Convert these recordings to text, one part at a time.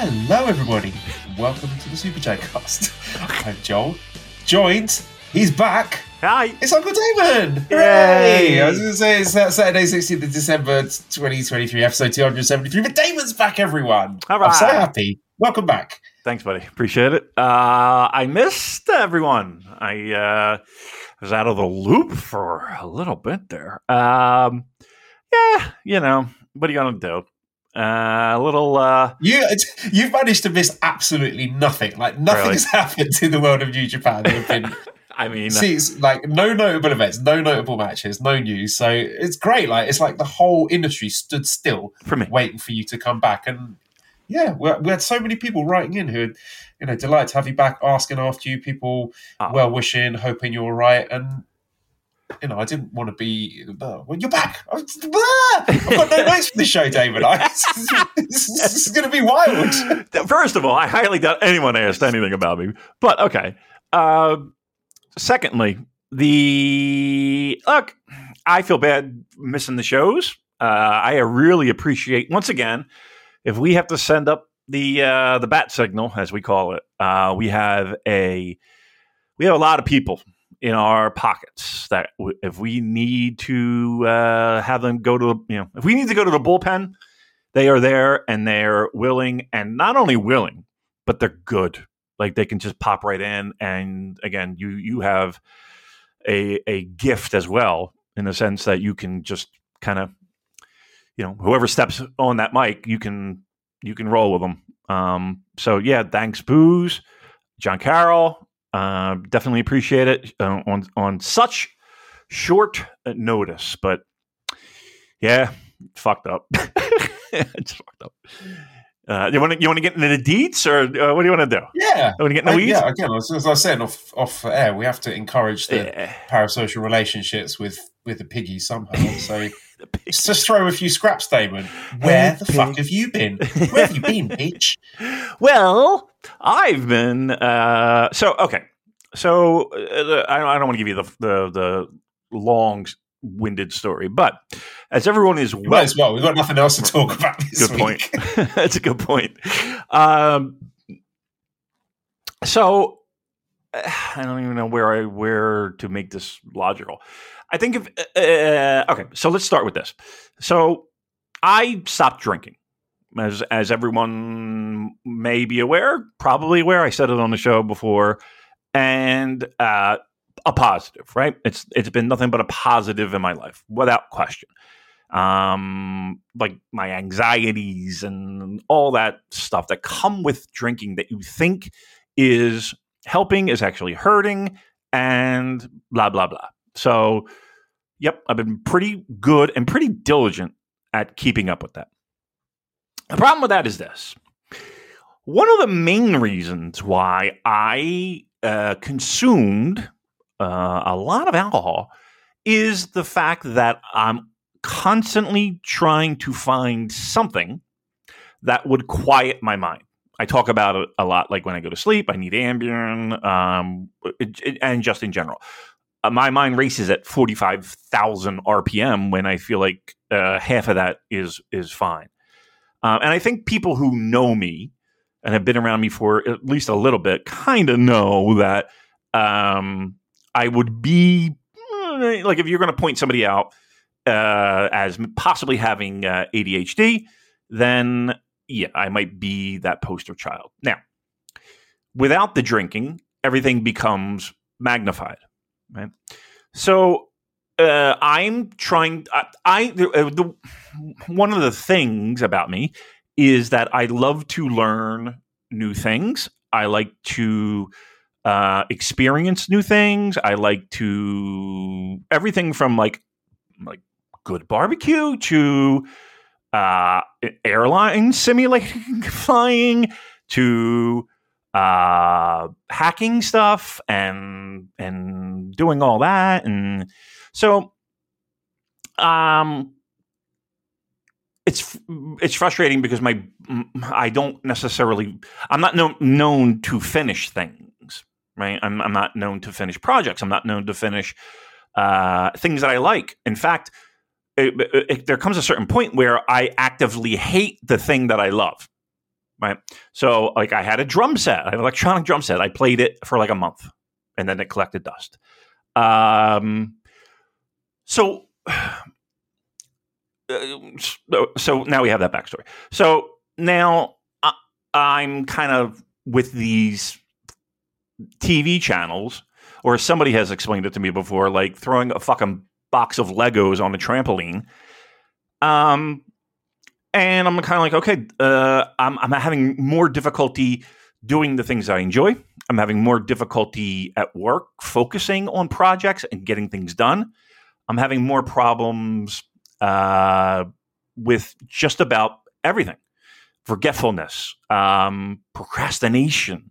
Hello, everybody. Welcome to the Super J Cast. I'm Joel. Joined, he's back. Hi. It's Uncle Damon. Yay. Hooray! I was going to say it's uh, Saturday, 16th of December, 2023, episode 273. But Damon's back, everyone. All I'm so happy. Welcome back. Thanks, buddy. Appreciate it. Uh, I missed everyone. I uh, was out of the loop for a little bit there. Um, yeah, you know, what are you going to do? Uh, a little. Uh, You, you've managed to miss absolutely nothing. Like, nothing's happened in the world of New Japan. There have been I mean, See, it's like no notable events, no notable matches, no news. So it's great. Like it's like the whole industry stood still, for me. waiting for you to come back. And yeah, we, we had so many people writing in who, you know, delighted to have you back, asking after you, people Oh. well wishing, hoping you're all right. And you know, I didn't want to be. Uh, well, you're back. I've got no notes for the show, David. I, this, is going to be wild. First of all, I highly doubt anyone asked anything about me. But okay. Uh, secondly, the look, I feel bad missing the shows. Uh, I really appreciate once again if we have to send up the uh, the bat signal as we call it. Uh, we have a we have a lot of people in our pockets that w- if we need to uh, have them go to you know if we need to go to the bullpen they are there and they're willing and not only willing but they're good. Like they can just pop right in and again you you have a a gift as well in the sense that you can just kind of you know whoever steps on that mic you can you can roll with them um so yeah thanks booze john carroll uh, definitely appreciate it uh, on on such short notice but yeah fucked up it's fucked up uh, you want to you want to get into the deets or uh, what do you want to do? Yeah. I want to get in the Uh, weeds? yeah, again, as, as I said off off air, we have to encourage the Yeah. parasocial relationships with with the piggy somehow. So just throw a few scraps, Damon. Where the fuck have you been? Where have you been, Peach? Well, I've been uh, so okay. So uh, I, I don't want to give you the the, the long winded story, but as everyone is well, as well. We've got nothing else to talk about this good point. week. That's a good point. Um, so I don't even know where I where to make this logical. I think if uh, okay, so let's start with this. So I stopped drinking, as as everyone may be aware, probably aware. I said it on the show before, and uh, a positive, right? It's it's been nothing but a positive in my life, without question um like my anxieties and all that stuff that come with drinking that you think is helping is actually hurting and blah blah blah so yep i've been pretty good and pretty diligent at keeping up with that the problem with that is this one of the main reasons why i uh, consumed uh, a lot of alcohol is the fact that i'm constantly trying to find something that would quiet my mind. I talk about it a lot, like when I go to sleep, I need Ambien, um, and just in general. Uh, my mind races at 45,000 RPM when I feel like uh, half of that is is fine. Uh, and I think people who know me and have been around me for at least a little bit kind of know that um, I would be eh, like if you're going to point somebody out uh, as possibly having uh, ADHD, then yeah, I might be that poster child. Now, without the drinking, everything becomes magnified. Right. So uh, I'm trying. I, I the, uh, the one of the things about me is that I love to learn new things. I like to uh, experience new things. I like to everything from like like good barbecue to uh, airline simulating flying to uh, hacking stuff and and doing all that and so um it's it's frustrating because my I don't necessarily I'm not known known to finish things right? I'm I'm not known to finish projects. I'm not known to finish uh, things that I like. In fact it, it, it, there comes a certain point where I actively hate the thing that I love right so like I had a drum set an electronic drum set I played it for like a month and then it collected dust um so uh, so now we have that backstory. So now I, I'm kind of with these TV channels, or somebody has explained it to me before, like throwing a fucking box of Legos on a trampoline. Um, and I'm kind of like, okay, uh, I'm, I'm having more difficulty doing the things I enjoy. I'm having more difficulty at work focusing on projects and getting things done. I'm having more problems uh, with just about everything forgetfulness, um, procrastination,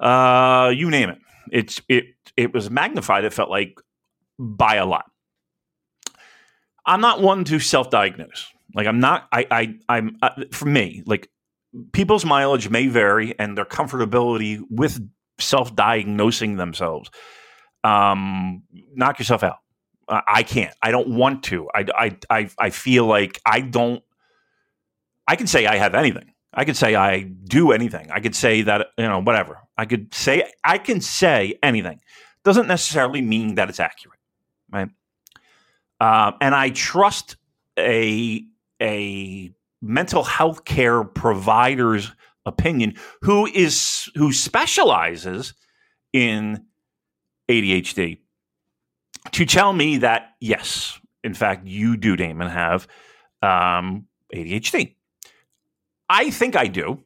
uh, you name it. It's it it was magnified. It felt like by a lot. I'm not one to self-diagnose. Like I'm not. I I I'm uh, for me. Like people's mileage may vary, and their comfortability with self-diagnosing themselves. Um, knock yourself out. I can't. I don't want to. I, I, I, I feel like I don't. I can say I have anything. I could say I do anything. I could say that you know whatever. I could say I can say anything. Doesn't necessarily mean that it's accurate, right? Uh, and I trust a a mental health care provider's opinion who is who specializes in ADHD to tell me that yes, in fact, you do, Damon, have um, ADHD. I think I do.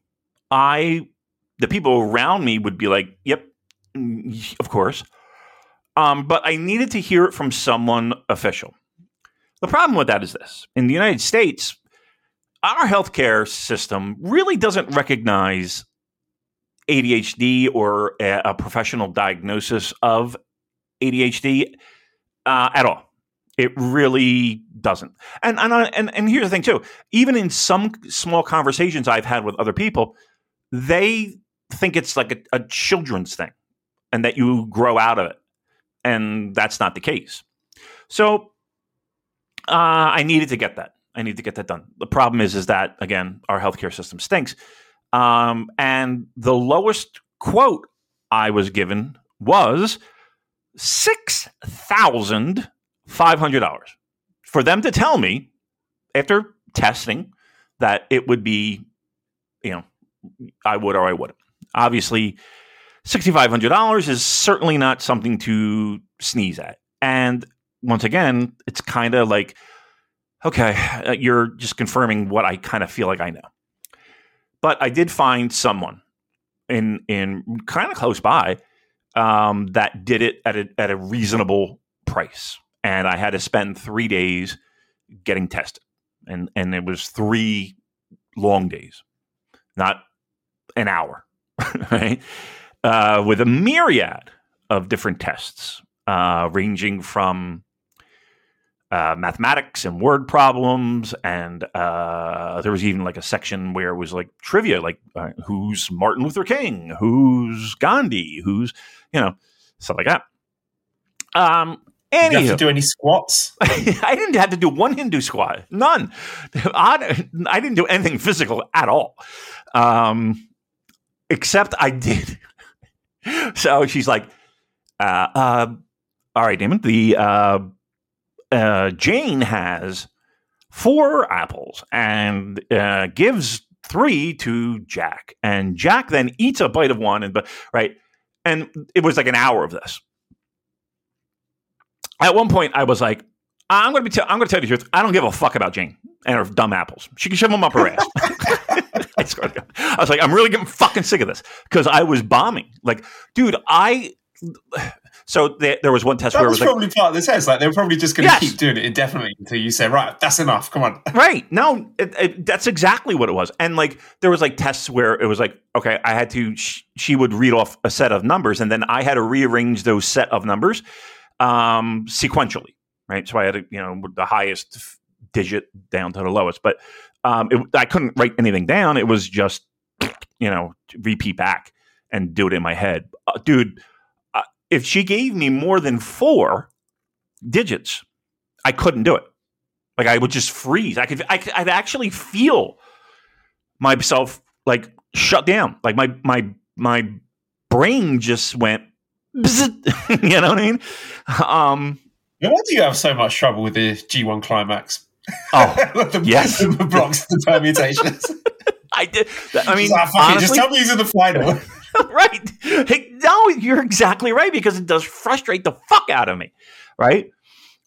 I the people around me would be like, "Yep, mm, of course." Um, but I needed to hear it from someone official. The problem with that is this: in the United States, our healthcare system really doesn't recognize ADHD or a, professional diagnosis of ADHD uh, at all. It really doesn't. And and, and and here's the thing too. Even in some small conversations I've had with other people, they think it's like a, a children's thing, and that you grow out of it, and that's not the case. So uh, I needed to get that. I need to get that done. The problem is, is that again, our healthcare system stinks. Um, and the lowest quote I was given was $6,500 for them to tell me after testing that it would be, you know, I would or I wouldn't. Obviously, $6,500 is certainly not something to sneeze at. And once again, it's kind of like, okay, uh, you're just confirming what I kind of feel like I know. But I did find someone in in kind of close by um, that did it at a, at a reasonable price. And I had to spend three days getting tested. And, and it was three long days, not an hour, right? Uh, with a myriad of different tests, uh, ranging from uh, mathematics and word problems, and uh, there was even like a section where it was like trivia, like uh, who's Martin Luther King, who's Gandhi, who's you know, stuff like that. Um, Anywho. You have to do any squats? I didn't have to do one Hindu squat. None. I, I didn't do anything physical at all. Um, except I did. so she's like, uh, uh, all right, Damon, the uh, uh Jane has four apples and uh, gives three to Jack, and Jack then eats a bite of one, and right, and it was like an hour of this. At one point, I was like, "I'm going to be, t- I'm going to tell you the truth. I don't give a fuck about Jane and her dumb apples. She can shove them up her ass." I. I was like, "I'm really getting fucking sick of this," because I was bombing. Like, dude, I. So there, there was one test That where it was, was like, probably part of the test. Like they were probably just going to Yes. keep doing it indefinitely until you say, "Right, that's enough. Come on." Right. No, it, it, that's exactly what it was. And like there was like tests where it was like, okay, I had to. Sh- she would read off a set of numbers, and then I had to rearrange those set of numbers um, sequentially. Right. So I had to, you know the highest f- digit down to the lowest, but um, it, I couldn't write anything down. It was just you know repeat back and do it in my head, uh, dude. If she gave me more than four digits, I couldn't do it. Like I would just freeze. I could, I could I'd actually feel myself like shut down. Like my my my brain just went. you know what I mean? Um. No wonder you have so much trouble with the G1 climax. Oh, the, yes. the blocks, the permutations. I did. I mean, Just, ah, fuck just tell me who's in the final. right? Hey, no, you're exactly right because it does frustrate the fuck out of me, right?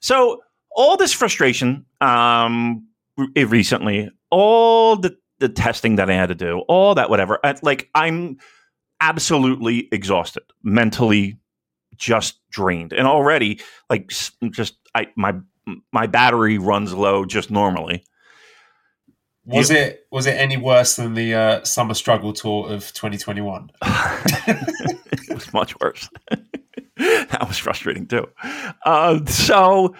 So all this frustration, um, recently, all the the testing that I had to do, all that whatever, like I'm absolutely exhausted, mentally just drained, and already like just I my my battery runs low just normally. Was it was it any worse than the uh, summer struggle tour of 2021? it was much worse. that was frustrating too. Uh, so,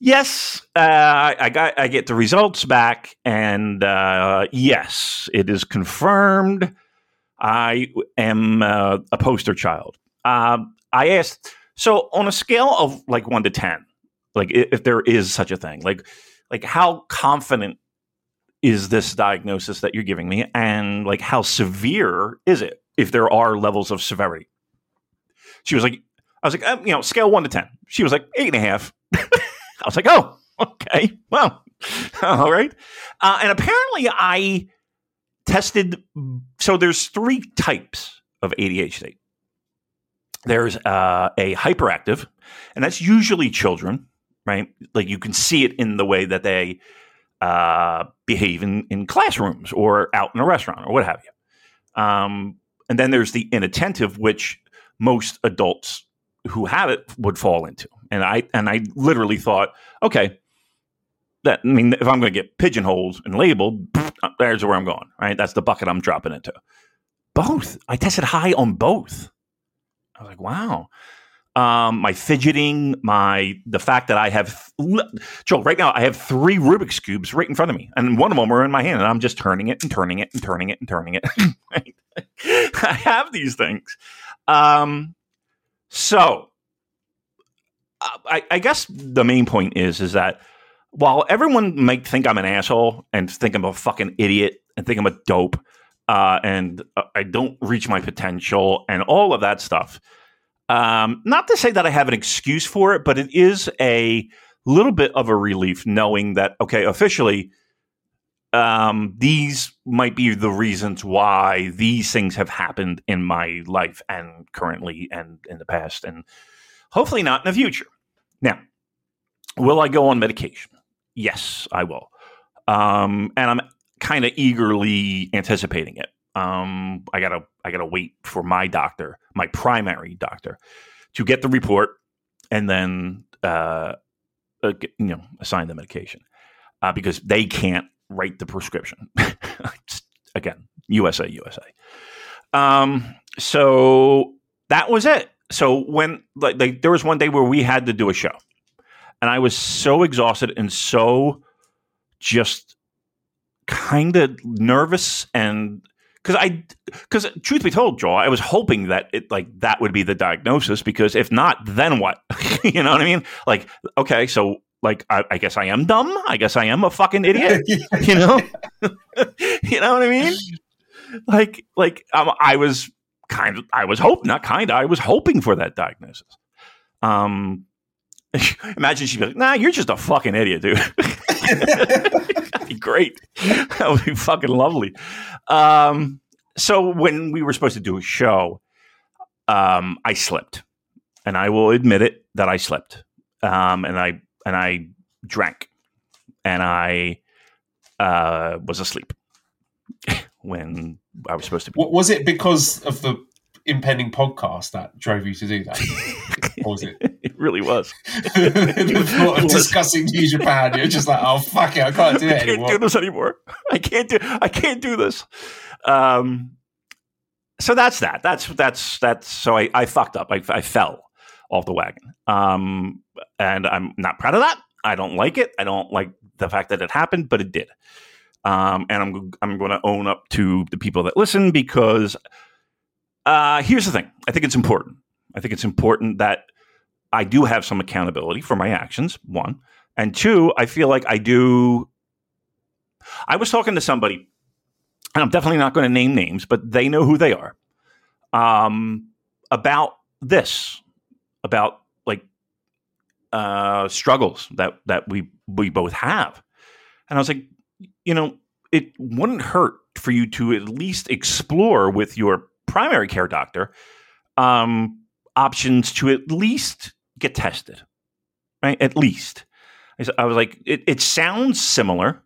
yes, uh, I I got I get the results back, and uh, yes, it is confirmed. I am uh, a poster child. Um, I asked, so on a scale of like one to ten, like if there is such a thing, like like how confident is this diagnosis that you're giving me? And like how severe is it if there are levels of severity? She was like i was like um, you know scale 1 to 10 she was like eight and a half. I was like oh okay. Well all right. Uh, and apparently i tested so there's three types of adhd there's uh, a hyperactive and that's usually children right? Like you can see it in the way that they uh, behave in, in classrooms or out in a restaurant or what have you. Um, and then there's the inattentive, which most adults who have it would fall into. And I and I literally thought, okay, that I mean, if I'm going to get pigeonholed and labeled, there's where I'm going. Right, that's the bucket I'm dropping into. Both. I tested high on both. I was like, wow um, my fidgeting, my the fact that I have Joel right now I have three Rubik's cubes right in front of me, and one of them are in my hand, and I'm just turning it and turning it and turning it and turning it. I have these things, um, so uh, I, I guess the main point is is that while everyone might think I'm an asshole and think I'm a fucking idiot and think I'm a dope, uh, and uh, I don't reach my potential and all of that stuff. Um, not to say that I have an excuse for it, but it is a little bit of a relief knowing that, okay, officially, um, these might be the reasons why these things have happened in my life and currently and in the past, and hopefully not in the future. Now, will I go on medication? Yes, I will. Um, and I'm kind of eagerly anticipating it. Um, I gotta I gotta wait for my doctor, my primary doctor, to get the report and then uh, uh, you know assign the medication uh, because they can't write the prescription. Again, USA, USA. Um, so that was it. So when like, like there was one day where we had to do a show, and I was so exhausted and so just kind of nervous and because I because truth be told, Joel, I was hoping that it like that would be the diagnosis because if not, then what? you know what I mean? Like, okay, so like I, I guess I am dumb. I guess I am a fucking idiot. you know, you know what I mean? Like, like um, I was kind of, I was hoping, not kind of, I was hoping for that diagnosis. Um, imagine she'd be like, "Nah, you're just a fucking idiot, dude." Be great. that would be fucking lovely. Um, so when we were supposed to do a show, um, I slipped, and I will admit it that I slipped, um, and I and I drank, and I uh, was asleep when I was supposed to be. Was it because of the impending podcast that drove you to do that? or was it? It really was. the thought of discussing New Japan, you're just like, oh fuck it, I can't do it I can't anymore. do this anymore. I can't do. I can't do this. Um, so that's that. That's that's that's. So I, I fucked up. I, I fell off the wagon. Um, and I'm not proud of that. I don't like it. I don't like the fact that it happened, but it did. Um, and I'm I'm going to own up to the people that listen because uh, here's the thing. I think it's important. I think it's important that I do have some accountability for my actions. One and two, I feel like I do. I was talking to somebody, and I'm definitely not going to name names, but they know who they are. Um, about this, about like uh, struggles that that we we both have, and I was like, you know, it wouldn't hurt for you to at least explore with your primary care doctor um, options to at least get tested, right? At least. I was like, it, it sounds similar,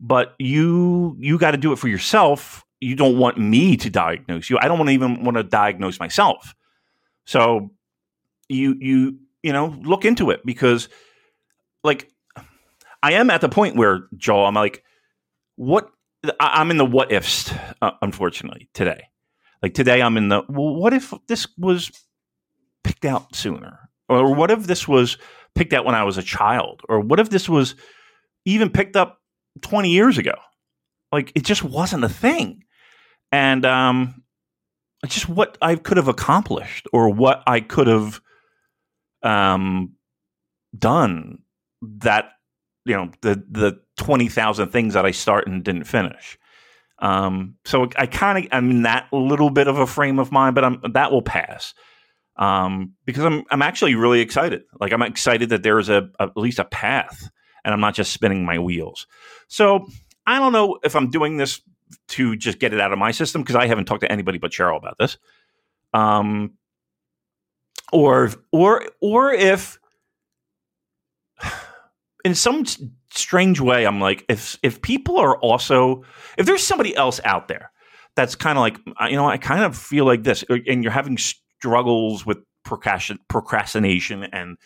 but you you got to do it for yourself. You don't want me to diagnose you. I don't want to even want to diagnose myself. So you you you know look into it because like I am at the point where Joel, I'm like, what? I'm in the what ifs, uh, unfortunately, today. Like today, I'm in the well, what if this was picked out sooner? Or what if this was picked out when I was a child? Or what if this was even picked up 20 years ago? Like it just wasn't a thing. And um, just what I could have accomplished or what I could have um, done that, you know, the, the 20,000 things that I start and didn't finish. Um, so I kind of I'm in that little bit of a frame of mind, but I'm that will pass. Um, because I'm I'm actually really excited. Like I'm excited that there is a, a at least a path, and I'm not just spinning my wheels. So I don't know if I'm doing this to just get it out of my system because I haven't talked to anybody but Cheryl about this. Um, or or or if in some strange way i'm like if if people are also if there's somebody else out there that's kind of like you know i kind of feel like this and you're having struggles with procrastin- procrastination and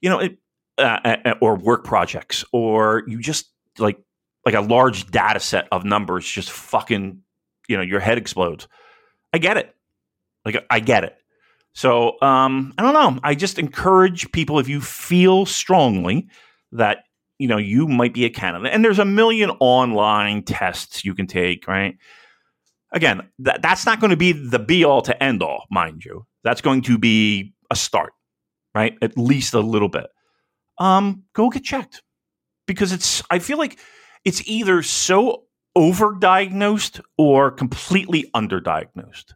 you know it, uh, uh, or work projects or you just like like a large data set of numbers just fucking you know your head explodes. I get it. Like i get it. So um i don't know. I just encourage people if you feel strongly that you know you might be a candidate and there's a million online tests you can take right again that, that's not going to be the be all to end all mind you that's going to be a start right at least a little bit um go get checked because it's i feel like it's either so overdiagnosed or completely underdiagnosed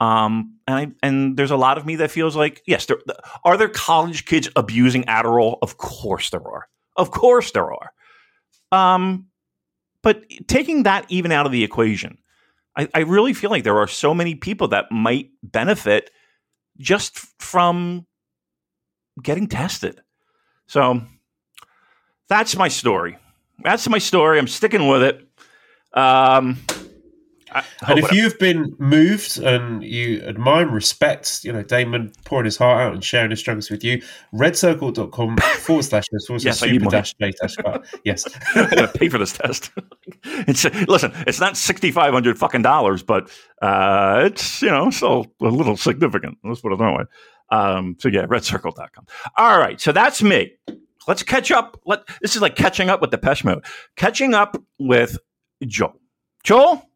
um, and I, and there's a lot of me that feels like yes, there, are there college kids abusing Adderall? Of course there are. Of course there are. Um, but taking that even out of the equation, I, I really feel like there are so many people that might benefit just from getting tested. So that's my story. That's my story. I'm sticking with it. Um, I, And if you've been moved and you admire and respect, you know, Damon pouring his heart out and sharing his struggles with you, redcircle.com forward slash this forward Yes, slash need super dash J dash. Yes. I'm gonna pay for this test. it's listen, it's not sixty five hundred fucking dollars, but uh, it's you know still a little significant. Let's put it that way. Um, so yeah, redcircle.com. All right, so that's me. Let's catch up. Let this is like catching up with the Pesh mode. Catching up with Joel. Joel,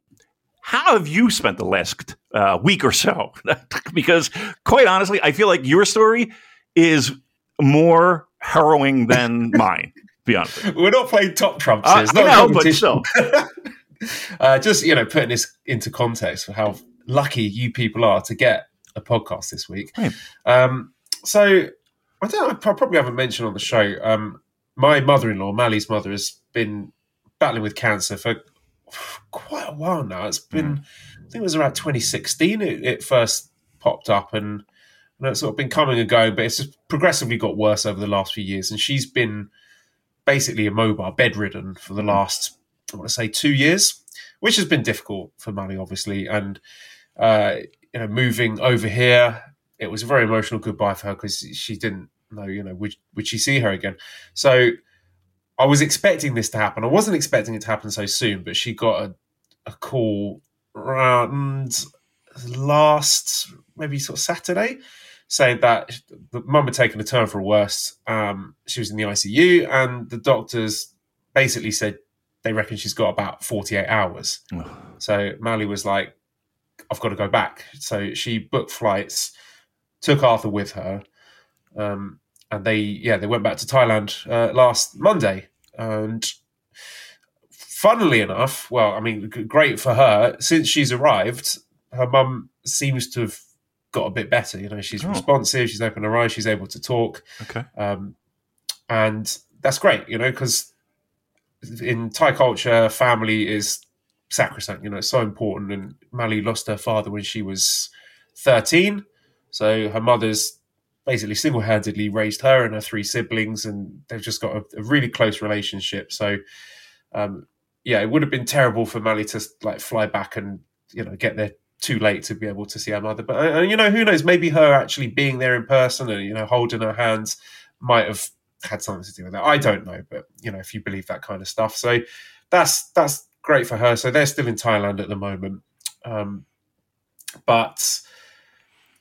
how have you spent the last uh, week or so? because quite honestly, I feel like your story is more harrowing than mine. to Be honest. We're not playing top trumps. Uh. It's not a know, but still. uh, just you know, putting this into context for how lucky you people are to get a podcast this week. Right. Um, so I don't. I probably haven't mentioned on the show. Um, my mother-in-law, Mally's mother, has been battling with cancer for quite a while now. It's been, I think it was around 2016 it, it first popped up, and, and it's sort of been coming and going, but it's just progressively got worse over the last few years. And she's been basically immobile, bedridden for the last, I want to say, two years, which has been difficult for Mally, obviously. And, uh, you know, moving over here, it was a very emotional goodbye for her because she didn't know, you know, would, would she see her again? So, I was expecting this to happen. I wasn't expecting it to happen so soon, but she got a, a call around last maybe sort of Saturday saying that the mum had taken a turn for worse. Um, she was in the ICU, and the doctors basically said they reckon she's got about 48 hours. so Mally was like, I've got to go back. So she booked flights, took Arthur with her. Um, and they yeah they went back to Thailand uh, last Monday, and funnily enough, well, I mean, great for her. Since she's arrived, her mum seems to have got a bit better. You know, she's Oh. responsive, she's opened her eyes, she's able to talk, Okay. um, and that's great. You know, because in Thai culture, family is sacrosanct. You know, it's so important. And Mally lost her father when she was thirteen, so her mother's basically single-handedly raised her and her three siblings, and they've just got a, a really close relationship. So, um, yeah, it would have been terrible for Mally to like fly back and you know get there too late to be able to see her mother. But uh, you know, who knows? Maybe her actually being there in person and you know holding her hands might have had something to do with that. I don't know, but you know, if you believe that kind of stuff, so that's that's great for her. So they're still in Thailand at the moment, um, but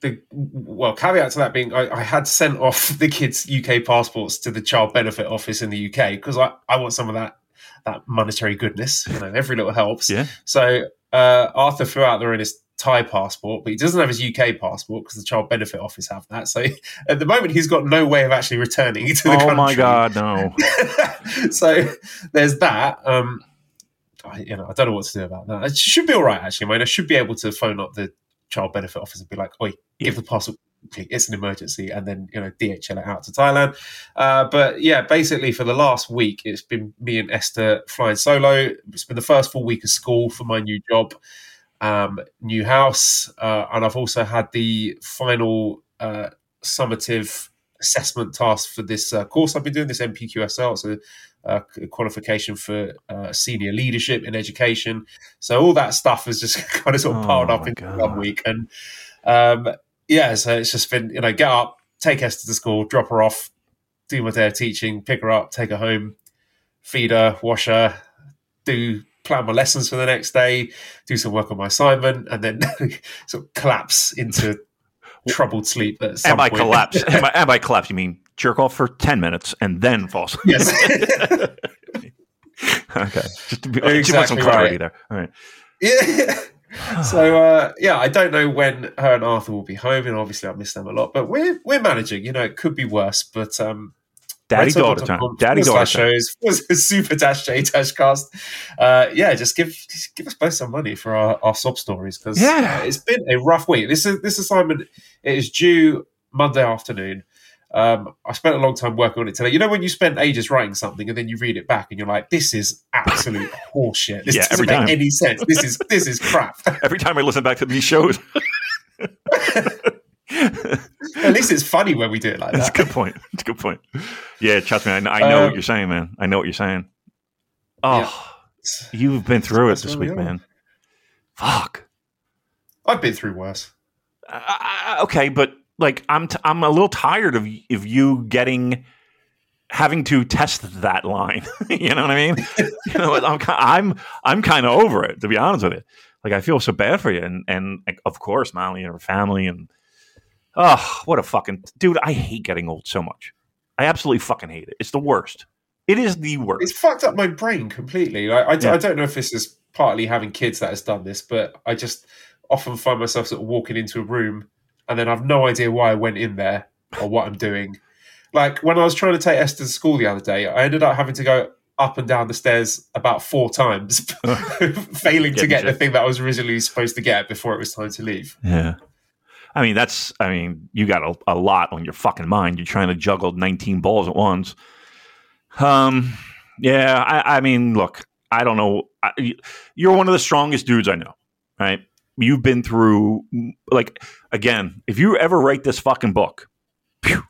the well caveat to that being I, I had sent off the kids UK passports to the child benefit office in the UK because I, I want some of that that monetary goodness. You know, every little helps. Yeah. So uh, Arthur flew out there in his Thai passport, but he doesn't have his UK passport because the child benefit office have that. So at the moment, he's got no way of actually returning to the country. Oh country. my god, no. so there's that. Um, I, you know, I don't know what to do about that. It should be all right, actually. I mean, I should be able to phone up the child benefit office and be like, "Oi, give the quickly. It's an emergency," and then you know, DHL it out to Thailand. Uh, but yeah, basically for the last week, it's been me and Esther flying solo. It's been the first full week of school for my new job, um, new house, uh, and I've also had the final uh, summative assessment task for this uh, course I've been doing, this NPQSL. It's a uh, qualification for uh, senior leadership in education. So all that stuff has just kind of sort of Oh piled up in God. one week, and um, yeah, so it's just been you know get up, take Esther to school, drop her off, do my day of teaching, pick her up, take her home, feed her, wash her, do plan my lessons for the next day, do some work on my assignment, and then sort of collapse into troubled sleep at some And by point. collapse, and by, and by collapse, you mean jerk off for 10 minutes and then fall asleep. yes. okay. Just to be, just want some Exactly clarity right. there. All right. yeah. so uh, yeah, I don't know when her and Arthur will be home, and obviously I miss them a lot. But we're we're managing. You know, it could be worse, but um, Daddy daughter time. Daddy daughter time. shows was super dash J dash cast. Uh, yeah, just give just give us both some money for our, our sob stories because Yeah. it's been a rough week. This is this assignment it is due Monday afternoon. Um, I spent a long time working on it today. You know when you spend ages writing something and then you read it back and you're like, "This is absolute horseshit. This Yeah, doesn't every make time. any sense. This is this is crap." Every time I listen back to these shows, At least it's funny when we do it like that. that's a good point. It's a good point. Yeah, trust me. I know, I know Um, what you're saying, man. I know what you're saying. Oh, you've been through it this week, man. Fuck. I've been through worse. I, I- okay, but like I'm t- I'm a little tired of of you getting having to test that line. you know what I mean? you know, I'm I'm I'm kind of over it to be honest with you. Like I feel so bad for you, and and like, of course Molly and her family, and oh, what a fucking dude! I hate getting old so much. I absolutely fucking hate it. It's the worst. It is the worst. It's fucked up my brain completely. I, I, Yeah. I don't know if this is partly having kids that has done this, but I just often find myself sort of walking into a room and then I've no idea why I went in there or what I'm doing. Like when I was trying to take Esther to school the other day, I ended up having to go up and down the stairs about four times, failing to get the thing that I was originally supposed to get before it was time to leave. Yeah. I mean, that's, I mean, you got a, a lot on your fucking mind. You're trying to juggle 19 balls at once. Um, yeah, I, I mean, look, I don't know. I, you're one of the strongest dudes I know, right? You've been through, like, again, if you ever write this fucking book, phew,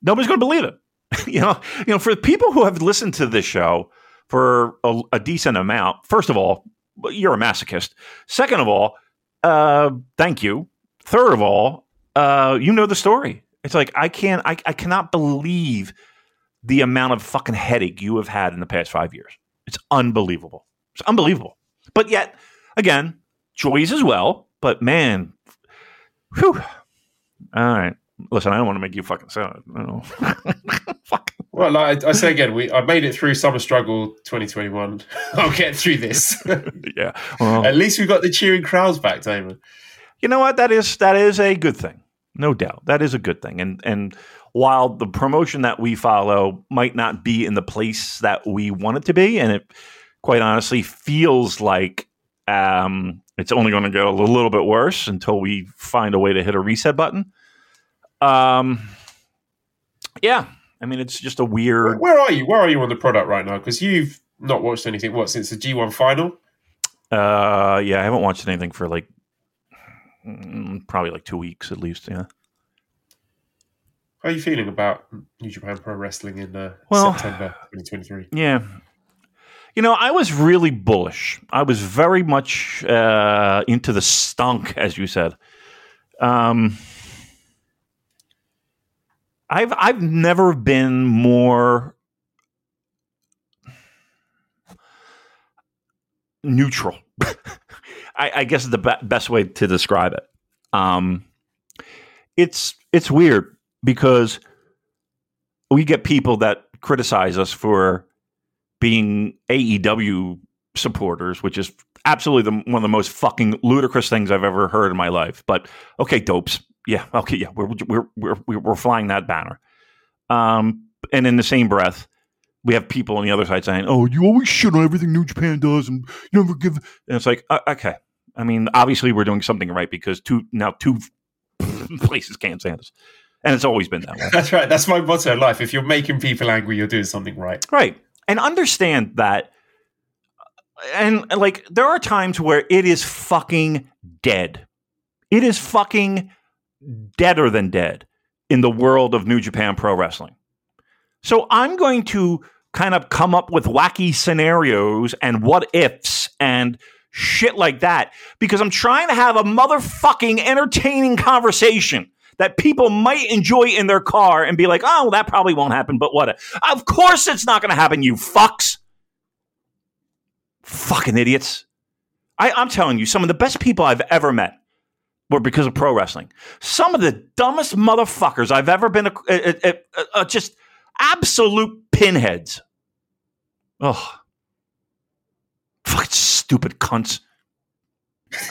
nobody's going to believe it. you know, you know, for the people who have listened to this show for a, a decent amount, first of all, you're a masochist. Second of all, uh, thank you. Third of all, uh, you know the story. It's like I can't, I, I cannot believe the amount of fucking headache you have had in the past five years. It's unbelievable. It's unbelievable. But yet, again, joys as well. But man, whew. All right. Listen, I don't want to make you fucking sad. Fuck. Well, like I, I, say again, we I made it through summer struggle 2021. I'll get through this. yeah. Well, At least we got the cheering crowds back, Damon. You know what? That is that is a good thing, no doubt. That is a good thing. And and while the promotion that we follow might not be in the place that we want it to be, and it quite honestly feels like um, it's only going to get a little bit worse until we find a way to hit a reset button. Um, yeah, I mean, it's just a weird. Where, are you? Where are you on the product right now? Because you've not watched anything. What since the G1 final? Uh, yeah, I haven't watched anything for like mm, probably like two weeks at least. Yeah. How are you feeling about New Japan Pro Wrestling in uh, well, September 2023? Yeah. You know, I was really bullish. I was very much uh, into the stunk, as you said. Um, I've I've never been more neutral. I, I, guess the be- best way to describe it. Um, it's it's weird because we get people that criticize us for being AEW supporters, which is absolutely the, one of the most fucking ludicrous things I've ever heard in my life. But okay, dopes, yeah, okay, yeah, we're we're we're we're flying that banner. Um, and in the same breath, we have people on the other side saying, "Oh, you always shit on everything New Japan does, and you never give." And it's like, uh, okay, I mean, obviously we're doing something right because two now two places can't stand us and it's always been that way. That's right. That's my motto in life. If you're making people angry, you're doing something right. Right. And understand that. And like, there are times where it is fucking dead. It is fucking deader than dead in the world of New Japan Pro Wrestling. So I'm going to kind of come up with wacky scenarios and what ifs and shit like that because I'm trying to have a motherfucking entertaining conversation that people might enjoy in their car and be like, oh, that probably won't happen, but what? Of course it's not going to happen, you fucks. Fucking idiots. I, I'm telling you, some of the best people I've ever met were because of pro wrestling. Some of the dumbest motherfuckers I've ever been, uh, uh, uh, just absolute pinheads. Oh, fucking stupid cunts.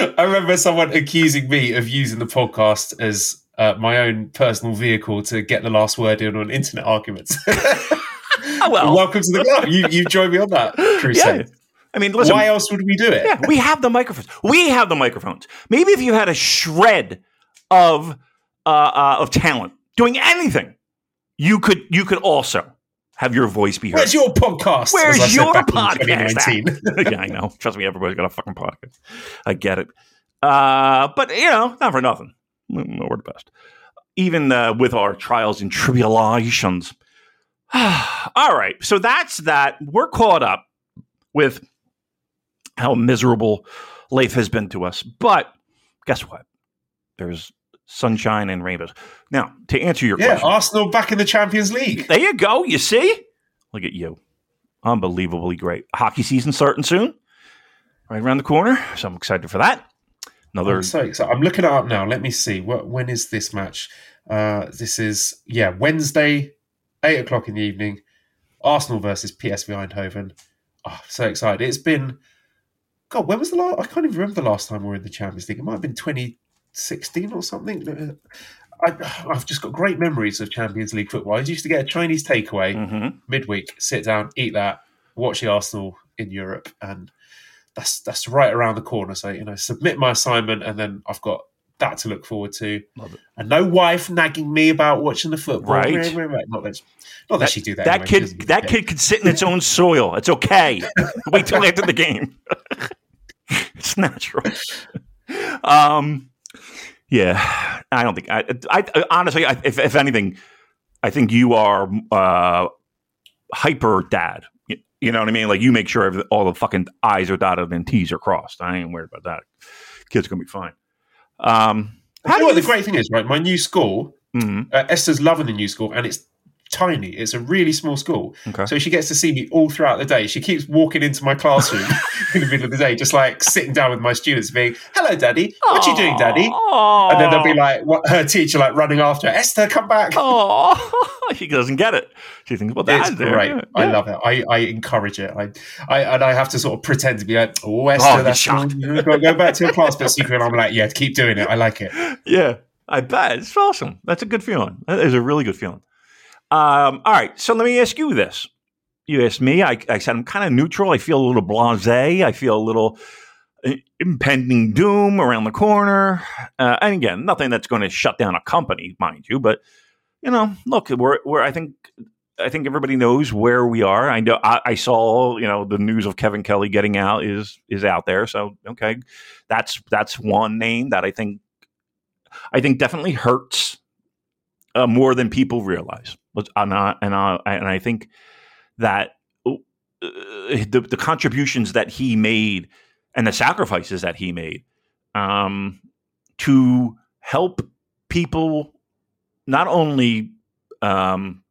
I remember someone accusing me of using the podcast as uh, my own personal vehicle to get the last word in on internet arguments. oh, well, welcome to the club. You you joined me on that crusade. Yeah. I mean, listen, why else would we do it? Yeah, we have the microphones. We have the microphones. Maybe if you had a shred of uh, uh, of talent doing anything, you could you could also have your voice be heard. Where's your podcast? Where's your podcast? yeah, I know. Trust me, everybody's got a fucking podcast. I get it. Uh, but you know, not for nothing. We're the best. Even uh, with our trials and tribulations. All right, so that's that. We're caught up with how miserable life has been to us. But guess what? There's sunshine and rainbows. Now, to answer your yeah, question, Arsenal back in the Champions League. There you go. You see, look at you, unbelievably great. Hockey season starting soon, right around the corner. So I'm excited for that. Another. I'm so excited. I'm looking it up now. Let me see. What when is this match? Uh, this is yeah Wednesday, eight o'clock in the evening. Arsenal versus PSV Eindhoven. Oh, so excited! It's been God. When was the last? I can't even remember the last time we were in the Champions League. It might have been 20, 16 or something. I, have just got great memories of Champions League football. I used to get a Chinese takeaway mm-hmm. midweek, sit down, eat that, watch the Arsenal in Europe, and that's that's right around the corner. So you know, submit my assignment, and then I've got that to look forward to. Love it. And no wife nagging me about watching the football. Right. Right, right. Not that, not that, she do that. That anyway, kid, that kid could sit in its own soil. It's okay. Wait till after the game. it's natural. Um, yeah, I don't think I. I, I honestly, I, if, if anything, I think you are uh, hyper dad. You, you know what I mean? Like you make sure every- all the fucking I's are dotted and T's are crossed. I ain't worried about that. Kid's gonna be fine. Um, You know what you the great thing is, right? My new school, Mhm. uh, Esther's loving the new school, and it's tiny. It's a really small school, Okay. so she gets to see me all throughout the day. She keeps walking into my classroom in the middle of the day, just like sitting down with my students, being, "Hello, Daddy. What are you doing, Daddy?" And then they'll be like, what, her teacher like running after her, Esther, come back. Oh, she doesn't get it. She thinks, well, it's that's there. great. Yeah. I love it. I, I encourage it. I, I and I have to sort of pretend to be like, oh, oh Esther, Oh, that's shocked. to go back to your class, but secretly I'm like, yeah, keep doing it. I like it. Yeah, I bet it's awesome. That's a good feeling. That is a really good feeling. Um, all right, so let me ask you this. You asked me. I, I said I'm kind of neutral. I feel a little blasé. I feel a little uh, impending doom around the corner. Uh, and again, nothing that's going to shut down a company, mind you. But you know, look, we're, we're I think I think everybody knows where we are. I know I, I saw you know the news of Kevin Kelly getting out is is out there. So okay, that's that's one name that I think I think definitely hurts uh, more than people realize. And I, and I, and I think that uh, the, the contributions that he made and the sacrifices that he made um, to help people not only um,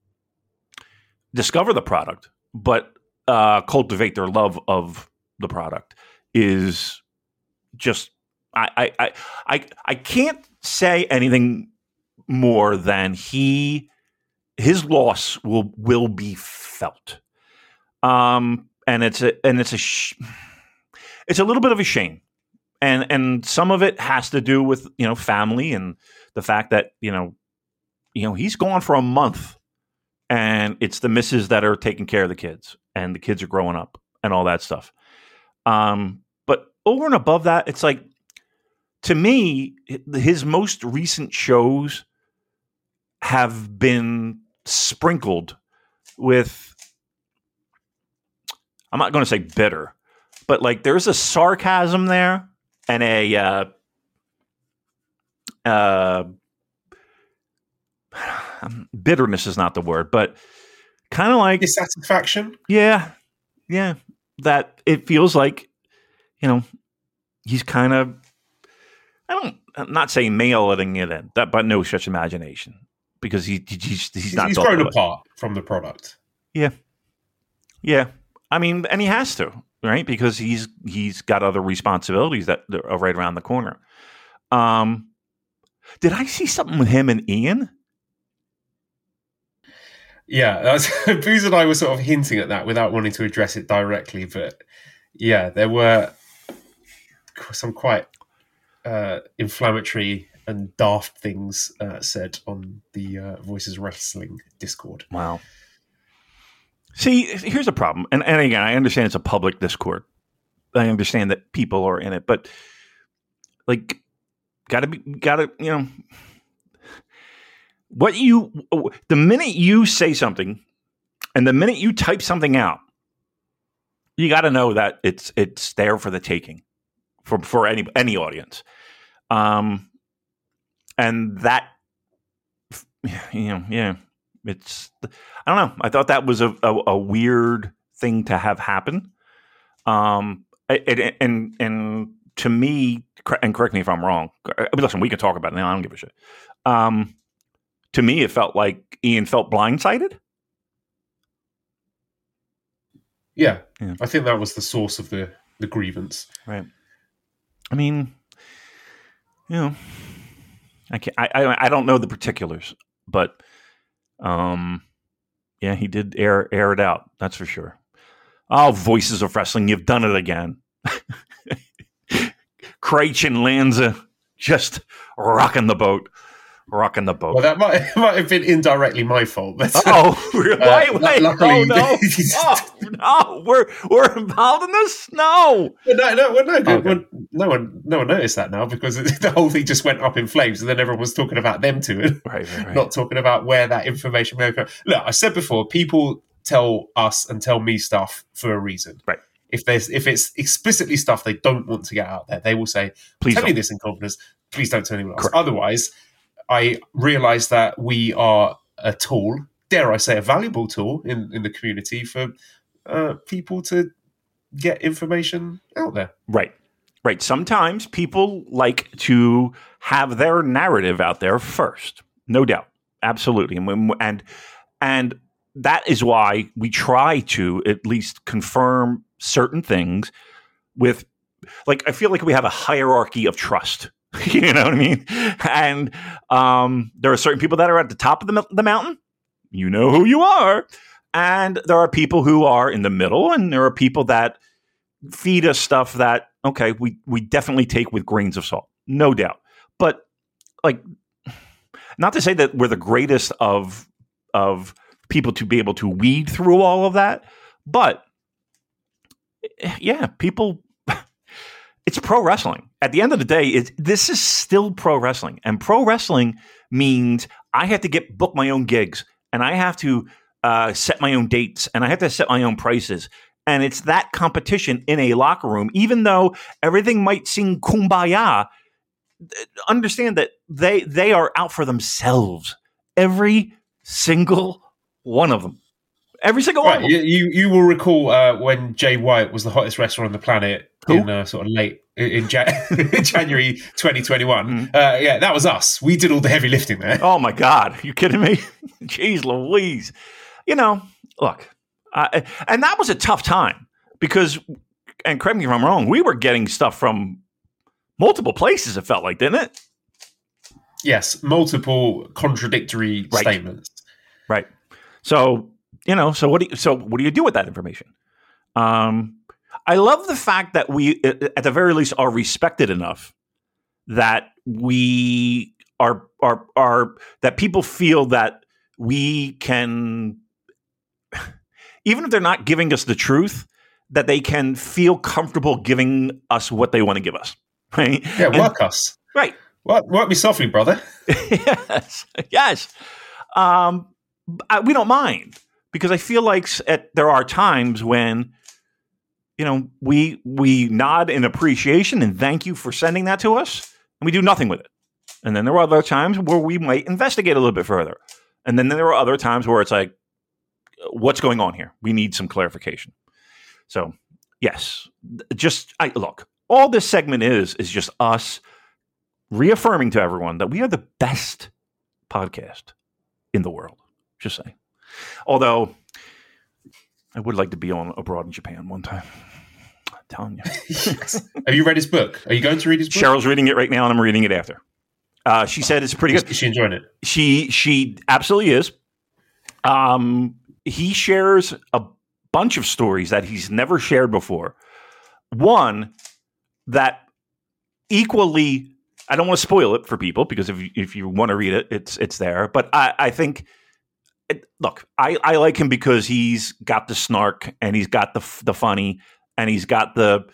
discover the product but uh, cultivate their love of the product is just I, I I I I can't say anything more than he his loss will will be felt. Um and it's a and it's a sh- it's a little bit of a shame. And and some of it has to do with, you know, family and the fact that, you know, you know, he's gone for a month and it's the misses that are taking care of the kids and the kids are growing up and all that stuff. Um but over and above that, it's like to me, his most recent shows have been sprinkled with I'm not going to say bitter, but like there's a sarcasm there and a uh, uh, bitterness is not the word, but kind of like Dissatisfaction. yeah, yeah, that it feels like you know he's kind of I don't I'm not saying mailing it in that, but no such imagination because he, he- he's he's not he's grown it. apart from the product. Yeah, yeah, I mean, and he has to, right? Because he's he's got other responsibilities that are right around the corner. Um, did I see something with him and Ian? Yeah, that's, Booz and I were sort of hinting at that without wanting to address it directly, but yeah, there were some quite uh, inflammatory and daft things uh, said on the uh, Voices Wrestling Discord. Wow. See, here's a problem, and and again, I understand it's a public Discord. I understand that people are in it, but like, gotta be, gotta, you know, what you, the minute you say something, and the minute you type something out, you got to know that it's it's there for the taking, for for any any audience, um, and that, you know, yeah, it's I don't know. I thought that was a, a, a weird thing to have happen. Um, it- and and to me, and correct me if I'm wrong. I mean, listen, we can talk about it now. I don't give a shit. Um, to me, it felt like Ian felt blindsided. Yeah, Yeah. I think that was the source of the, the grievance. Right. I mean, you know, I can't, I, I I don't know the particulars, but um, yeah, he did air air it out. That's for sure. Oh, voices of wrestling, you've done it again. Kraetsch and Lanza just rocking the boat. Rocking the boat. Well, that might might have been indirectly my fault. But, oh, really? uh, wait, wait. luckily- oh, no. oh, no. We're, we're involved in this? No. No, no, well, no, Okay. well, no one, no one noticed that now because the whole thing just went up in flames, and then everyone was talking about them and Right, right, right. not talking about where that information may come. Look, I said before, people tell us and tell me stuff for a reason. Right. If there's if it's explicitly stuff they don't want to get out there, they will say, Please tell me don't. this in confidence. Please don't tell anyone else. Correct. Otherwise, I realise that we are a tool, dare I say, a valuable tool in, in the community for uh, people to get information out there. Right. Right. Sometimes people like to have their narrative out there first. No doubt. Absolutely. And and and that is why we try to at least confirm certain things with like I feel like we have a hierarchy of trust. you know what I mean? And um, there are certain people that are at the top of the, the mountain. You know who you are. And there are people who are in the middle, and there are people that feed us stuff that okay we we definitely take with grains of salt no doubt but like not to say that we're the greatest of of people to be able to weed through all of that but eh, yeah people it's pro wrestling at the end of the day it's, this is still pro wrestling and pro wrestling means i have to get book my own gigs and i have to uh, set my own dates and i have to set my own prices and it's that competition in a locker room even though everything might seem kumbaya understand that they they are out for themselves every single one of them every single one Right, of them. you, you you will recall uh, when Jay White was the hottest wrestler on the planet Who? in uh, sort of late in Jan- January 2021. Mhm. Uh, yeah, that was us. We did all the heavy lifting there. Oh my God, you kidding me? Jeez Louise. You know, look, uh, and that was a tough time because, and correct me if I'm wrong, we were getting stuff from multiple places. It felt like, didn't it? Yes, multiple contradictory Right. statements. Right. So you know, so what do you, so what do you do with that information? Um, I love the fact that we, at the very least, are respected enough that we are are are that people feel that we can, even if they're not giving us the truth, that they can feel comfortable giving us what they want to give us. Right. Yeah, And- work us. Right. Work, work me softly, brother. yes, yes. Um, I, we don't mind because I feel like at, there are times when you know we we nod in appreciation and thank you for sending that to us, and we do nothing with it. And then there are other times where we might investigate a little bit further, and then there are other times where it's like, uh, what's going on here? We need some clarification. So, yes, just I look. All this segment is is just us reaffirming to everyone that we are the best podcast in the world. Just saying. Although I would like to be on abroad in Japan one time. I'm telling you. Have you read his book? Are you going to read his book? Cheryl's reading it right now, and I'm reading it after. Uh, she said it's pretty good. is she enjoying it? She she absolutely is. Um, he shares a bunch of stories that he's never shared before. One that equally, I don't want to spoil it for people because if you, if you want to read it, it's it's there. But I, I think, look, I, I like him because he's got the snark and he's got the the funny and he's got the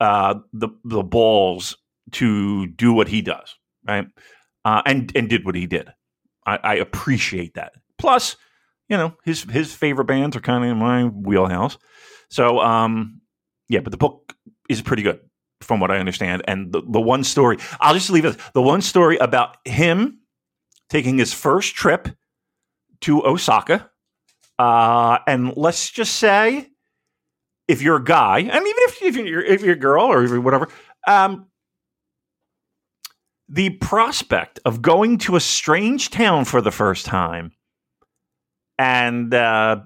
uh, the the balls to do what he does, right? Uh, and and did what he did. I, I appreciate that. Plus, you know, his his favorite bands are kind of in my wheelhouse. So, um, yeah, but the book is pretty good from what I understand. And the, the one story, I'll just leave it. The one story about him taking his first trip to Osaka, uh, and let's just say, if you're a guy, and even if, if you're if you're a girl or whatever, um, the prospect of going to a strange town for the first time and uh,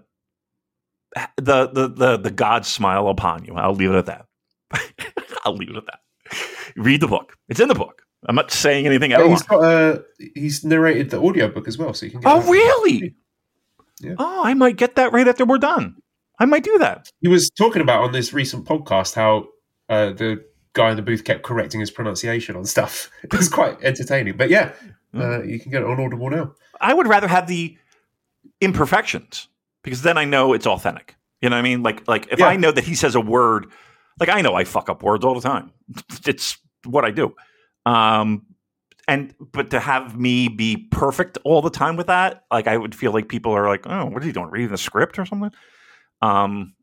the, the the the gods smile upon you. I'll leave it at that. I'll leave it at that. Read the book. It's in the book. I'm not saying anything Yeah, else. he's got uh, he's narrated the audiobook as well, so you can. Get Oh, really? Yeah. Oh, I might get that right after we're done. I might do that. He was talking about on this recent podcast how uh, the guy in the booth kept correcting his pronunciation on stuff. It was quite entertaining. But yeah, uh, you can get it on Audible now. I would rather have the imperfections because then I know it's authentic. You know what I mean? Like like if Yeah. I know that he says a word, like I know I fuck up words all the time. It's what I do. Um and but to have me be perfect all the time with that, like I would feel like people are like, "Oh, what are you doing? Reading the script or something?" Um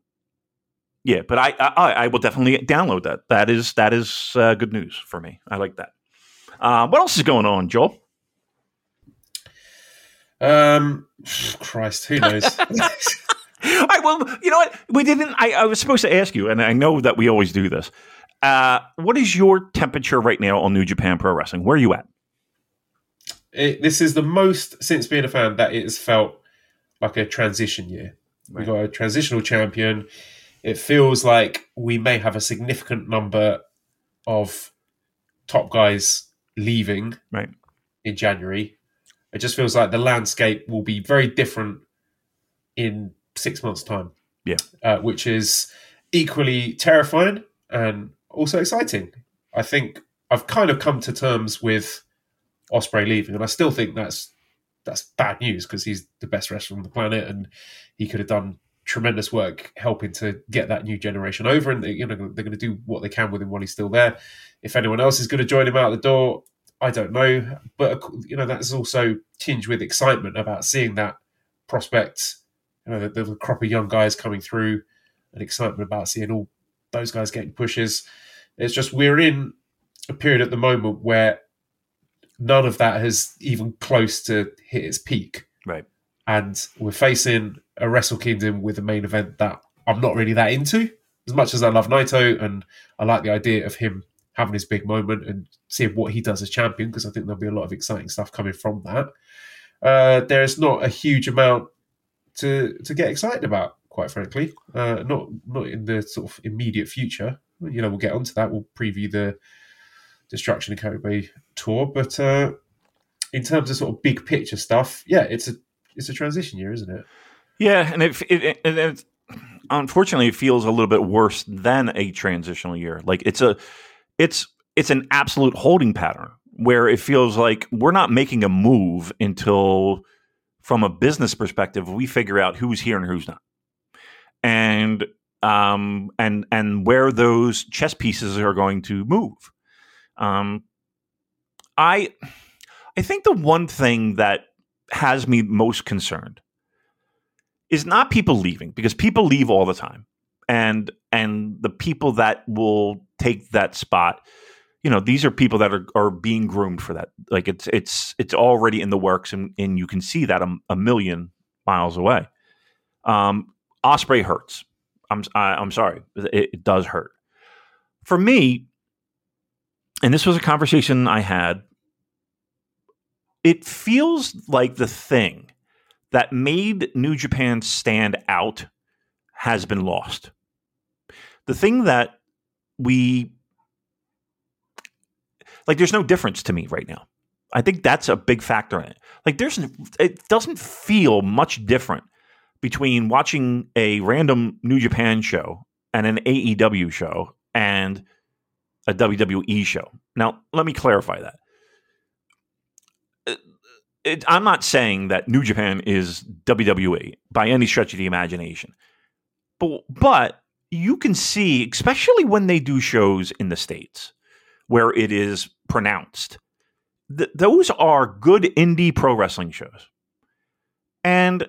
yeah, but I I, I will definitely download that. That is that is uh, good news for me. I like that. Uh, what else is going on, Joel? Um, Christ, who knows? All right, well, you know what? We didn't. I, I was supposed to ask you, and I know that we always do this. Uh, what is your temperature right now on New Japan Pro Wrestling? Where are you at? it, this is the most since being a fan that it has felt like a transition year. We've got a transitional champion. It feels like we may have a significant number of top guys leaving Right. in January. It just feels like the landscape will be very different in six months' time. Yeah. Uh, which is equally terrifying and also exciting. I think I've kind of come to terms with Osprey leaving, and I still think that's that's bad news because he's the best wrestler on the planet, and he could have done tremendous work helping to get that new generation over. And they, you know they're going to do what they can with him while he's still there. If anyone else is going to join him out the door, I don't know. But you know that's also tinged with excitement about seeing that prospect. You know, the, the crop of young guys coming through, and excitement about seeing all those guys getting pushes. It's just we're in a period at the moment where none of that has even close to hit its peak. Right. And we're facing a Wrestle Kingdom with a main event that I'm not really that into. As much as I love Naito and I like the idea of him having his big moment and seeing what he does as champion, because I think there'll be a lot of exciting stuff coming from that. Uh, there's not a huge amount to to get excited about, quite frankly. Uh, not not in the sort of immediate future. You know, we'll get onto that. We'll preview the Destruction in Kobe tour, but uh, in terms of sort of big picture stuff, yeah, it's a it's a transition year, isn't it? Yeah, and it, it, it, it unfortunately it feels a little bit worse than a transitional year. Like it's a it's it's an absolute holding pattern where it feels like we're not making a move until from a business perspective we figure out who's here and who's not. And um and and where those chess pieces are going to move. Um I I think the one thing that has me most concerned is not people leaving because people leave all the time. And and the people that will take that spot you know these are people that are, are being groomed for that. Like it's it's it's already in the works and, and you can see that a, a million miles away. Um osprey hurts i'm I, i'm sorry it, it does hurt for me and this was a conversation i had it feels like the thing that made New Japan stand out has been lost. The thing that we like, there's no difference to me right now. I think that's a big factor in it. Like, there's it doesn't feel much different between watching a random New Japan show and an AEW show and a WWE show. Now, let me clarify that. Uh, it, I'm not saying that New Japan is WWE by any stretch of the imagination, but but you can see, especially when they do shows in the states where it is pronounced, th- those are good indie pro wrestling shows, and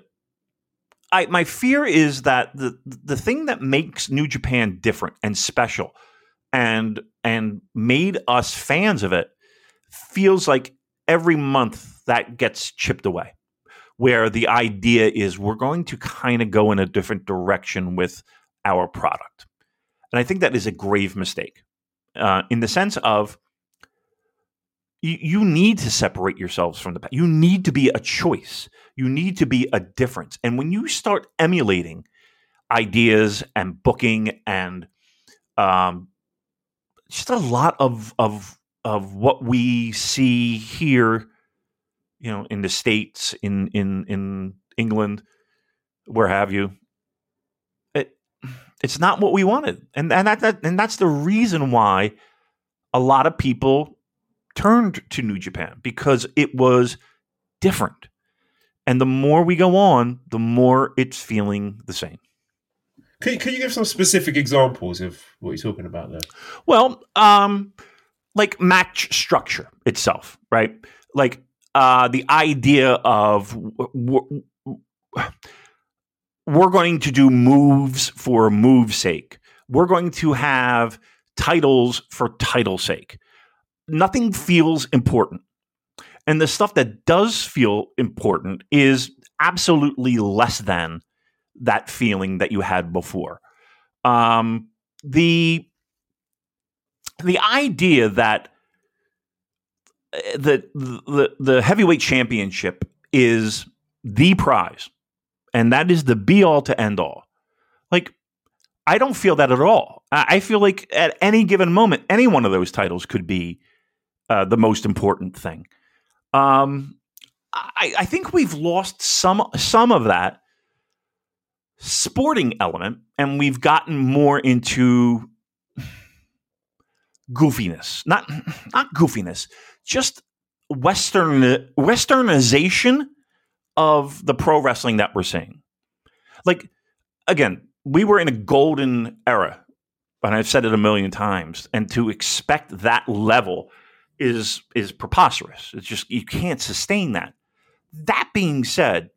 I my fear is that the the thing that makes New Japan different and special, and and made us fans of it, feels like every month that gets chipped away where the idea is we're going to kind of go in a different direction with our product. And i think that is a grave mistake uh, in the sense of you, you need to separate yourselves from the pack you need to be a choice you need to be a difference and when you start emulating ideas and booking and um, just a lot of of of what we see here, you know, in the states, in in in England, where have you. It it's not what we wanted, and and that, that and that's the reason why a lot of people turned to New Japan because it was different. And the more we go on, the more it's feeling the same. Can, can you give some specific examples of what you're talking about there? Well, um, like match structure itself, right? Like uh, the idea of w- w- we're going to do moves for move's sake. We're going to have titles for title's sake. Nothing feels important. And the stuff that does feel important is absolutely less than that feeling that you had before. Um, the the idea that the, the the heavyweight championship is the prize, and that is the be all to end all. Like, I don't feel that at all. I feel like at any given moment, any one of those titles could be uh, the most important thing. Um, I, I think we've lost some some of that sporting element, and we've gotten more into goofiness. Not not goofiness, just western westernization of the pro wrestling that we're seeing. Like again, we were in a golden era, and I've said it a million times, and to expect that level is is preposterous. It's just you can't sustain that. That being said,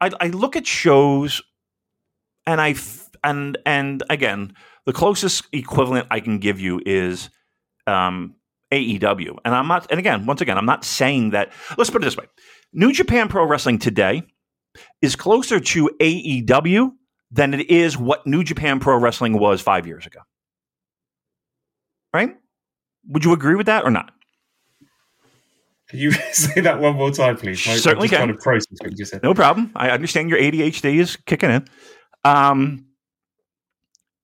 I, I look at shows, and I and and again, the closest equivalent I can give you is um, AEW, and I'm not. And again, once again, I'm not saying that. Let's put it this way: New Japan Pro Wrestling today is closer to AEW than it is what New Japan Pro Wrestling was five years ago. Right? Would you agree with that or not? Can you say that one more time, please? I, Certainly can. Kind of process what you just said. No problem. I understand your ADHD is kicking in. Um,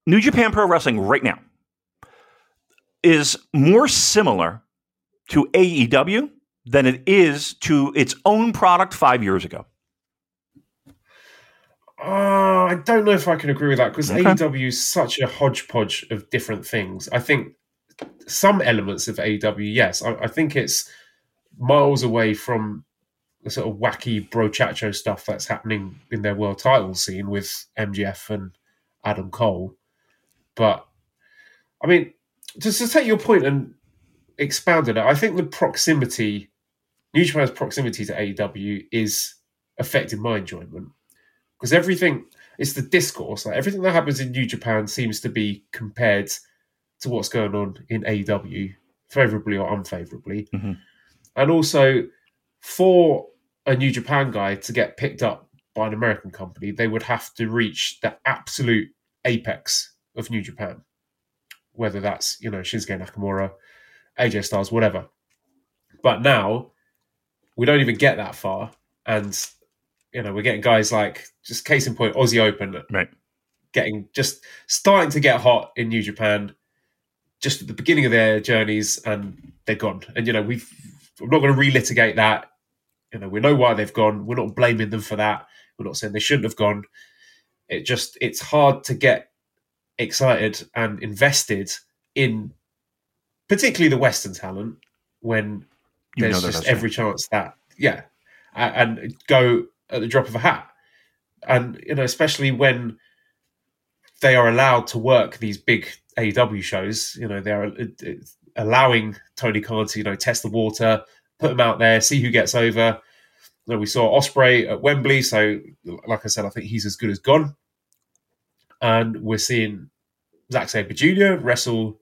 New Japan Pro Wrestling right now is more similar to AEW than it is to its own product five years ago. Uh, I don't know if I can agree with that because okay. AEW is such a hodgepodge of different things. I think some elements of AEW, yes. I, I think it's miles away from the sort of wacky brochacho stuff that's happening in their world title scene with MJF and Adam Cole. But I mean, just to take your point and expound on it, I think the proximity, New Japan's proximity to AEW is affecting my enjoyment because everything it's the discourse. Like everything that happens in New Japan seems to be compared to what's going on in AEW, favorably or unfavorably. Mm-hmm. And also, for a New Japan guy to get picked up by an American company, they would have to reach the absolute apex of New Japan, whether that's you know Shinsuke Nakamura, AJ Styles, whatever. But now we don't even get that far, and you know we're getting guys like just case in point Aussie Open, right? Getting just starting to get hot in New Japan, just at the beginning of their journeys, and they're gone. And you know we've I'm not going to relitigate that. You know we know why they've gone. We're not blaming them for that. We're not saying they shouldn't have gone. It just it's hard to get excited and invested in particularly the Western talent when you there's just every chance that yeah, and go at the drop of a hat, and you know especially when they are allowed to work these big AEW shows. You know they are uh, uh, allowing Tony Khan to you know test the water, put them out there, see who gets over. You know, we saw Osprey at Wembley, so like I said, I think he's as good as gone and we're seeing Zack Sabre Jr. wrestle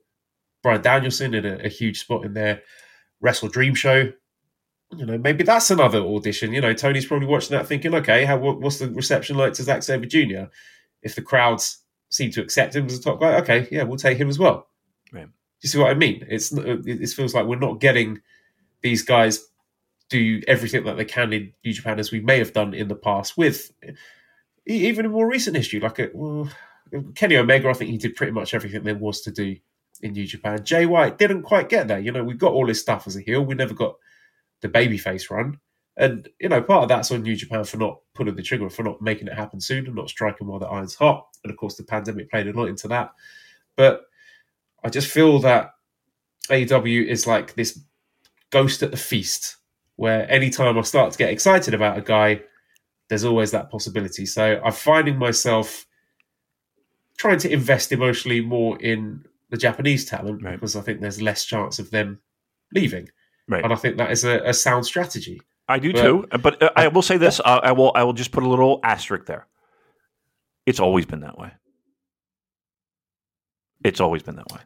Bryan Danielson in a, a, huge spot in their Wrestle Dream show. You know, maybe that's another audition. You know, Tony's probably watching that, thinking, okay, how what's the reception like to Zack Sabre Jr. If the crowds seem to accept him as a top guy, okay, yeah, we'll take him as well. Right. You see what I mean? It's it feels like we're not getting these guys do everything that they can in New Japan as we may have done in the past with even in more recent history, like a, well, Kenny Omega, I think he did pretty much everything there was to do in New Japan. Jay White didn't quite get there. You know, we got all his stuff as a heel. We never got the babyface run. And, you know, part of that's on New Japan for not pulling the trigger, for not making it happen soon and not striking while the iron's hot. And of course, the pandemic played a lot into that. But I just feel that AEW is like this ghost at the feast, where anytime I start to get excited about a guy, there's always that possibility. So I'm finding myself trying to invest emotionally more in the Japanese talent Right. because I think there's less chance of them leaving, Right. and I think that is a, a sound strategy. I do too. But uh, I will say this: uh, I will. I will just put a little asterisk there. It's always been that way. It's always been that way.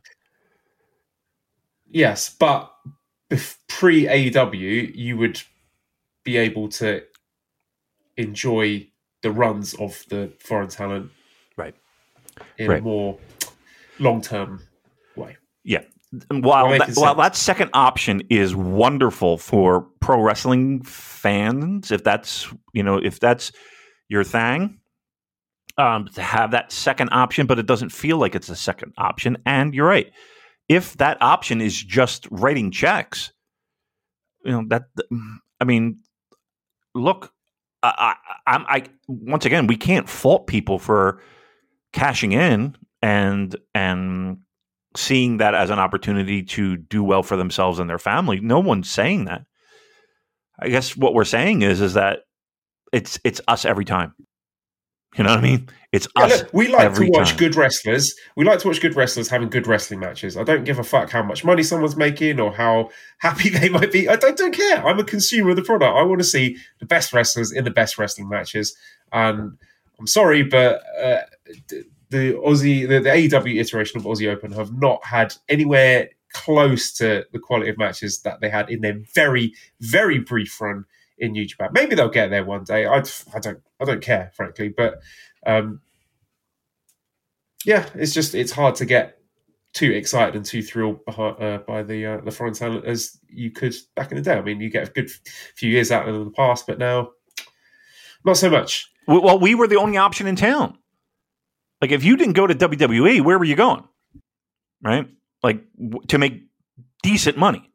Yes, but pre AEW, you would be able to enjoy the runs of the foreign talent Right. in Right. a more long term way. Yeah. While that, while that second option is wonderful for pro wrestling fans, if that's you know if that's your thing, um, to have that second option, but it doesn't feel like it's a second option. And you're right. If that option is just writing checks, you know that. I mean, look, I, I, I'm. I once again, we can't fault people for cashing in and and seeing that as an opportunity to do well for themselves and their family. No one's saying that. I guess what we're saying is is that it's it's us every time. You know what I mean? It's Yeah, us. look, we like to watch time. good wrestlers. We like to watch good wrestlers having good wrestling matches. I don't give a fuck how much money someone's making or how happy they might be. I don't, don't care. I'm a consumer of the product. I want to see the best wrestlers in the best wrestling matches. And I'm sorry, but uh, the- Aussie, the, the AEW iteration of Aussie Open have not had anywhere close to the quality of matches that they had in their very, very brief run in New Japan. Maybe they'll get there one day. I, I don't, I don't care, frankly. But um, yeah, it's just it's hard to get too excited and too thrilled by, uh, by the uh, the foreign talent as you could back in the day. I mean, you get a good few years out of the past, but now not so much. Well, we were the only option in town. Like, if you didn't go to WWE, where were you going? Right? Like, w- to make decent money.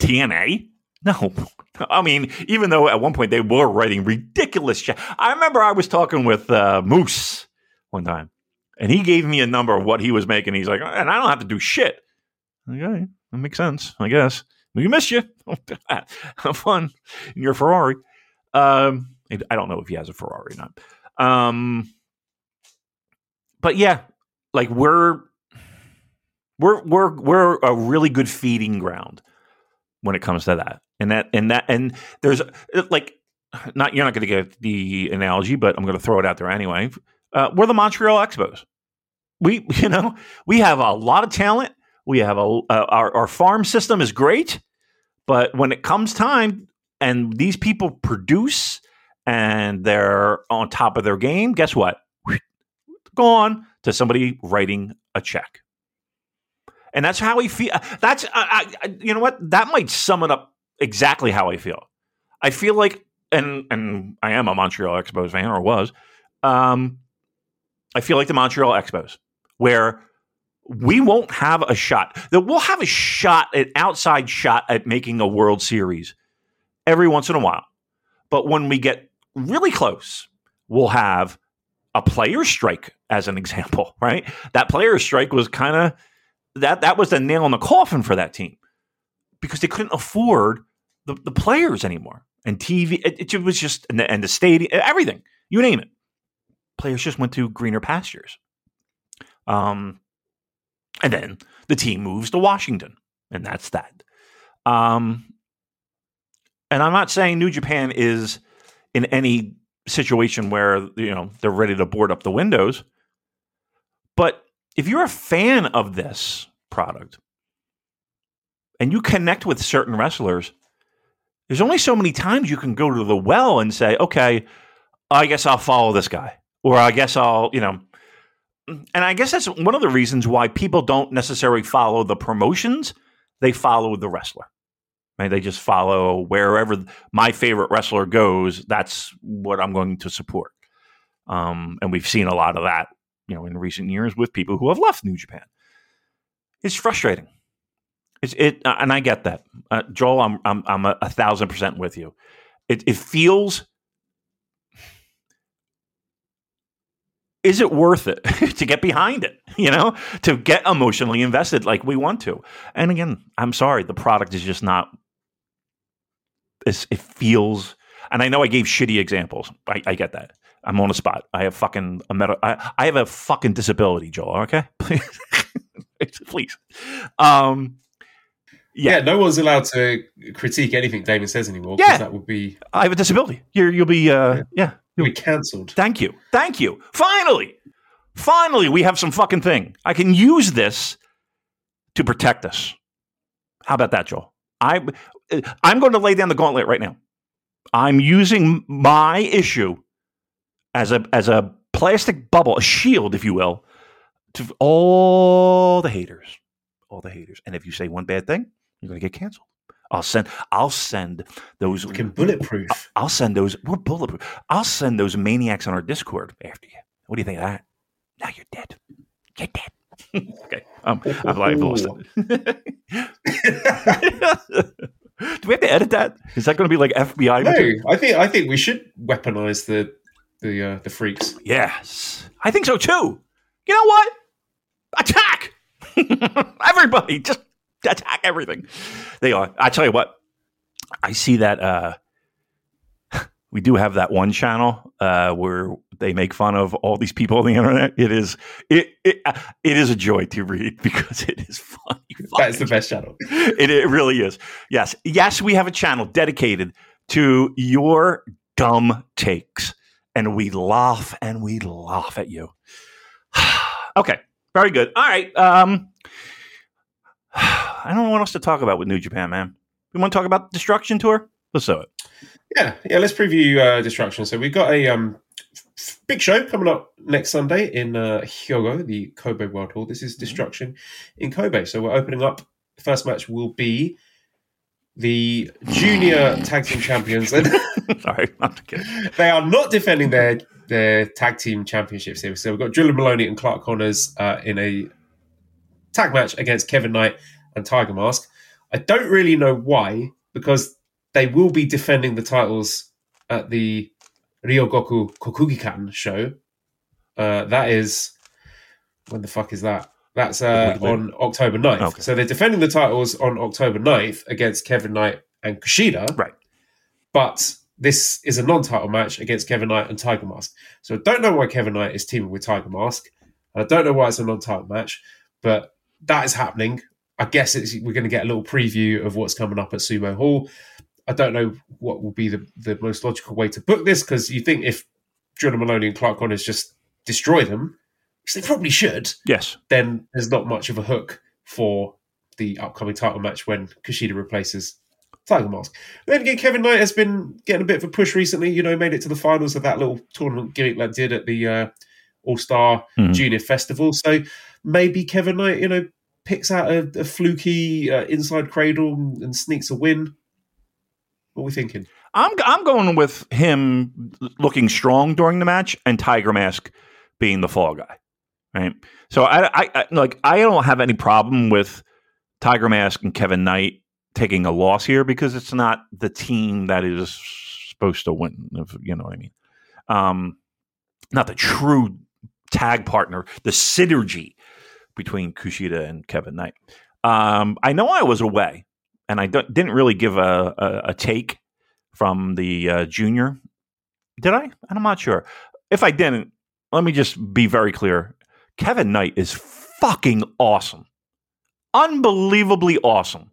TNA? No. I mean, even though at one point they were writing ridiculous checks. I remember I was talking with uh, Moose one time, and he gave me a number of what he was making. He's like, and I don't have to do shit. Okay, that makes sense, I guess. We missed you. have fun in your Ferrari. Um, I don't know if he has a Ferrari or not. Um, but yeah, like we're we're we're we're a really good feeding ground when it comes to that, and that and that and there's like not you're not going to get the analogy, but I'm going to throw it out there anyway. Uh, we're the Montreal Expos. We you know we have a lot of talent. We have a uh, our our farm system is great, but when it comes time and these people produce and they're on top of their game, guess what? Gone to somebody writing a check. And that's how we feel. That's, I, I, you know what? That might sum it up exactly how I feel. I feel like, and and I am a Montreal Expos fan, or was. Um, I feel like the Montreal Expos, where we won't have a shot. That we'll have a shot, an outside shot at making a World Series every once in a while. But when we get really close, we'll have a player strike as an example, right? That player strike was kind of that that was the nail in the coffin for that team because they couldn't afford the, the players anymore. And TV, it, it was just and the, and the stadium, everything you name it. Players just went to greener pastures. Um, and then the team moves to Washington, and that's that. Um, and I'm not saying New Japan is in any situation where you know they're ready to board up the windows, but if you're a fan of this product and you connect with certain wrestlers, there's only so many times you can go to the well and say, okay, I guess I'll follow this guy. Or I guess I'll, you know. And I guess that's one of the reasons why people don't necessarily follow the promotions, they follow the wrestler. They just follow wherever my favorite wrestler goes, that's what I'm going to support. Um, and we've seen a lot of that you know in recent years with people who have left New Japan. It's frustrating. It's it, uh, and I get that, uh, Joel. I'm I'm I'm a, a thousand percent with you. It it feels is it worth it to get behind it? You know, to get emotionally invested like we want to. And again, I'm sorry, the product is just not. It's, it feels, and I know I gave shitty examples. I, I get that. I'm on the spot. I have fucking a meta. I, I have a fucking disability, Joel. Okay, please, please. Um, yeah. no one's allowed to critique anything Damon says anymore. Yeah. that would be I have a disability. You're, you'll be, uh, yeah. you'll be cancelled. Thank you. Thank you. Finally, finally, we have some fucking thing. I can use this to protect us. How about that, Joel? I, I'm going to lay down the gauntlet right now. I'm using my issue as a as a plastic bubble, a shield, if you will, to all the haters, all the haters. And if you say one bad thing, you're going to get canceled. I'll send. I'll send those. Fucking bulletproof. I'll send those. We're bulletproof. I'll send those maniacs on our Discord after you. What do you think of that? Now you're dead. You're dead. okay. Um, I've, I've lost it. do we have to edit that? Is that going to be like FBI? No, material? I think I think we should weaponize the the uh, the freaks. Yes, I think so too. You know what? Attack! Everybody, just attack everything. They are. I tell you what, I see that. Uh, we do have that one channel uh, where they make fun of all these people on the internet. It is it it, uh, it is a joy to read because it is funny. That's the best channel. It, it really is. Yes, yes, we have a channel dedicated to your dumb takes, and we laugh and we laugh at you. okay, very good. All right. Um, I don't know what else to talk about with New Japan, man. We want to talk about Destruction Tour? Let's do it. Yeah, yeah. Let's preview uh, Destruction. So we've got a um, big show coming up next Sunday in uh, Hyogo, the Kobe World Hall. This is Destruction in Kobe. So we're opening up. The first match will be the Junior Tag Team Champions. Sorry, I'm kidding. they are not defending their their tag team championships here. So we've got Drilla Moloney and Clark Connors uh, in a tag match against Kevin Knight and Tiger Mask. I don't really know why, because they will be defending the titles at the Ryogoku Kokugikan show. Uh, that is when the fuck is that? That's uh, on October 9th. Okay. So they're defending the titles on October 9th against Kevin Knight and Kushida. Right. But this is a non-title match against Kevin Knight and Tiger Mask. So I don't know why Kevin Knight is teaming with Tiger Mask. And I don't know why it's a non-title match, but that is happening. I guess it's, we're going to get a little preview of what's coming up at Sumo Hall. I don't know what will be the, the most logical way to book this because you think if Jordan Moloney and Clark Connors just destroy them, which they probably should, Yes. then there's not much of a hook for the upcoming title match when Kushida replaces Tiger Mask. Then again, Kevin Knight has been getting a bit of a push recently. You know, made it to the finals of that little tournament gimmick that did at the uh, All Star Mhm. Junior Festival. So maybe Kevin Knight, you know, picks out a, a fluky uh, inside cradle and, and sneaks a win. What are we thinking? I'm I'm going with him looking strong during the match and Tiger Mask being the fall guy, right? So I, I, I like I don't have any problem with Tiger Mask and Kevin Knight taking a loss here because it's not the team that is supposed to win. If you know what I mean, um, not the true tag partner, the synergy between Kushida and Kevin Knight. Um, I know I was away, and I don't- didn't really give a, a, a take from the uh, junior. Did I? I'm not sure. If I didn't, let me just be very clear. Kevin Knight is fucking awesome. Unbelievably awesome.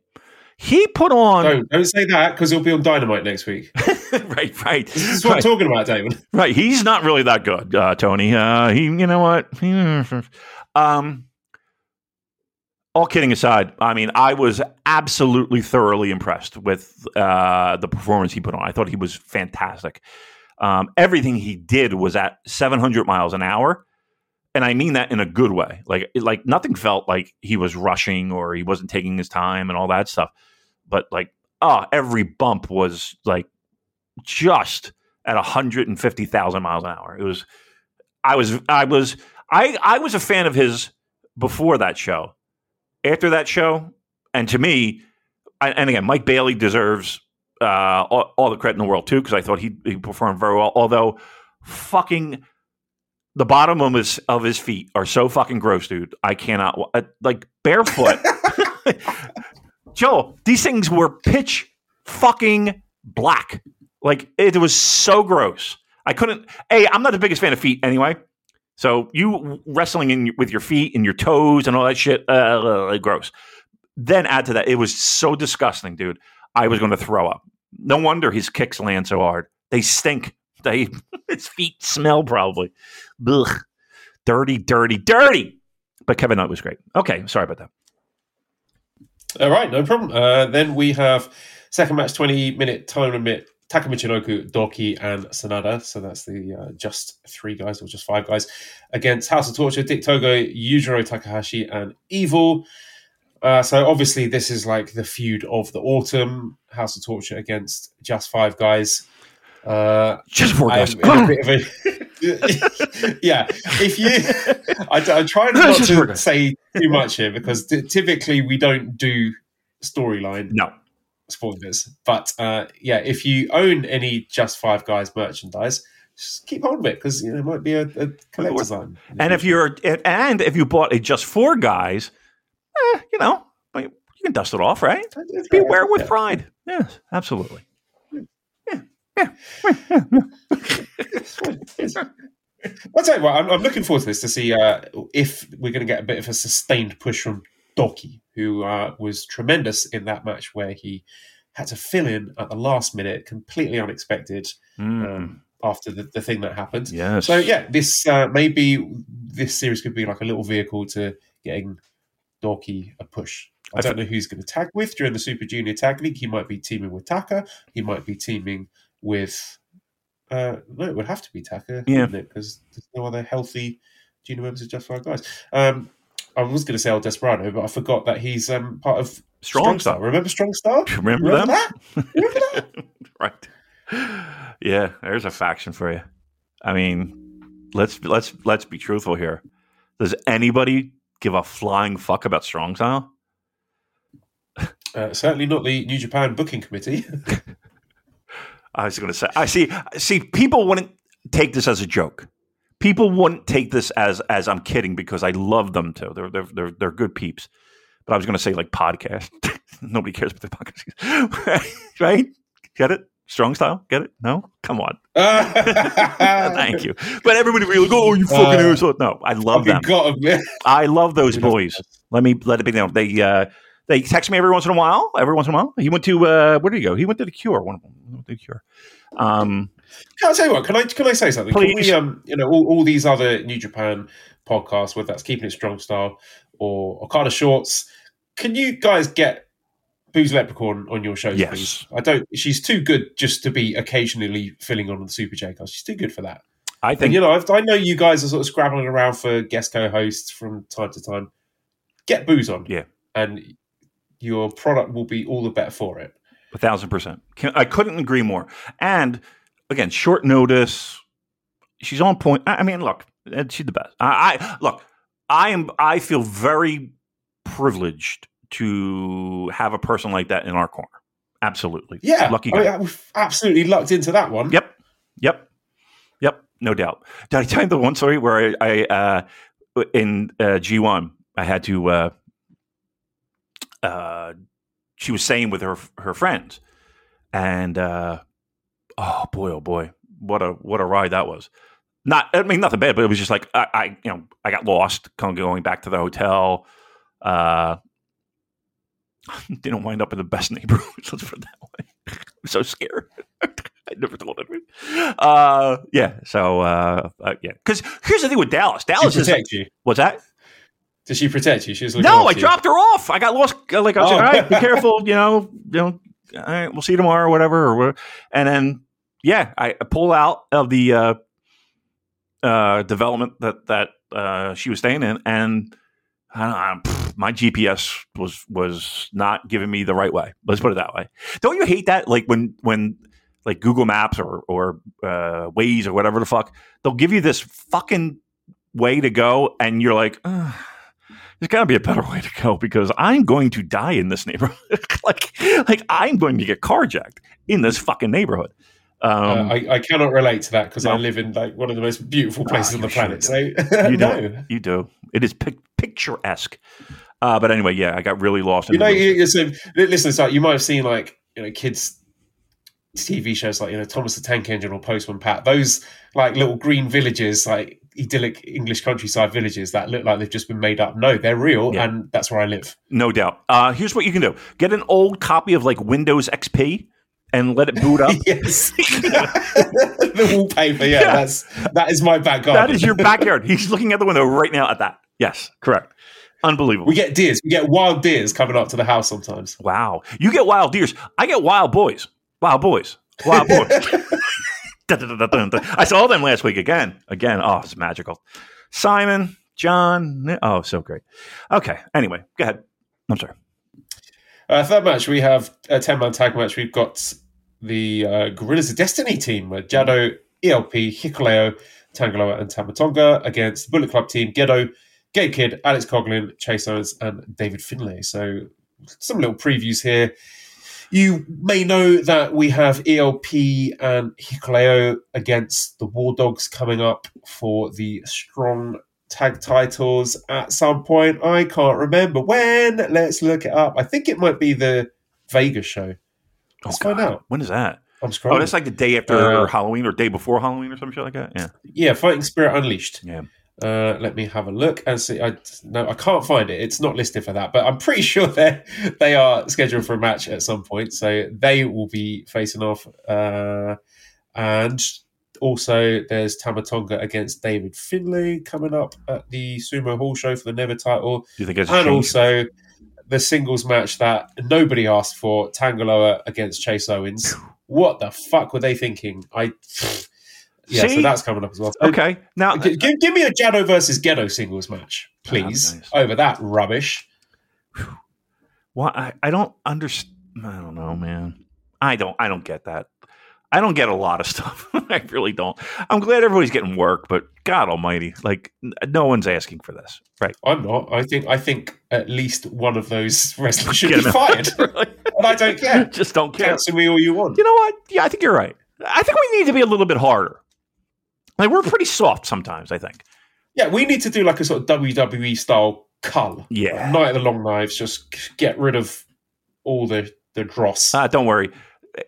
He put on Don't, don't say that because he'll be on Dynamite next week. right, right, This is what I'm talking about, Damon. right. He's not really that good, uh, Tony. Uh, he, you know what? um, all kidding aside, I mean, I was absolutely thoroughly impressed with uh, the performance he put on. I thought he was fantastic. Um, everything he did was at 700 miles an hour, and I mean that in a good way. Like, like nothing felt like he was rushing or he wasn't taking his time and all that stuff. But like, oh, every bump was like just at 150,000 miles an hour. It was, I was, I was, I, I was a fan of his before that show. After that show, and to me, I- and again, Mike Bailey deserves uh, all, all the credit in the world too because I thought he, he performed very well. Although, fucking the bottom of his of his feet are so fucking gross, dude. I cannot uh, like barefoot. Joe, these things were pitch fucking black. Like it was so gross. I couldn't. A, I'm not the biggest fan of feet anyway. So you wrestling in with your feet and your toes and all that shit, uh, uh, gross. Then add to that, it was so disgusting, dude. I was going to throw up. No wonder his kicks land so hard. They stink. They his feet smell probably. Ugh. Dirty, dirty, dirty. But Kevin Knight was great. Okay, sorry about that. All right, no problem. Uh, then we have second match, 20 minute time limit. Taka Michinoku, Doki, and Sanada. So that's the uh, just three guys, or just five guys, against House of Torture, Dick Togo, Yujiro Takahashi, and Evil. Uh, so obviously, this is like the feud of the autumn. House of Torture against just five guys. Uh, Just four guys. I'm a bit of a- yeah, if you, I, I try not to say too much here because t- typically we don't do storyline No. Spoilers. But uh, yeah, if you own any Just Five Guys merchandise, just keep hold of it because you know it might be a, a collector's item. And if you're and if you bought a just four guys, eh, you know, you can dust it off, right? Be wear it with Yeah. pride. Yes, absolutely. I'll tell you what, I'm, I'm looking forward to this to see uh, if we're going to get a bit of a sustained push from Doki, who uh, was tremendous in that match where he had to fill in at the last minute, completely unexpected Mm, um, after the, the thing that happened. yes. So yeah, this uh, maybe this series could be like a little vehicle to getting Doki a push. I don't know who he's going to tag with during the Super Junior Tag League. He might be teaming with Taka. He might be teaming with. Uh, no, it would have to be Taka, Yeah. wouldn't it? Because there's no other healthy junior members of Just Five Guys. Um, I was going to say El Desperado, but I forgot that he's um, part of Strong Style. stuff. Remember Strong Style? Remember, them? that? Remember that? right. Yeah, there's a faction for you. I mean, let's let's let's be truthful here. Does anybody give a flying fuck about strong style? Uh, certainly not the New Japan booking committee. I was going to say, I see. See, people wouldn't take this as a joke. People wouldn't take this as as I'm kidding because I love them too. They're they're they're, they're good peeps. But I was going to say like podcast. Nobody cares about the podcast, right? Get it? Strong style? Get it? No? Come on. Thank you. But everybody will be like, "Oh, you fucking Uh, asshole!" No, I love them. got 'em, man. I love those boys. Let me let it be known. They uh, they text me every once in a while. Every once in a while, he went to uh, where did he go? He went to the Cure. One of them He went to the Cure. Um, Can I tell you what? Can I can I say something? Can Please. we, um, you know, all, all these other New Japan podcasts, whether that's Keeping It Strong Style or Okada Shorts, can you guys get Booze Leprechaun on your shows, Yes. please? I don't. She's too good just to be occasionally filling on the Super J cast. She's too good for that. I And think you know, I've, I know you guys are sort of scrabbling around for guest co-hosts from time to time. Get Booze on, Yeah. and your product will be all the better for it. a thousand percent. Can- I couldn't agree more. And again, short notice. She's on point. I I mean, look, she's the best. I, I look. I am. I feel very privileged to have a person like that in our corner. Absolutely. Yeah, Lucky I guy. mean, we've absolutely lucked into that one. Yep. Yep. Yep. No doubt. Did I tell you the one story where I, I uh, in uh, G1, I had to, uh, uh, she was saying with her her friends, and uh, oh boy, oh boy, what a what a ride that was. Not, I mean, nothing bad, but it was just like I, I you know, I got lost, kind of going back to the hotel. Uh, didn't wind up in the best neighborhood. Let's put it that way. I'm so scared. I never told anyone. Uh, yeah. So, uh, uh, yeah. Because here's the thing with Dallas. Dallas is you? what's that? Did she protect you? She was looking No, I you. dropped her off. I got lost. Like I was Oh. like, all right, be careful. You know, you know. All right, we'll see you tomorrow or whatever. Or whatever. And then, yeah, I pull out of the uh, uh, development that that uh, she was staying in, and I don't know, my GPS was was not giving me the right way. Let's put it that way. Don't you hate that? Like when when like Google Maps or or uh, Waze or whatever the fuck, they'll give you this fucking way to go, and you're like. "Ugh, there's got to be a better way to go because I'm going to die in this neighborhood. like, like I'm going to get carjacked in this fucking neighborhood. Um, uh, I, I cannot relate to that because No. I live in like one of the most beautiful places Ah, on the sure planet. So you no, do. You do. It is pic- picturesque. Uh, but anyway, yeah, I got really lost. In you know, you, you- so, listen, it's like you might have seen like you know kids TV shows like you know Thomas the Tank Engine or Postman Pat. Those like little green villages, like idyllic English countryside villages that look like they've just been made up. No, they're real, Yeah. and that's where I live. no doubt. Uh, here's what you can do: get an old copy of like Windows XP and let it boot up. yes, the wallpaper. Yeah, Yeah. that's that is my backyard. That is your backyard. He's looking at the window right now at that. Yes, correct. Unbelievable. We get deers. We get wild deers coming up to the house sometimes. Wow. You get wild deers. I get wild boys. Wild boys. Wild boys. I saw them last week again. Again. Oh, it's magical. Simon, John. Oh, so great. Okay. Anyway, go ahead. I'm sorry. Uh, third match, we have a 10 man tag match. We've got the uh, Gorillas of Destiny team, uh, Jado, ELP, Hikuleo, Tangaloa, and Tama Tonga against the Bullet Club team, Gedo, Gay Kid, Alex Coughlin, Chase Owens, and David Finlay. So, some little previews here. You may know that we have ELP and Hikuleo against the War Dogs coming up for the Strong tag titles at some point. I can't remember when. Let's look it up. I think it might be the Vegas show. Let's find out. When is that? I'm Oh, scrolling. that's like the day after Uh, Halloween or day before Halloween or some shit like that. Yeah. yeah, Fighting Spirit Unleashed. Yeah. Uh, let me have a look and see. I no, I can't find it. It's not listed for that, but I'm pretty sure they they are scheduled for a match at some point. So they will be facing off. Uh, and also, there's Tama Tonga against David Finlay coming up at the Sumo Hall show for the NEVER title. Do you think it's and changed? also the singles match that nobody asked for, Tangaloa against Chase Owens. What the fuck were they thinking? I yeah, See? so that's coming up as well. Okay. Now, give, give me a Jado versus Gedo singles match, please, nice. over that rubbish. Well, I, I don't understand. I don't know, man. I don't. I don't get that. I don't get a lot of stuff. I really don't. I'm glad everybody's getting work, but God Almighty, like no one's asking for this, right? I'm not. I think I think at least one of those wrestlers should Get be fired, and I don't care. Just don't care. Cancel me all you want. You know what? Yeah, I think you're right. I think we need to be a little bit harder. Like we're pretty soft sometimes. I think. Yeah, we need to do like a sort of WWE style cull. Yeah. Night of the Long Knives. Just get rid of all the the dross. Uh, don't worry.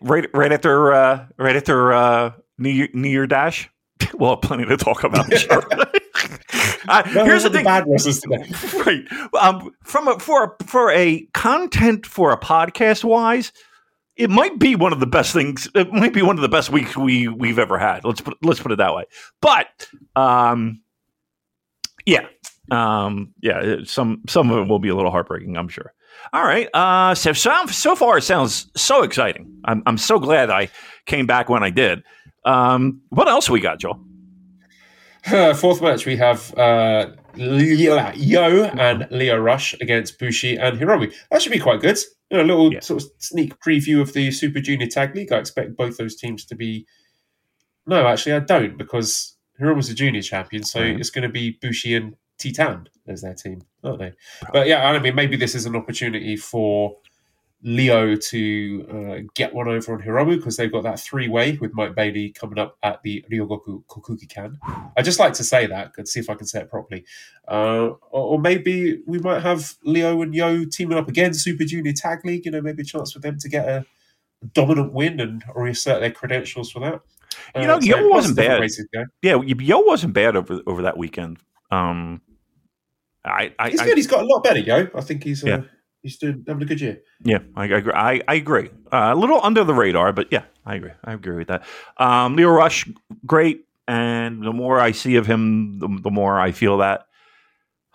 Right, right after, uh, right after uh, New Year, New Year Dash, we'll have plenty to talk about. Sure. uh, No, here's the the thing. bad wrestlers today. right. Um, from a, for a, for a content for a podcast wise, it might be one of the best things. It might be one of the best weeks we we've ever had. Let's put let's put it that way. But um, yeah, um, yeah. Some some of it will be a little heartbreaking. I'm sure. All right. Uh, so so, so far it sounds so exciting. I'm I'm so glad I came back when I did. Um, what else we got, Joel? Uh, fourth match, we have uh, Yo and Lio Rush against Bushi and Hiromu. That should be quite good. You know, a little Yeah. sort of sneak preview of the Super Junior Tag League. I expect both those teams to be. No, actually, I don't because Hiromu's a junior champion, so Right. it's going to be Bushi and Titan as their team, aren't they? But yeah, I mean, maybe this is an opportunity for Lio to uh, get one over on Hiromu because they've got that three way with Mike Bailey coming up at the Ryogoku Kokugikan. I just like to say that and see if I can say it properly. Uh, or, or maybe we might have Lio and Yo teaming up again, Super Junior Tag League. You know, maybe a chance for them to get a dominant win and reassert their credentials for that. You know, Yo lots of wasn't bad. ways to go. Yeah, Yo wasn't bad over over that weekend. Um, I, I, He's I good. He's got a lot better, Yo. I think he's uh, Yeah. He's doing having a good year. yeah, I, agree. I, I agree. Uh, a little under the radar, but yeah, I agree. I agree with that. Um, Lio Rush, great, and the more I see of him, the, the more I feel that.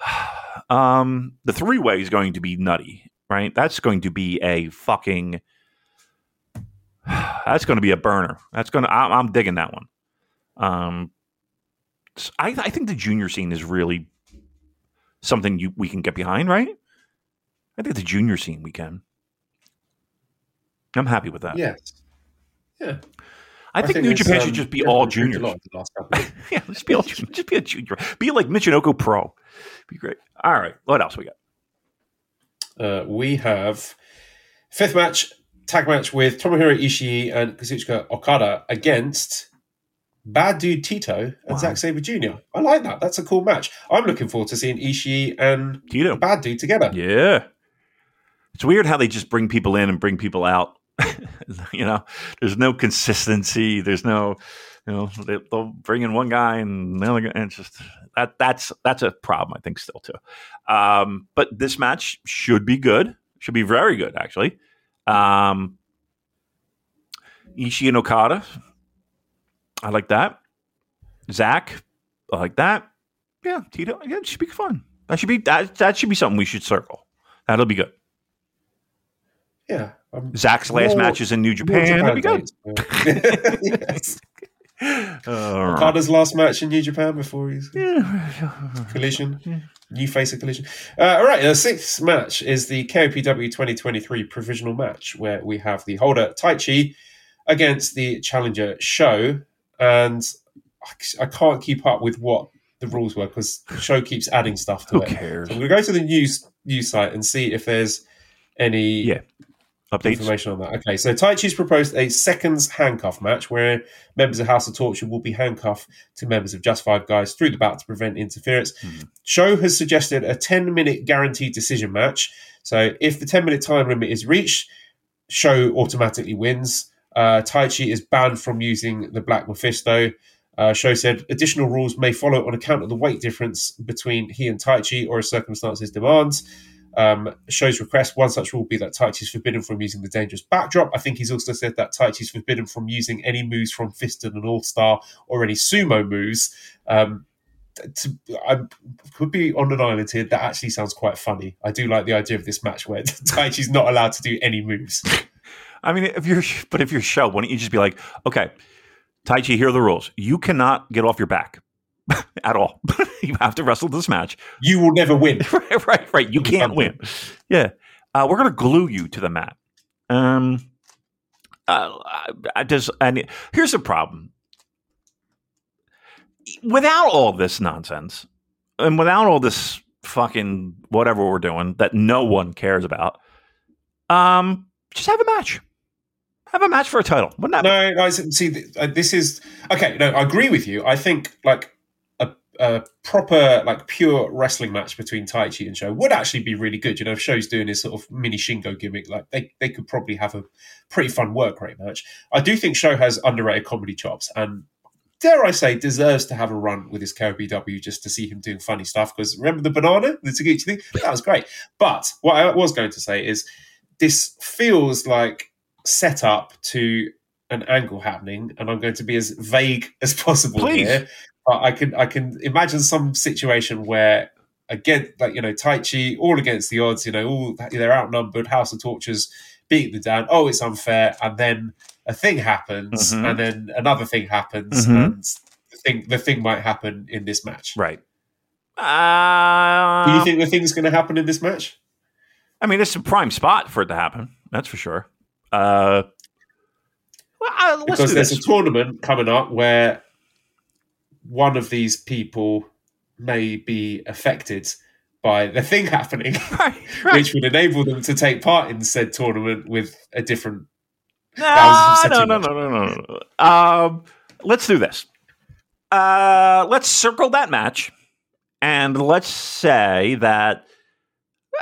Um, the three way is going to be nutty, right? That's going to be a fucking. That's going to be a burner. That's going to. I'm, I'm digging that one. Um, I, I think the junior scene is really something you we can get behind, right? I think the junior scene we can. I'm happy with that. Yes. Yeah. I, think, New Japan um, should just be yeah, all juniors. a lot in the last yeah, just be all. Just be a junior. Be like Michinoku Pro. Be great. All right. What else we got? Uh, we have fifth match tag match with Tomohiro Ishii and Kazuchika Okada against Bad Dude Tito and Wow. Zack Sabre Jr. I like that. That's a cool match. I'm looking forward to seeing Ishii and Tito. Bad Dude together. Yeah. It's weird how they just bring people in and bring people out. you know, there's no consistency. There's no, you know, they, they'll bring in one guy and another guy. And just that that's that's a problem, I think, still too. Um, but this match should be good. Should be very good, actually. Um, Ishii and Okada. I like that. Zach. I like that. Yeah, Tito. Yeah, it should be fun. That should be that. That should be something we should circle. That'll be good. Yeah. um, Zach's last More- matches in New Japan. Be good. dates. yes. All right. Last match in New Japan before he's Yeah. collision. New face of collision. Uh, all right, the sixth match is the KOPW 2023 provisional match where we have the holder Taichi against the challenger SHO, and I- can't keep up with what the rules were because SHO keeps adding stuff to Who it. cares? So I'm going to go to the news news site and see if there's any Yeah. Updates. information on that. Okay, so Tai Taichi's proposed a seconds handcuff match where members of House of Torture will be handcuffed to members of Just Five Guys through the bout to prevent interference. Mhm. SHO has suggested a 10 minute guaranteed decision match. So if the 10 minute time limit is reached, SHO automatically wins. Uh, Taichi is banned from using the Black Mephisto. Uh, SHO said additional rules may follow on account of the weight difference between he and Taichi or as circumstances demands. Um, SHO's request, one such rule would be that Taichi is forbidden from using the dangerous backdrop. I think he's also said that Taichi is forbidden from using any moves from Fisted and All Star or any sumo moves. Um, to, I could be on an island here. That actually sounds quite funny. I do like the idea of this match where Taichi's not allowed to do any moves. I mean, if you're, but if you're SHO, why don't you just be like, okay, Taichi, here are the rules. You cannot get off your back at all. you have to wrestle this match. You will never win. right, right, right. You can't win. Yeah. Uh, we're going to glue you to the mat. Um, uh, I does, and here's the problem. Without all this nonsense, and without all this fucking whatever we're doing that no one cares about, um, just have a match. Have a match for a title. Wouldn't that No, no. See, uh, this is okay. No, I agree with you. I think like a, proper, like pure wrestling match between Taichi and SHO would actually be really good. You know, if SHO's doing his sort of mini Shingo gimmick, like they, they could probably have a pretty fun work rate match. I do think Show has underrated comedy chops and. Dare I say, deserves to have a run with his KOPW just to see him doing funny stuff. Because remember the banana, the Taguchi thing? That was great. But what I was going to say is this feels like set up to an angle happening, and I'm going to be as vague as possible Please. here. But I can I can imagine some situation where again, like you know, Taichi all against the odds. You know, all they're outnumbered. House of Tortures beating them down. Oh, it's unfair, and then a thing happens, Mhm. and then another thing happens, Mhm. and the thing the thing might happen in this match. right? Uh, Do you think the thing's going to happen in this match? I mean, it's a prime spot for it to happen. That's for sure. Uh, well, uh, because there's a tournament coming up where one of these people may be affected by the thing happening, right, right. which would enable them to take part in said tournament with a different. No, no, no, no, no, no, no. Um, let's do this. Uh, let's circle that match, and let's say that,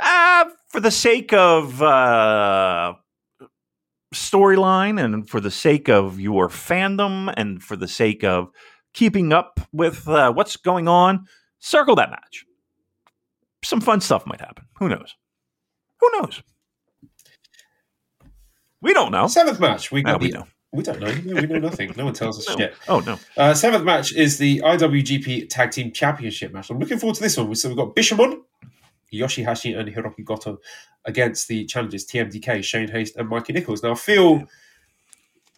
uh, for the sake of uh, storyline, and for the sake of your fandom, and for the sake of keeping up with uh, what's going on, circle that match. Some fun stuff might happen. Who knows? Who knows? We don't know. Seventh match, we No, we know. We don't know. No, we know nothing. No one tells us No. shit. Oh no. Uh, seventh match is the IWGP Tag Team Championship match. I'm looking forward to this one. So we've got Bishamon, Yoshihashi, and Hirooki Goto against the challengers TMDK, Shane Haste, and Mikey Nicholls. Now, I feel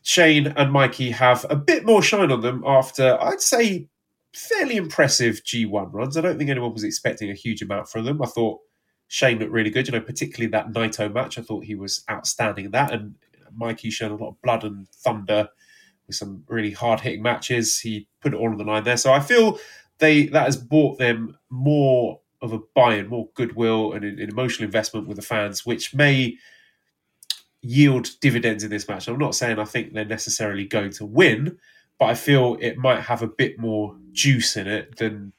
Shane and Mikey have a bit more shine on them after, I'd say, fairly impressive G1 runs. I don't think anyone was expecting a huge amount from them. I thought Shane looked really good, you know, particularly that Naito match. I thought he was outstanding in that. And Mikey showed a lot of blood and thunder with some really hard hitting matches. He put it all on the line there. So I feel they that has bought them more of a buy-in, more goodwill and an an emotional investment with the fans, which may yield dividends in this match. I'm not saying I think they're necessarily going to win, but I feel it might have a bit more juice in it than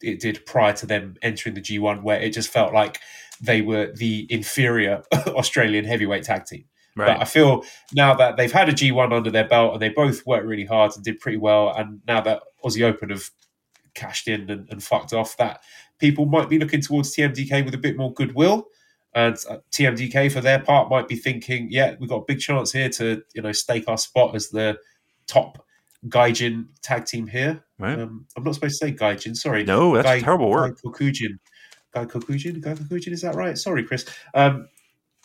it did prior to them entering the G1, where it just felt like they were the inferior Australian heavyweight tag team. Right. But I feel now that they've had a G1 under their belt and they both worked really hard and did pretty well, and now that Aussie Open have cashed in and, and fucked off, that people might be looking towards TMDK with a bit more goodwill. And uh, TMDK, for their part, might be thinking, "Yeah, we've got a big chance here to, you know, stake our spot as the top Gaijin tag team here." Right. Um, I'm not supposed to say Gaijin. Sorry. No, that's Gai, terrible word. Gai Kokujin. Gai Kokujin. Gai Kokujin. Is that right? Sorry, Chris. Um,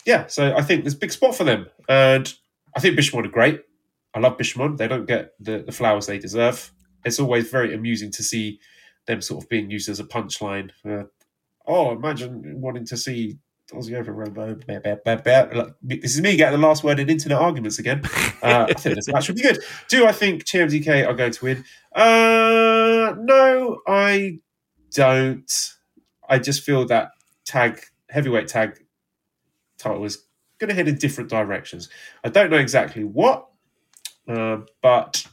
yeah, so I think there's a big spot for them. And I think Bishamon are great. I love Bishamon. They don't get the, the flowers they deserve. It's always very amusing to see them sort of being used as a punchline. Uh, oh, imagine wanting to see. This is me getting the last word in internet arguments again. Uh, I think this match would be good. Do I think TMDK are going to win? Uh, no, I don't. I just feel that tag heavyweight tag title is going to head in different directions. I don't know exactly what, uh, but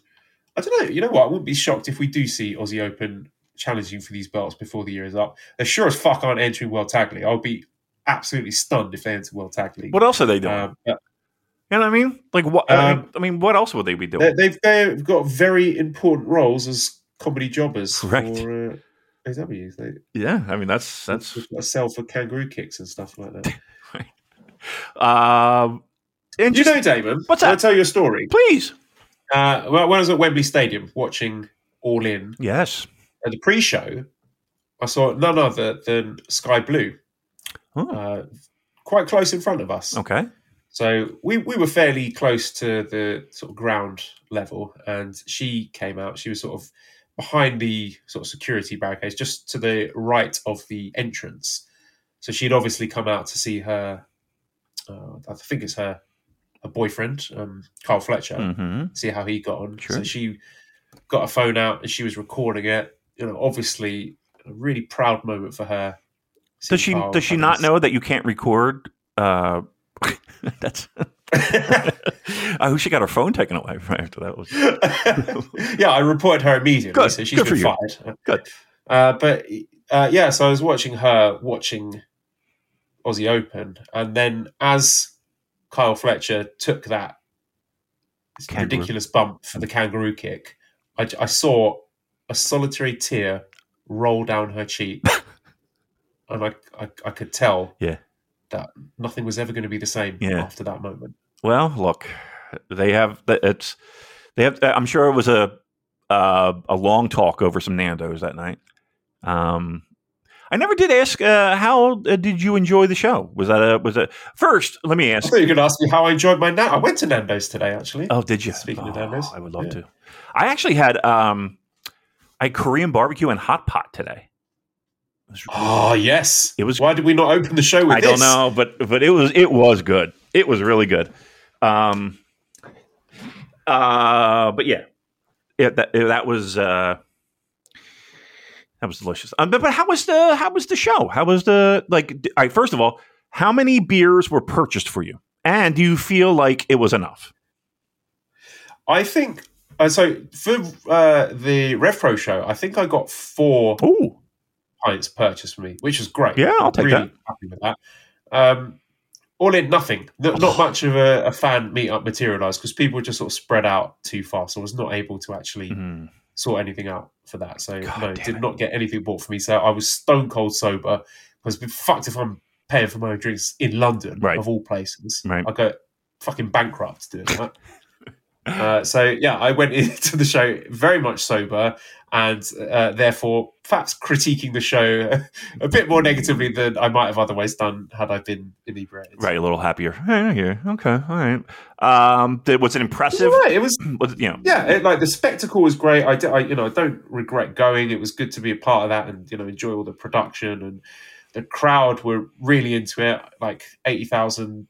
I don't know. You know what? I wouldn't be shocked if we do see Aussie Open challenging for these belts before the year is up. They sure as fuck aren't entering World Tag League. I'll be absolutely stunned if they enter World Tag League. What else are they doing? Um, you know what I mean? Like what? Um, I, mean, I, mean, what else would they be doing? They've they've got very important roles as comedy jobbers right. for uh, AEW. They, yeah, I mean that's that's a sell for kangaroo kicks and stuff like that. Um, and you know, Damon? What's that? I'll tell you a story. Please. Uh, well, when I was at Wembley Stadium watching All In, yes, at the pre-show, I saw none other than Skye Blue, oh. uh, quite close in front of us. Okay. So we, we were fairly close to the sort of ground level, and she came out. She was sort of behind the sort of security barricades, just to the right of the entrance. So she'd obviously come out to see her uh, I think it's her her boyfriend, um, Kyle Fletcher, mm-hmm. see how he got on. Sure. So she got a phone out and she was recording it. You know, obviously a really proud moment for her. Does she does she not know that you can't record? Uh, that's. I wish she got her phone taken away right after that. Was... yeah, I reported her immediately, Good. so she's Good been fired. Good. Uh, but uh, yeah, so I was watching her watching Aussie Open, and then as Kyle Fletcher took that kangaroo. ridiculous bump for the kangaroo kick, I, I saw a solitary tear roll down her cheek, and I, I, I could tell yeah that nothing was ever going to be the same yeah. after that moment. Well, look, they have it's they have. I'm sure it was a uh, a long talk over some Nando's that night. Um, I never did ask uh, how uh, did you enjoy the show? Was that a was it first? Let me ask. I you were going to ask me how I enjoyed my nap. I went to Nando's today, actually. Oh, did you? Speaking oh, of Nando's, I would love yeah. to. I actually had um, I had Korean barbecue and hot pot today. Oh yes, it was. Why did we not open the show with I this? don't know, but but it was it was good. It was really good. Um. Uh. But yeah, it, that it, that was. Uh, that was delicious. Um, but, but how was the how was the show? How was the like? All right, first of all, how many beers were purchased for you, and do you feel like it was enough? I think uh, so. For uh, the RevPro show, I think I got four Ooh. Pints purchased for me, which was great. Yeah, I'll take really that. Happy with that. Um, all in nothing. Not, not much of a, a fan meetup materialized because people just sort of spread out too fast. I was not able to actually mm sort anything out for that. So God no, did it. not get anything bought for me. So I was stone cold sober. Because fucked if I'm paying for my own drinks in London right. of all places. Right. I go fucking bankrupt doing that. uh, so yeah, I went into the show very much sober and uh, therefore perhaps critiquing the show a bit more negatively than I might have otherwise done had I been inebriated. Right, a little happier. Yeah, okay, all right. Um, was it impressive? Right, it was. was you know, yeah, it, like the spectacle was great. I, did, I, you know, I don't regret going. It was good to be a part of that and you know enjoy all the production and the crowd were really into it. Like eighty thousand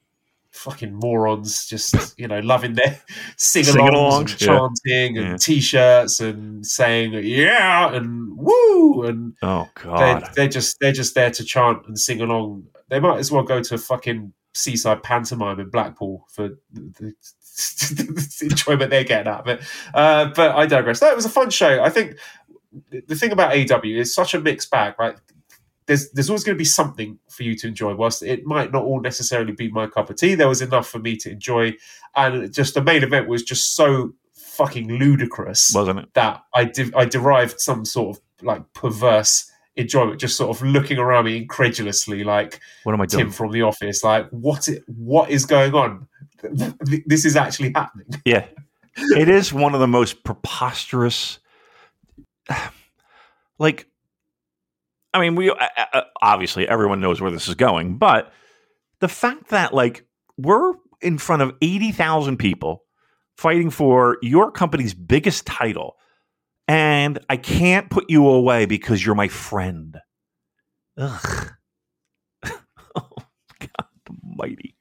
fucking morons just you know loving their sing-alongs, sing chanting yeah. and yeah. t-shirts and saying yeah and woo and oh god they're, they're, just they're just there to chant and sing along they might as well go to a fucking seaside pantomime in Blackpool for the, the enjoyment they're getting out of it. Uh, but I digress. That was a fun show. I think the thing about AEW is such a mixed bag, right? There's there's always going to be something for you to enjoy. Whilst it might not all necessarily be my cup of tea, there was enough for me to enjoy, and just the main event was just so fucking ludicrous, wasn't it? That I de- I derived some sort of like perverse enjoyment, just sort of looking around me incredulously, like what am I doing? Tim from The Office, like what it, what is going on? This is actually happening. Yeah, it is one of the most preposterous like I mean, we uh, obviously everyone knows where this is going, but the fact that like we're in front of 80,000 people fighting for your company's biggest title and I can't put you away because you're my friend. Ugh. oh God almighty.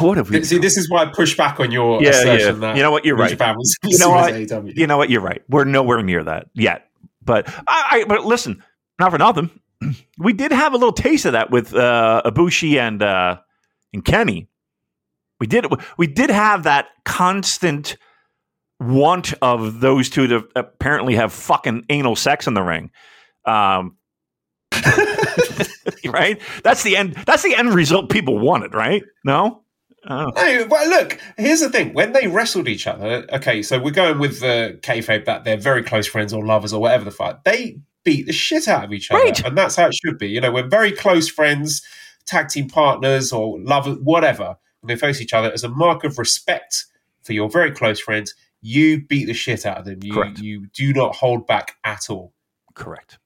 What have we? See, this is why I push back on your yeah, assertion yeah. that you know what you're right. Was, you know what? You know what you're right. We're nowhere near that yet. But I, I but listen, not for nothing. We did have a little taste of that with uh, Ibushi and uh, and Kenny. We did we did have that constant want of those two to apparently have fucking anal sex in the ring. Um, right? That's the end. That's the end result people wanted, right? No. Oh. No, well, look. Here's the thing: when they wrestled each other, okay, so we're going with the kayfabe that they're very close friends or lovers or whatever the fuck. They beat the shit out of each other, right. and that's how it should be. You know, we're very close friends, tag team partners, or lovers, whatever. When they face each other, as a mark of respect for your very close friends, you beat the shit out of them. You Correct. you do not hold back at all. Correct.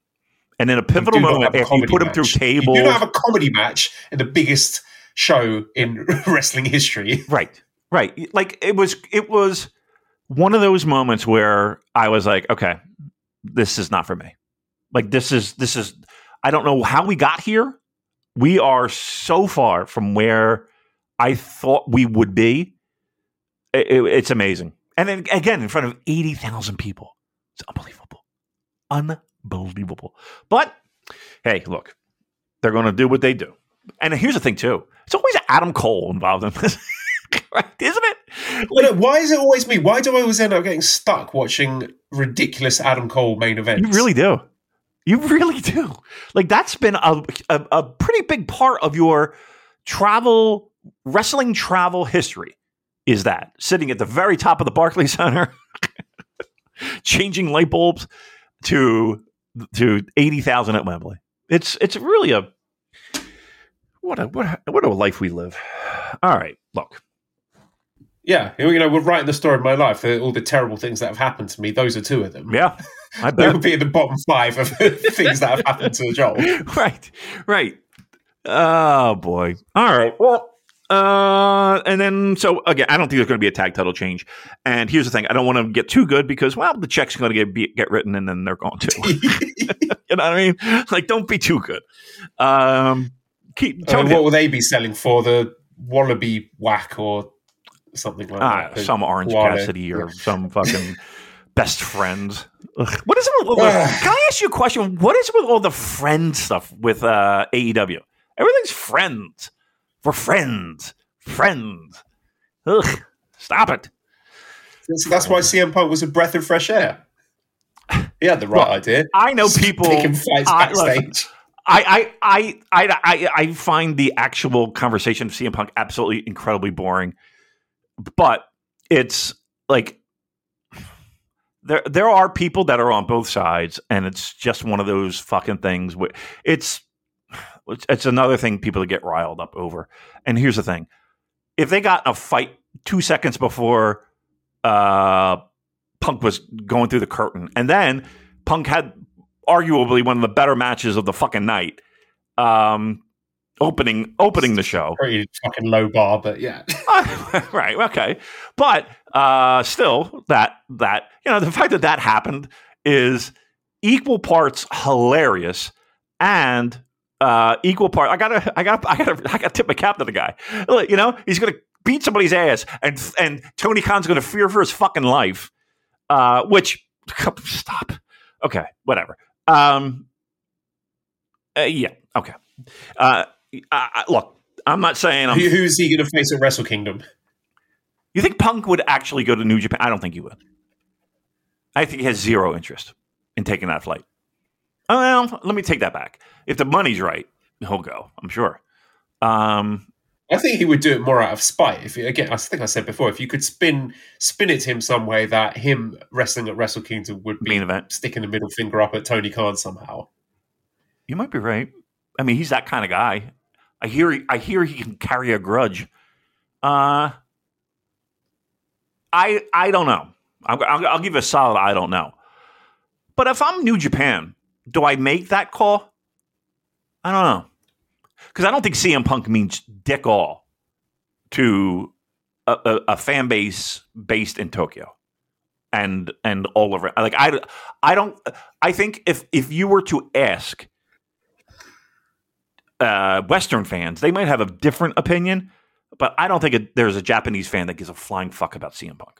And in a pivotal moment, if you put match. them through tables, you do not have a comedy match in the biggest show in wrestling history. Right. Right. Like it was it was one of those moments where I was like, okay, this is not for me. Like this is this is I don't know how we got here. We are so far from where I thought we would be. It, it, it's amazing. And then again in front of 80,000 people. It's unbelievable. Unbelievable. But hey, look. They're going to do what they do. And here's the thing too. It's always Adam Cole involved in this. right, isn't it? Like, why is it always me? Why do I always end up getting stuck watching ridiculous Adam Cole main events? You really do. You really do. Like that's been a, a, a pretty big part of your travel wrestling travel history. Is that sitting at the very top of the Barclays Center, changing light bulbs to to eighty thousand at Wembley? It's it's really a what a what a, what a life we live. All right, look. Yeah, you know, we're writing the story of my life. All the terrible things that have happened to me. Those are two of them. Yeah, I bet. they would be in the bottom five of things that have happened to Joel. Right, right. Oh boy. All right. Well, uh, and then so again, I don't think there's going to be a tag title change. And here's the thing: I don't want to get too good because well, the check's are going to get be, get written, and then they're going to. you know what I mean? Like, don't be too good. Um, keep. I mean, what will they be selling for the Wallaby Whack or something like ah, that? Some Orange. Cassidy or some fucking best friend. Ugh. What is it? With, can I ask you a question? What is with all the friend stuff with uh, AEW? Everything's friends. For friends. Friends. Ugh. Stop it. So that's why CM Punk was a breath of fresh air. He had the right well, idea. I know people. I, backstage. I, I, I, I, I find the actual conversation of CM Punk absolutely incredibly boring. But it's like there there are people that are on both sides, and it's just one of those fucking things. Where it's it's another thing people get riled up over. And here's the thing: if they got a fight two seconds before uh, Punk was going through the curtain, and then Punk had arguably one of the better matches of the fucking night. Um, opening opening the show. Pretty fucking low bar, but yeah. right, okay. But uh still that that you know the fact that that happened is equal parts hilarious and uh equal part I got to I got I got to I got to tip my cap to the guy. You know, he's to beat somebody's ass and and Tony Khan's to fear for his fucking life. Uh which stop. Okay, whatever. Um uh, yeah, okay. Uh, I, look, I'm not saying I'm. Who, who's he going to face at Wrestle Kingdom? You think Punk would actually go to New Japan? I don't think he would. I think he has zero interest in taking that flight. Oh, well, let me take that back. If the money's right, he'll go. I'm sure. Um, I think he would do it more out of spite. If again, I think I said before, if you could spin spin it to him some way that him wrestling at Wrestle Kingdom would be sticking the middle finger up at Tony Khan somehow. you might be right. I mean, he's that kind of guy. I hear. I hear he can carry a grudge. Uh, I I don't know. I'll, I'll, I'll give you a solid. I don't know. But if I'm New Japan, do I make that call? I don't know because I don't think CM Punk means dick all to a, a, a fan base based in Tokyo and and all over. Like I I don't. I think if if you were to ask uh, Western fans, they might have a different opinion. But I don't think it, there's a Japanese fan that gives a flying fuck about CM Punk.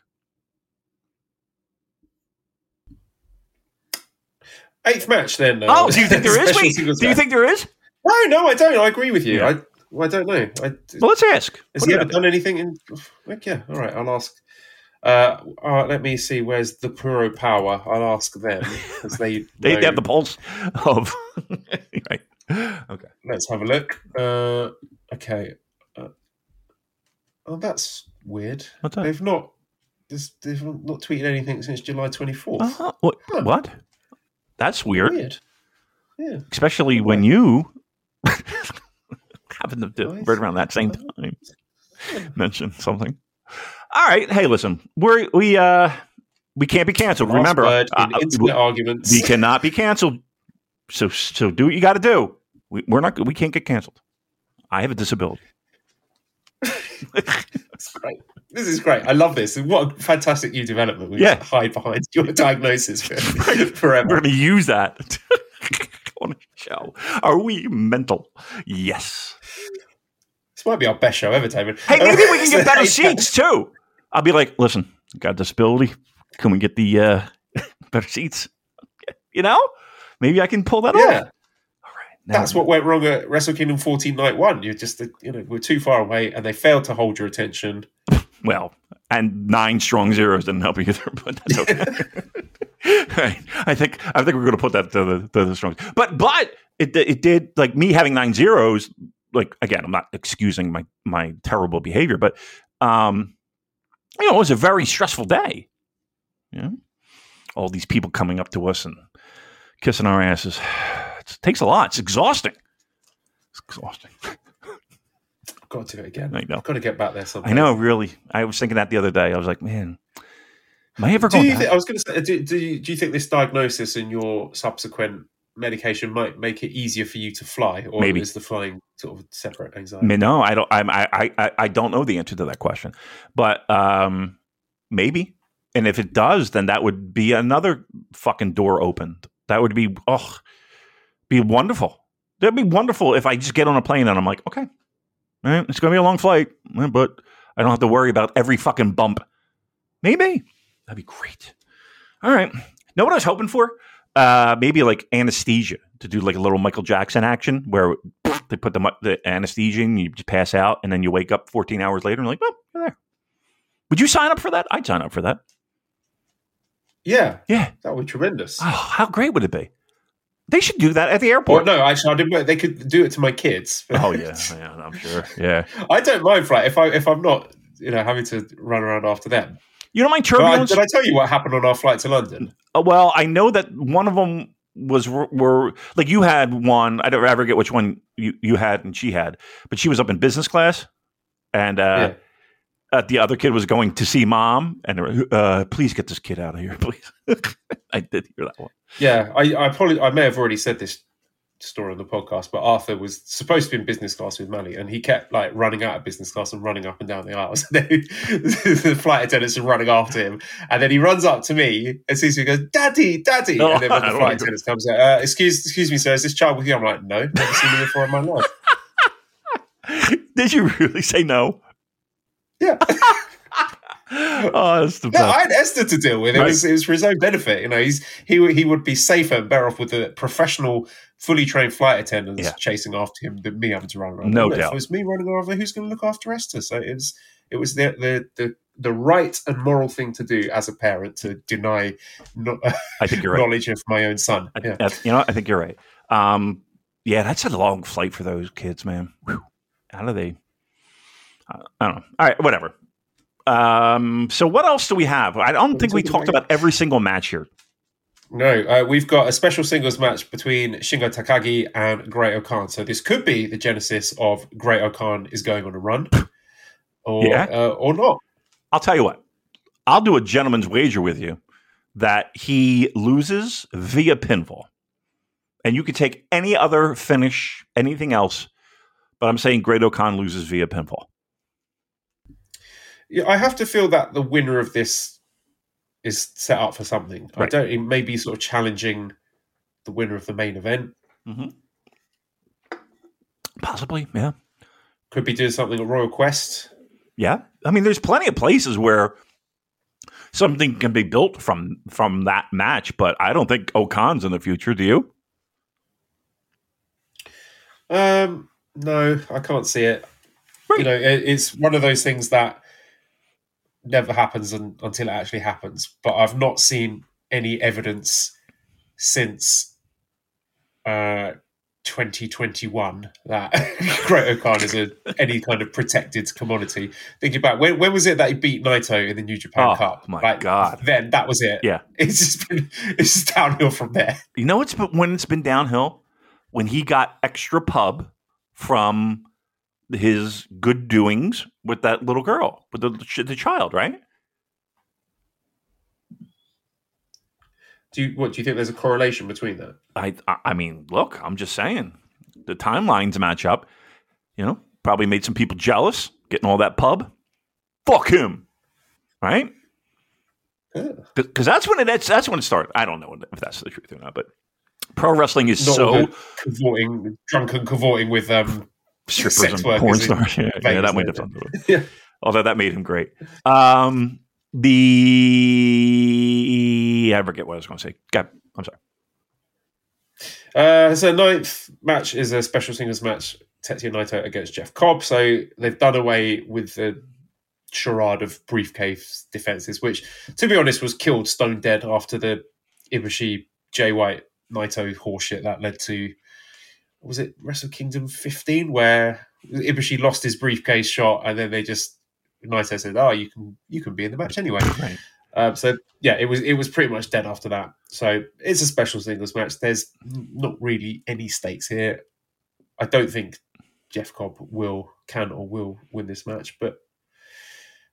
Eighth match then. uh, Oh, do you think there is? Wait, do you think there is? No, no, I don't. I agree with you. Yeah. I, well, I don't know. I, Well, let's ask. has What he ever done anything in? Like, yeah, all right. I'll ask. Uh, uh, let me see. Where's the Puro Power? I'll ask them because they They, they have the pulse of. right. Okay. Let's have a look. Uh, okay. Uh, oh, that's weird. What's that? They've not. They've not tweeted anything since July twenty fourth. Uh-huh. What? Huh. What? That's weird. Weird. Yeah. Especially when you happen to do Nice. right around that same time mention something. All right. Hey, listen, we're we uh we can't be canceled. Remember, Last in uh, internet arguments. we cannot be canceled. So so do what you got to do. We, we're not. We can't get canceled. I have a disability. That's great. This is great. I love this. And what a fantastic new development. We Yeah. hide behind your diagnosis for, forever. We're going to use that on a show. Are we mental? Yes. This might be our best show ever, David. Hey, maybe we can get better seats too. I'll be like, listen, got a disability. Can we get the uh, better seats? You know, maybe I can pull that Yeah, off. All right, that's what went wrong at Wrestle Kingdom 14 Night 1. You're just, you know, we're too far away and they failed to hold your attention. Well, and nine strong zeros didn't help either, but that's okay. right. I think I think we're going to put that to the, to the strong. But but it it did like me having nine zeros. Like again, I'm not excusing my my terrible behavior, but um, you know, it was a very stressful day. You know, all these people coming up to us and kissing our asses. It takes a lot. It's exhausting. It's exhausting. I've got to do it again. I know. I've got to get back there sometime. I know, really. I was thinking that the other day. I was like, man, am I ever Do going you think, I was going to say, do, do, you, do you think this diagnosis and your subsequent medication might make it easier for you to fly? Or Maybe. is the flying sort of separate anxiety? No, I don't. I'm, I, I, I- don't know the answer to that question, but um, maybe. And if it does, then that would be another fucking door opened. That would be oh, be wonderful. That'd be wonderful if I just get on a plane and I'm like, okay, right, it's gonna be a long flight, eh, but I don't have to worry about every fucking bump. Maybe that'd be great. All right, know what I was hoping for? Uh, maybe like anesthesia to do like a little Michael Jackson action where they put the, the anesthesia and you just pass out and then you wake up 14 hours later and you're like, oh, you're there. Would you sign up for that? I'd sign up for that. Yeah, Yeah. that would be tremendous. Oh, how great would it be? They should do that at the Or airport. no, actually, I didn't. They could do it to my kids. Oh yeah, yeah, I'm sure. Yeah, I don't mind flight if I if I'm not you know having to run around after them. you don't mind But I, turbulence? did I tell you what happened on our flight to London? Uh, well, I know that one of them was were like you had one. I don't ever get which one you you had and she had, but she was up in business class, and uh, uh, the other kid was going to see mom, and uh, please get this kid out of here, please. I did hear that one. Yeah, I I probably I may have already said this story on the podcast, but Arthur was supposed to be in business class with Mally, and he kept like running out of business class and running up and down the aisles. And then the flight attendants are running after him, and then he runs up to me and sees me goes, "Daddy, Daddy!" Oh, and then when the flight like attendants comes out, uh, "Excuse, excuse me, sir, is this child with you?" I'm like, "No, never seen him before in my life." Did you really say no? Yeah. oh, that's the No. I had Esther to deal with. It Right. was it was for his own benefit. You know, he's he would- he would be safer and better off with a professional, fully trained flight attendants Yeah. chasing after him than me having to run around. No And If doubt. it was me running over, who's going to look after Esther? So it was it was the the the the right and moral thing to do as a parent to deny no, I think you're right. knowledge of my own son. I, Yeah. that's- you know, I think you're right. Um, yeah, that's a long flight for those kids, man. Whew. How do they? I don't know. All right, whatever. Um, so what else do we have? I don't think we talked about? about every single match here. No, uh, we've got a special singles match between Shingo Takagi and Great-O-Khan. So this could be the genesis of Great-O-Khan is going on a run, or Yeah. uh, or not. I'll tell you what. I'll do a gentleman's wager with you that he loses via pinfall, and you could take any other finish, anything else, but I'm saying Great-O-Khan loses via pinfall. Yeah, I have to feel that the winner of this is set up for something. I don't. It may be sort of challenging the winner of the main event. Possibly, yeah. Could be doing something at Royal Quest. Yeah, I mean, there's plenty of places where something can be built from from that match, but I don't think O-Khan's in the future. Do you? Um, no, I can't see it. You know, it, it's one of those things that never happens un, until it actually happens. But I've not seen any evidence since uh, 2021 that Great-O-Khan is a any kind of protected commodity. Thinking about when when was it that he beat Naito in the New Japan Oh, Cup? my God. Then that was it. Yeah. It's just been it's just downhill from there. You know, it's been, when it's been downhill when he got extra pub from his good doings with that little girl, with the the child, right? Do you what do you think there's a correlation between that? I I- mean, look, I'm just saying the timelines match up. You know, probably made some people jealous getting all that pub. Fuck him, right? Because that's when it that's, that's when it started. I don't know if that's the truth or not, but pro wrestling is Not so the cavorting, drunken cavorting with um. Strippers and porn stars. Yeah, yeah, that have to do Yeah. Although that made him great. Um, the I forget what I was going to say. God, I'm sorry. Uh, so ninth match is a special singles match: Tetsuya Naito against Jeff Cobb. So they've done away with the charade of briefcase defenses, which, to be honest, was killed stone dead after the Ibushi Jay White Naito horseshit that led to was it Wrestle Kingdom 15 where Ibushi lost his briefcase shot and then they just Naito said, "Oh, you can you can be in the match anyway." Right. Um, so yeah, it was it was pretty much dead after that. So it's a special singles match. There's not really any stakes here. I don't think Jeff Cobb will can or will win this match, but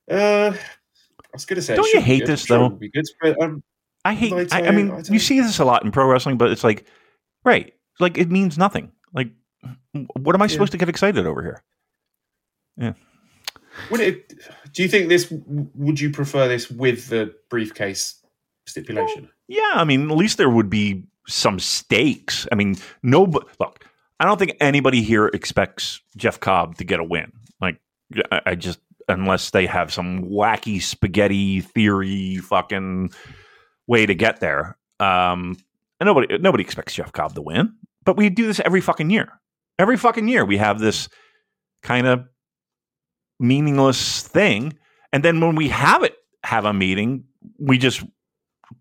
uh, I was going to say, Don't you hate this, sure though? Be good, but um, I hate. Naito, I, I mean, I you see this a lot in pro wrestling, but it's like, right? Like it means nothing. Like, what am I supposed to get excited over here? Yeah. Would it? Do you think this? Would you prefer this with the briefcase stipulation? Yeah, I mean, at least there would be some stakes. I mean, no, look, I don't think anybody here expects Jeff Cobb to get a win. Like, I, I just unless they have some wacky spaghetti theory fucking way to get there. Um, and nobody nobody expects Jeff Cobb to win, but we do this every fucking year. Every fucking year, we have this kind of meaningless thing, and then when we have it have a meeting, we just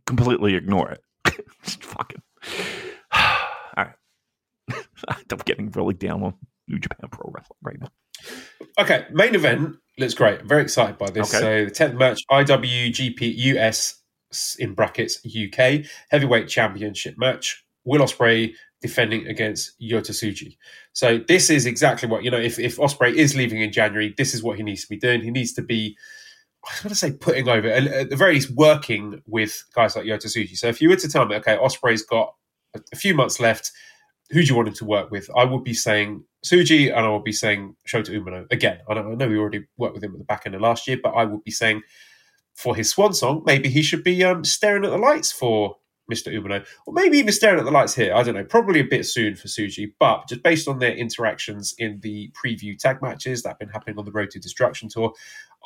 completely ignore it. Just fucking. All right. I'm getting really down on New Japan Pro Wrestling right now. Okay, main event looks great. I'm very excited by this. Okay. So the tenth match, IWGP US in brackets UK heavyweight championship match. Will Ospreay defending against Yota Tsuji. So this is exactly what you know. If if Ospreay is leaving in January, this is what he needs to be doing. He needs to be. I going to say putting over, at the very least, working with guys like Yota Tsuji. So if you were to tell me, okay, Ospreay's got a, few months left, who do you want him to work with? I would be saying Tsuji and I would be saying Shota Umino. Again, I know, I know we already worked with him at the back end of last year, but I would be saying for his swan song, maybe he should be um, staring at the lights for Mr. Umino, or maybe even staring at the lights here. I don't know. Probably a bit soon for Tsuji, but just based on their interactions in the preview tag matches that have been happening on the Road to Destruction tour,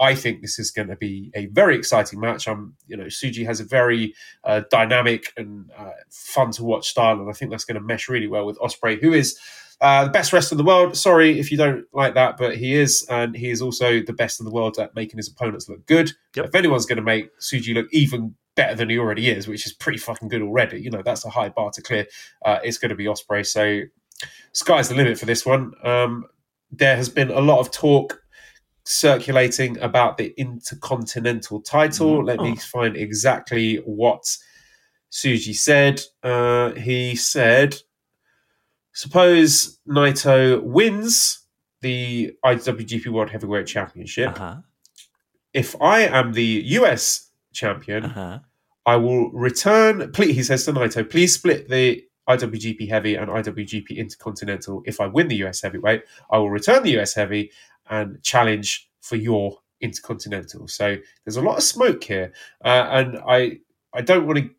I think this is going to be a very exciting match. I'm, you know, Tsuji has a very uh, dynamic and uh, fun to watch style, and I think that's going to mesh really well with Ospreay, who is. Uh, the best wrestler in the world. Sorry if you don't like that, but he is, and he is also the best in the world at making his opponents look good. Yep. If anyone's going to make Tsuji look even better than he already is, which is pretty fucking good already. You know, that's a high bar to clear. Uh, it's going to be Ospreay. So, sky's the limit for this one. Um, there has been a lot of talk circulating about the Intercontinental title. Mm. Let me Oh. find exactly what Tsuji said. Uh, he said, "Suppose Naito wins." The IWGP World Heavyweight Championship. Uh-huh. If I am the US champion, Uh-huh. I will return. Please, he says to Naito, please split the IWGP Heavy and IWGP Intercontinental. If I win the US Heavyweight, I will return the US Heavy and challenge for your Intercontinental. So there's a lot of smoke here, uh, and I I don't want to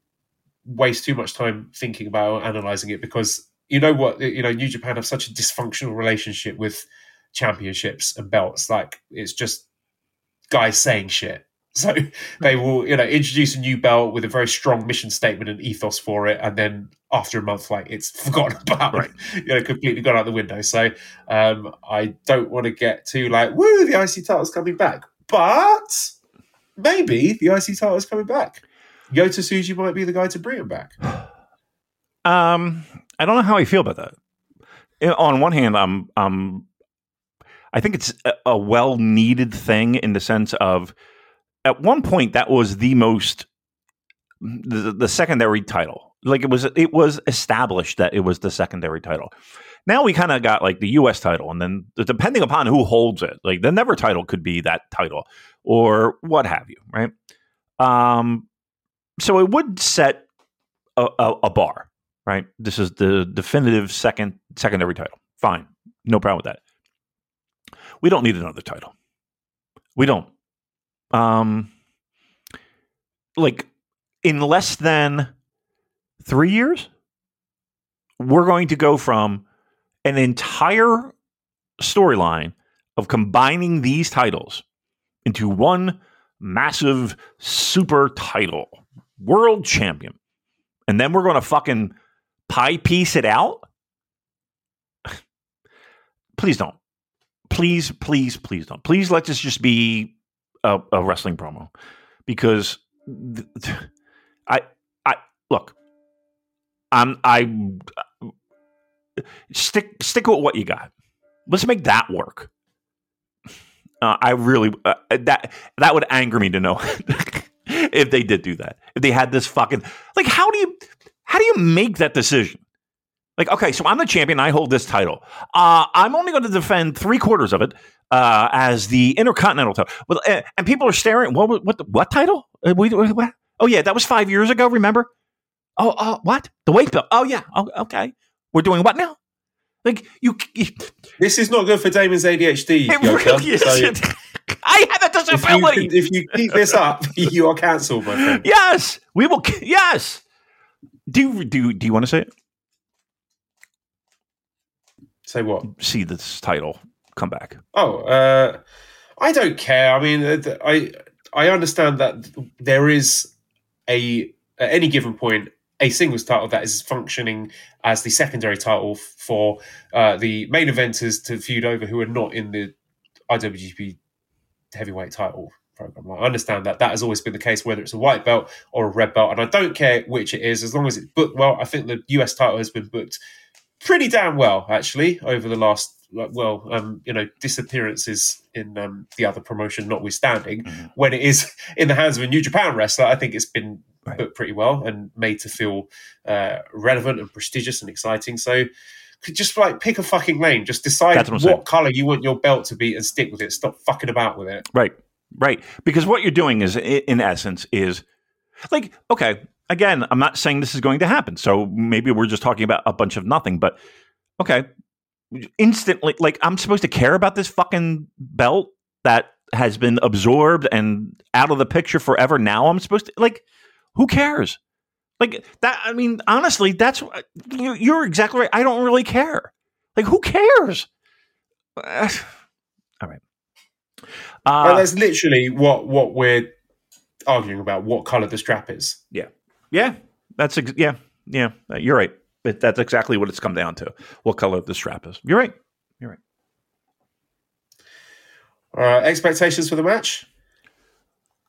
waste too much time thinking about or analyzing it because you know what you know New Japan have such a dysfunctional relationship with championships and belts. Like it's just guys saying shit. So they will, you know, introduce a new belt with a very strong mission statement and ethos for it, and then after a month, like it's forgotten about, Right. you know, completely gone out the window. So um, I don't want to get too like, woo, the IC title's coming back, but maybe the IC title's coming back. Yota Tsuji might be the guy to bring it back. Um, I don't know how I feel about that. On one hand, I'm, I'm, I think it's a, a well needed thing in the sense of, at one point, that was the most, the, the secondary title. Like it was, it was established that it was the secondary title. Now we kind of got like the U.S. title, and then depending upon who holds it, like the Never title could be that title or what have you, right? Um, so it would set a, a, a bar right? This is the definitive second secondary title. Fine, no problem with that. We don't need another title. We don't. Um, like in less than three years, we're going to go from an entire storyline of combining these titles into one massive super title, world champion. And then we're going to fucking pie piece it out? please don't. Please, please, please don't. Please let this just be a, a wrestling promo because th- th- I, I look. I'm I stick stick with what you got. Let's make that work. Uh, I really uh, that that would anger me to know if they did do that. If they had this fucking like, how do you how do you make that decision? Like, okay, so I'm the champion. I hold this title. Uh, I'm only going to defend three quarters of it uh, as the Intercontinental title. Well, uh, and people are staring. What? What? What title? Uh, what? Oh yeah, that was five years ago. Remember? Oh, uh, what? The weight belt. Oh yeah. Oh, okay. We're doing what now? Like you. you This is not good for Damon's ADHD. it Yoko. really is. So I have a if, you, disability. if you keep this up, you are cancelled, my friend. Yes, we will. Yes. Do you, do do you want to say it? Say what? See this title come back. Oh, uh, I don't care. I mean, I I understand that there is a at any given point a singles title that is functioning as the secondary title for uh, the main eventers to feud over who are not in the IWGP heavyweight title program. I understand that that has always been the case, whether it's a white belt or a red belt, and I don't care which it is as long as it's booked well. I think the US title has been booked pretty damn well actually over the last like, well um you know disappearances in um the other promotion notwithstanding Mhm. when it is in the hands of a new japan wrestler i think it's been Right. booked pretty well and made to feel uh relevant and prestigious and exciting so could just like pick a fucking lane just decide what what, color you want your belt to be and stick with it stop fucking about with it Right. Right. Because what you're doing is, in essence, is like, okay, again, I'm not saying this is going to happen. So maybe we're just talking about a bunch of nothing, but okay. Instantly, like, I'm supposed to care about this fucking belt that has been absorbed and out of the picture forever. Now I'm supposed to, like, who cares? Like that. I mean, honestly, that's you, you're exactly right. I don't really care. Like, who cares? All right. Well, Uh, that's literally what what we're arguing about. What color the strap is. yeah, yeah. that's ex- yeah, yeah. uh, You're right. But that's exactly what it's come down to. What color the strap is. You're right. You're right. Uh, expectations for the match.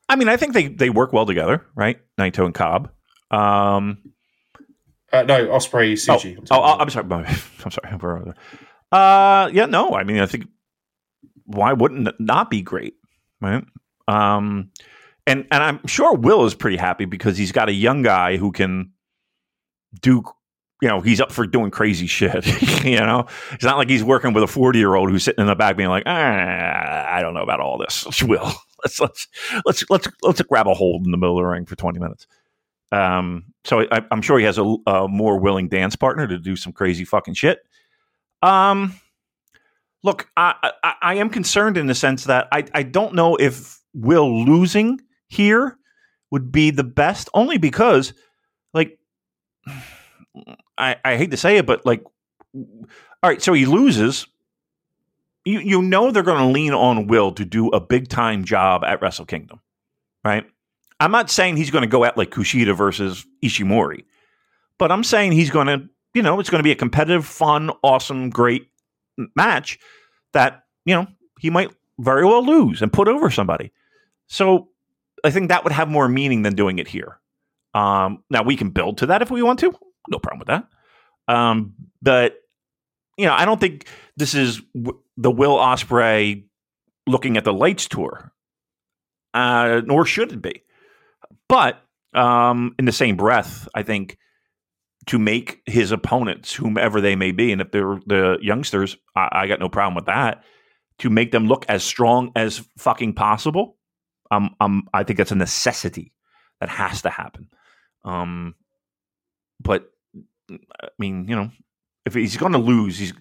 I mean, I think they they work well together, right? Naito and Cobb. Um, Uh, no, Ospreay Tsuji. Oh, oh, I'm sorry. I'm sorry. Where are they? Uh, yeah, no. I mean, I think why wouldn't it not be great, right? Um, and and I'm sure Will is pretty happy because he's got a young guy who can do. You know, he's up for doing crazy shit. you know, it's not like he's working with a 40 year old who's sitting in the back being like, ah, I don't know about all this. Will, let's let's let's let's let's grab a hold in the middle of the ring for 20 minutes. Um, so I, I'm sure he has a, a more willing dance partner to do some crazy fucking shit. Um, look, I, I, I am concerned in the sense that I, I don't know if Will losing here would be the best, only because, like, I, I hate to say it, but like, all right, so he loses. You you know they're going to lean on Will to do a big time job at Wrestle Kingdom, right? I'm not saying he's going to go at like Kushida versus Ishimori, but I'm saying he's going to, you know, it's going to be a competitive, fun, awesome, great match that, you know, he might very well lose and put over somebody. So I think that would have more meaning than doing it here. Um, now we can build to that if we want to. No problem with that. Um, but you know, I don't think this is w- the Will Ospreay looking at the lights tour, uh, nor should it be. But um, in the same breath, I think to make his opponents, whomever they may be, and if they're the youngsters, I, I got no problem with that. To make them look as strong as fucking possible, um, um, I think that's a necessity that has to happen. Um, but I mean, you know, if he's going to lose, he's.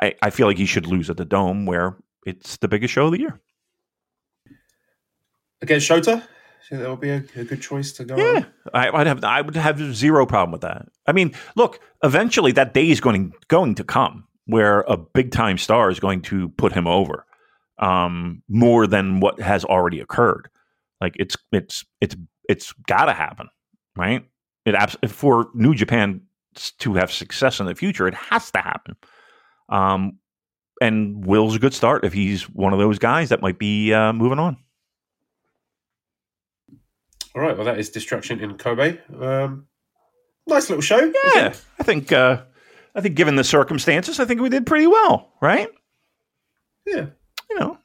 I, I feel like he should lose at the Dome, where it's the biggest show of the year. Against Shota, that would be a, a good choice to go. Yeah. I, I'd have I would have zero problem with that. I mean, look, eventually that day is going going to come where a big time star is going to put him over um, more than what has already occurred. Like it's it's it's it's got to happen, right? It abs- for New Japan to have success in the future, it has to happen. Um, and Will's a good start if he's one of those guys that might be uh, moving on. All right. Well, that is Destruction in Kobe. Um, nice little show. Yeah. I think uh, I think given the circumstances, I think we did pretty well, right? Yeah. You know,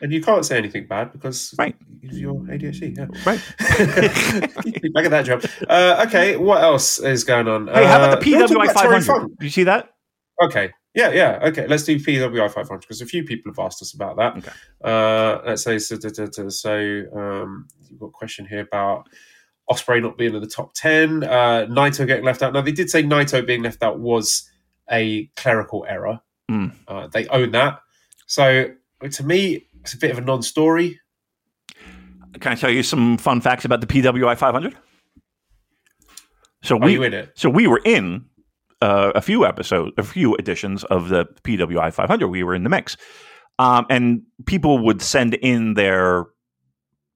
And you can't say anything bad because Right. You're ADHD. Yeah. right? Back at that job. Uh, okay, what else is going on? Hey, how about the you wanna talk PWI about 500? Funk? Did you see that? Okay. Yeah, yeah. Okay, let's do PWI 500 because a few people have asked us about that. Okay. Uh, let's say so. so um, you've got a question here about Ospreay not being in the top 10, uh, Naito getting left out. Now, they did say Naito being left out was a clerical error. Mm. Uh, they own that. So to me, it's a bit of a non story. Can I tell you some fun facts about the PWI 500? So Are we in it? so we were in uh, a few episodes, a few editions of the PWI 500. We were in the mix, um, and people would send in their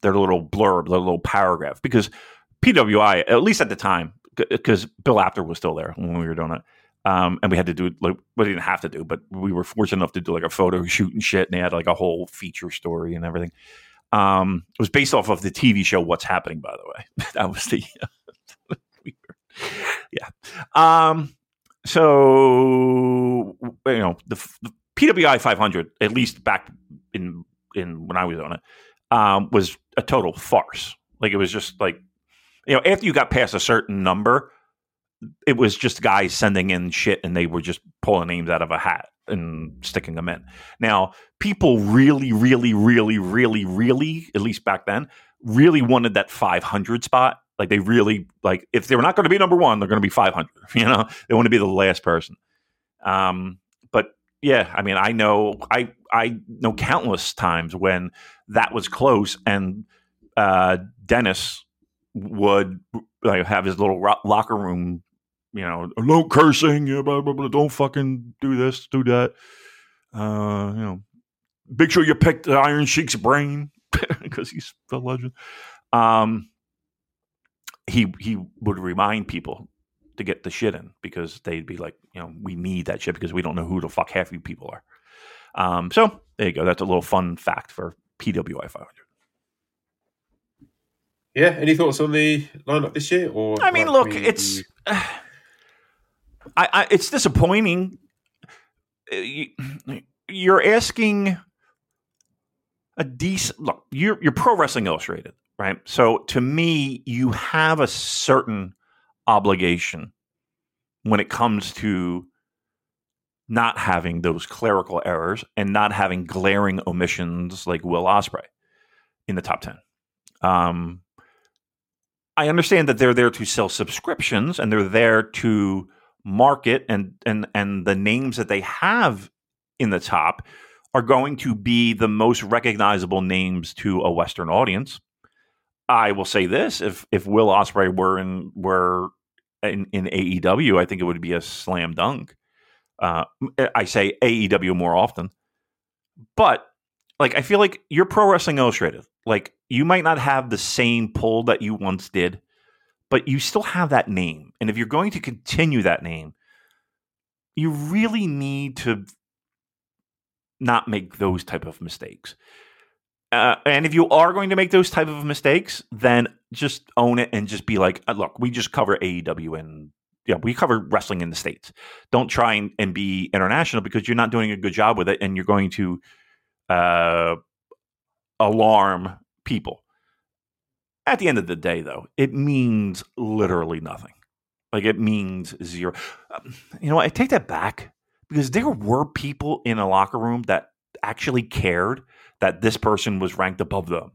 their little blurb, their little paragraph, because PWI, at least at the time, because Bill Apter was still there when we were doing it. Um, and we had to do like we didn't have to do, but we were fortunate enough to do like a photo shoot and shit, and they had like a whole feature story and everything. Um, it was based off of the TV show What's Happening, by the way. that was the yeah. Um, so you know the, the PWI 500, at least back in in when I was on it, um, was a total farce. Like it was just like you know after you got past a certain number, it was just guys sending in shit and they were just pulling names out of a hat and sticking them in. Now people really, really, really, really, really, at least back then, really wanted that 500 spot. Like they really like if they were not going to be number one, they're going to be 500. You know, they want to be the last person. Um, but yeah, I mean, I know I I know countless times when that was close and uh, Dennis would like have his little ro- locker room, you know, no cursing, yeah, blah, blah, blah, don't fucking do this, do that. Uh, you know, make sure you pick the Iron Sheik's brain because he's the legend. Um, he he would remind people to get the shit in because they'd be like, you know, we need that shit because we don't know who the fuck half you people are. Um, so there you go. That's a little fun fact for PWI 500. Yeah. Any thoughts on the lineup this year? Or I mean, look, it's I, I it's disappointing. Uh, you- You're asking a decent look. You're you're Pro Wrestling Illustrated, right? So to me, you have a certain obligation when it comes to not having those clerical errors and not having glaring omissions like Will Ospreay in the top ten. Um, I understand that they're there to sell subscriptions and they're there to market and and and the names that they have in the top are going to be the most recognizable names to a Western audience. I will say this: if if Will Ospreay were in were in, in AEW, I think it would be a slam dunk. Uh, I say AEW more often, but like I feel like you're Pro Wrestling Illustrated. Like you might not have the same pull that you once did, but you still have that name. And if you're going to continue that name, you really need to not make those type of mistakes. Uh, and if you are going to make those type of mistakes, then just own it and just be like, "Uh, look, we just cover AEW and yeah, we cover wrestling in the states. Don't try and, and be international because you're not doing a good job with it, and you're going to uh, alarm people. At the end of the day, though, it means literally nothing. Like it means zero. Um, you know? I take that back because there were people in a locker room that actually cared that this person was ranked above them.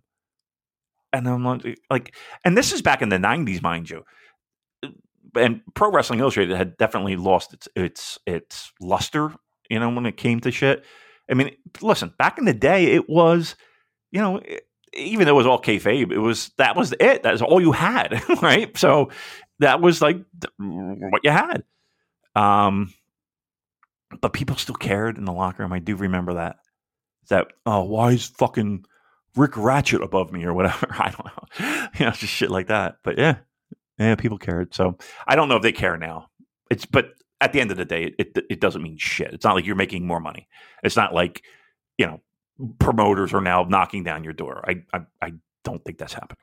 And I'm like, eh, like, and this is back in the '90s, mind you. Uh, and Pro Wrestling Illustrated had definitely lost its its its luster, you know, when it came to shit. I mean, listen, back in the day, it was, you know, eh, even though it was all kayfabe, it was that was it. That was all you had, right? So that was like what you had. Um, but people still cared in the locker room. I do remember that. That oh, why is fucking Rick Ratchet above me or whatever? I don't know, you know, just shit like that. But yeah, yeah, people cared. So I don't know if they care now. It's but at the end of the day, it it doesn't mean shit. It's not like you're making more money. It's not like you know promoters are now knocking down your door. I I, I don't think that's happening.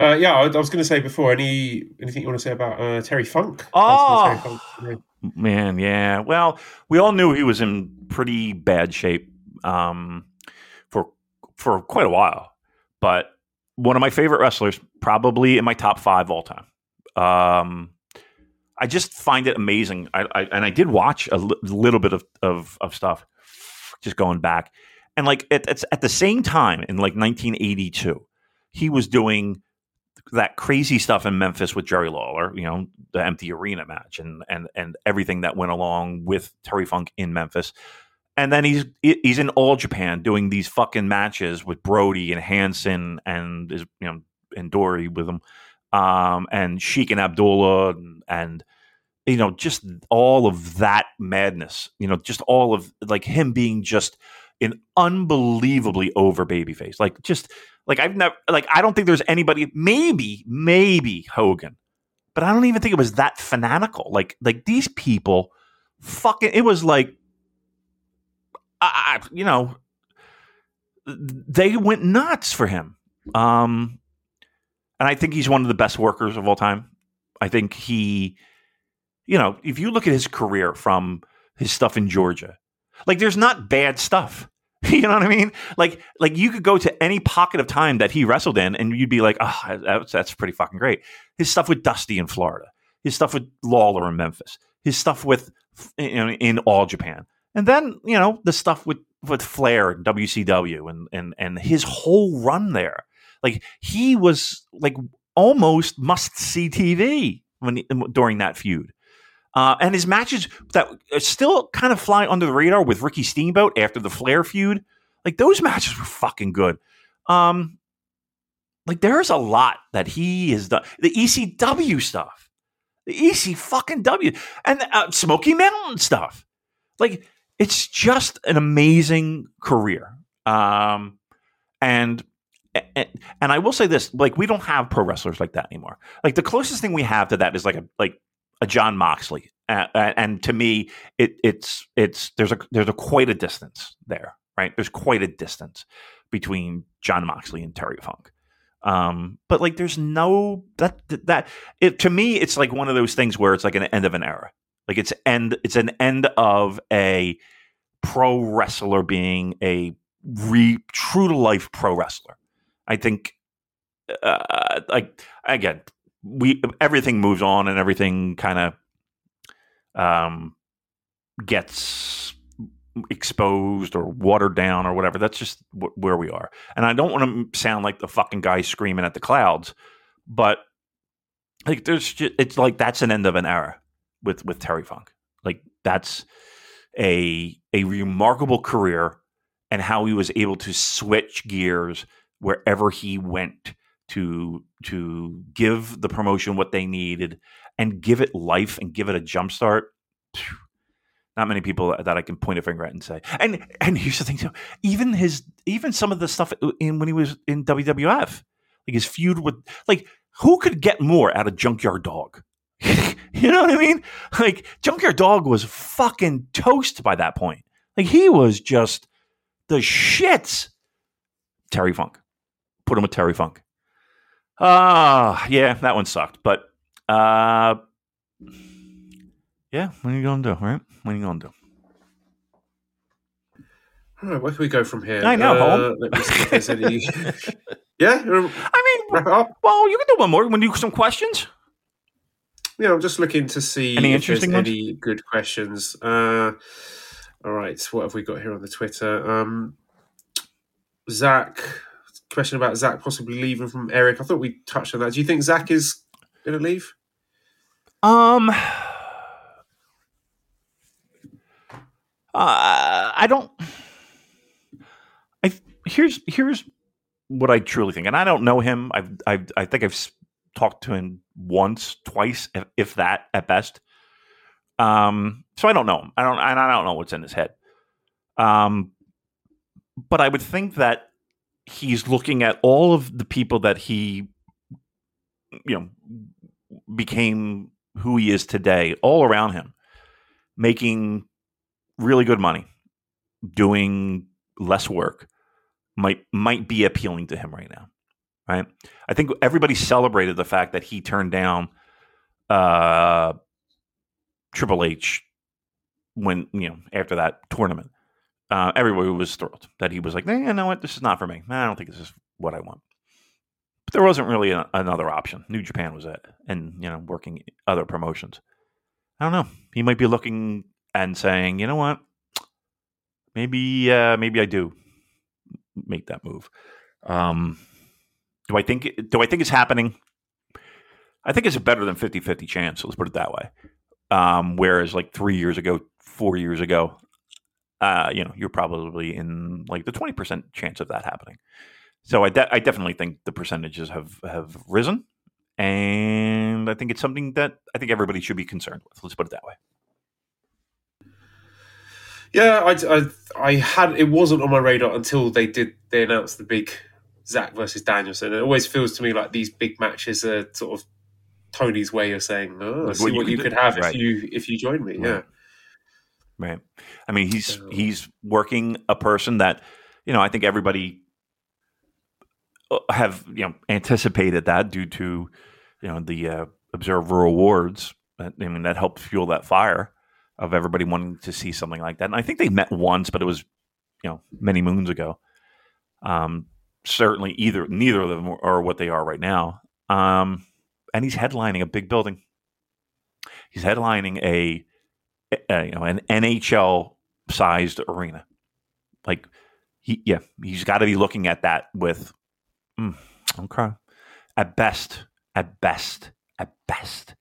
Uh, yeah, I, I was going to say before. Any anything you want to say about uh, Terry Funk? Oh. Terry Funk, yeah. Man, yeah. Well, we all knew he was in pretty bad shape um, for for quite a while, but one of my favorite wrestlers, probably in my top five all time. Um, I just find it amazing. I, I and I did watch a little bit of, of of stuff, just going back, and like it, it's at the same time in like 1982, he was doing that crazy stuff in Memphis with Jerry Lawler, you know, the empty arena match and and and everything that went along with Terry Funk in Memphis. And then he's he's in all Japan doing these fucking matches with Brody and Hansen and his, you know and Dory with him, um, and Sheik and Abdullah and, and you know just all of that madness. You know, just all of like him being just an unbelievably over babyface. Like just like I've never like I don't think there's anybody maybe maybe Hogan, but I don't even think it was that fanatical. Like like these people fucking it was like I, you know they went nuts for him. Um and I think he's one of the best workers of all time. I think he you know, if you look at his career from his stuff in Georgia, like there's not bad stuff. You know what I mean? Like, like you could go to any pocket of time that he wrestled in, and you'd be like, ah, "Oh, that's that's pretty fucking great." His stuff with Dusty in Florida, his stuff with Lawler in Memphis, his stuff with know, in All Japan, and then you know the stuff with with Flair and WCW, and and and his whole run there. Like he was like almost must see TV when during that feud. Uh, and his matches that still kind of fly under the radar with Ricky Steamboat after the Flair feud, like those matches were fucking good. Um, like there's a lot that he has done. The ECW stuff, the EC fucking W, and uh, Smoky Mountain stuff. Like it's just an amazing career. Um, and and, and I will say this: like we don't have pro wrestlers like that anymore. Like the closest thing we have to that is like a like a Jon Moxley, uh, and to me, it, it's it's there's a there's a quite a distance there, right? There's quite a distance between Jon Moxley and Terry Funk. Um, but like, there's no that that it to me, it's like one of those things where it's like an end of an era. Like it's end, it's an end of a pro wrestler being a re true to life pro wrestler. I think, uh, like again, we everything moves on and everything kind of um gets exposed or watered down or whatever. That's just w- where we are. And I don't want to sound like the fucking guy screaming at the clouds, but like there's just, it's like that's an end of an era with with Terry Funk. Like that's a a remarkable career and how he was able to switch gears wherever he went to to give the promotion what they needed and give it life and give it a jump start. Not many people that I can point a finger at and say. And and here's the thing too. Even his even some of the stuff in when he was in WWF, like his feud with like who could get more out of Junkyard Dog? you know what I mean? Like Junkyard Dog was fucking toast by that point. Like he was just the shits. Terry Funk. Put him with Terry Funk. Ah, uh, yeah, that one sucked. But uh yeah, what are you gonna do, right? What are you gonna do? All right, where can we go from here? I know. Uh, let me see if there's any. yeah, I mean, wrap it up. Well, you can do one more. Want to do some questions? Yeah, I'm just looking to see any if interesting any good questions. Uh, all right, what have we got here on the Twitter? Um, Zach, question about Zach possibly leaving from Eric. I thought we touched on that. Do you think Zach is going to leave? Um. Uh, I don't. I here's here's what I truly think, and I don't know him. I've, I've I think I've talked to him once, twice, if, if that at best. Um, so I don't know him. I don't, and I don't know what's in his head. Um, but I would think that he's looking at all of the people that he, you know, became who he is today, all around him, making really good money, doing less work, might might be appealing to him right now. Right? I think everybody celebrated the fact that he turned down uh, Triple H when you know after that tournament. Uh, everybody was thrilled that he was like, "You know what? This is not for me. I don't think this is what I want." But there wasn't really a, another option. New Japan was it, and you know, working other promotions. I don't know. He might be looking and saying, you know what, maybe uh, maybe I do make that move. Um, do I think do I think it's happening? I think it's a better than 50-50 chance. Let's put it that way. Um, whereas like three years ago, four years ago, uh, you know, you're probably in like the twenty percent chance of that happening. So I, de- I definitely think the percentages have have risen, and I think it's something that I think everybody should be concerned with. Let's put it that way. Yeah, I, I, I had it wasn't on my radar until they did they announced the big Zach versus Danielson. It always feels to me like these big matches are sort of Tony's way of saying, "Oh, What see you what you do." could have Right. if you if you join me." Right. Yeah, Right. I mean, he's So- he's working a person that you know. I think everybody uh, have you know anticipated that due to you know the uh, Observer Awards. I mean, that helped fuel that fire of everybody wanting to see something like that. And I think they met once, but it was you know many moons ago. Um, certainly, either neither of them are what they are right now. Um, and he's headlining a big building. He's headlining a uh, you know an NHL sized arena. Like he, yeah, he's got to be looking at that with, mm, okay, at best, at best, at best.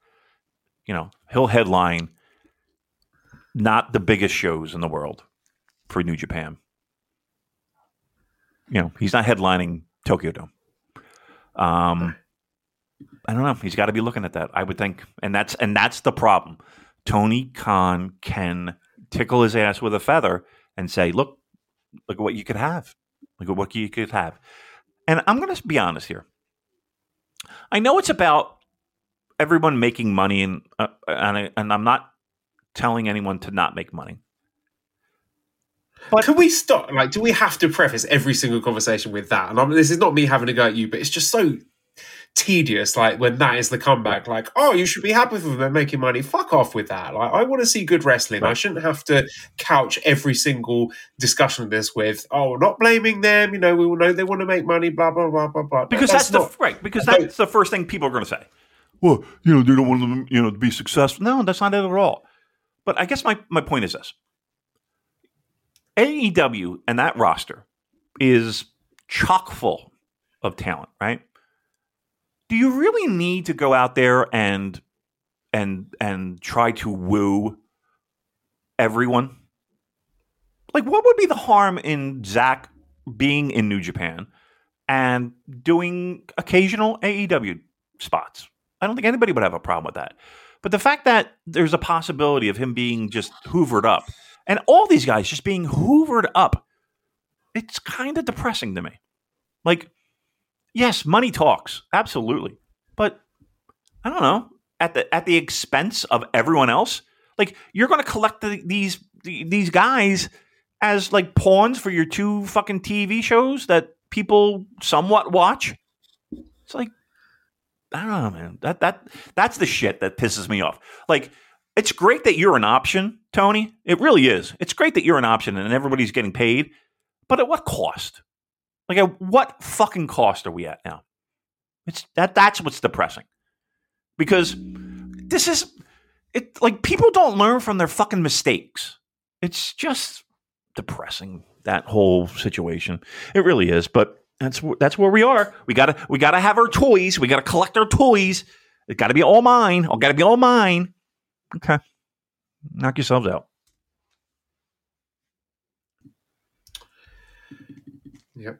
You know, he'll headline not the biggest shows in the world for New Japan. You know, he's not headlining Tokyo Dome. Um, I don't know. He's got to be looking at that. I would think, and that's and that's the problem. Tony Khan can tickle his ass with a feather and say, "Look, look at what you could have. Look at what you could have." And I'm going to be honest here. I know it's about everyone making money, and uh, and, I, and I'm not telling anyone to not make money. But can we stop? Like, do we have to preface every single conversation with that? And I'm, this is not me having a go at you, but it's just so tedious. Like when that is the comeback, like, oh, you should be happy with them making money. Fuck off with that. Like, I want to see good wrestling. I shouldn't have to couch every single discussion of this with, oh, not blaming them. You know, we will know they want to make money. Blah blah blah blah blah. Because that's, that's not, the right. Because that's the first thing people are going to say. Well, you know, they don't want them, you know, to be successful. No, that's not it at all. But I guess my my point is this: AEW and that roster is chock full of talent, right? Do you really need to go out there and and and try to woo everyone? Like, what would be the harm in Zach being in New Japan and doing occasional AEW spots? I don't think anybody would have a problem with that. But the fact that there's a possibility of him being just hoovered up and all these guys just being hoovered up, it's kind of depressing to me. Like, yes, money talks, absolutely, but I don't know at the at the expense of everyone else. Like, you're going to collect the, these these guys as like pawns for your two fucking TV shows that people somewhat watch. It's like I don't know, man. That that that's the shit that pisses me off. Like it's great that you're an option, Tony. It really is. It's great that you're an option and everybody's getting paid, but at what cost? Like at what fucking cost are we at now? It's that that's what's depressing. Because this is it like people don't learn from their fucking mistakes. It's just depressing that whole situation. It really is, but that's that's where we are. We got to we got to have our toys. We got to collect our toys. It got to be all mine. All got to be all mine. Okay. Knock yourselves out. Yep.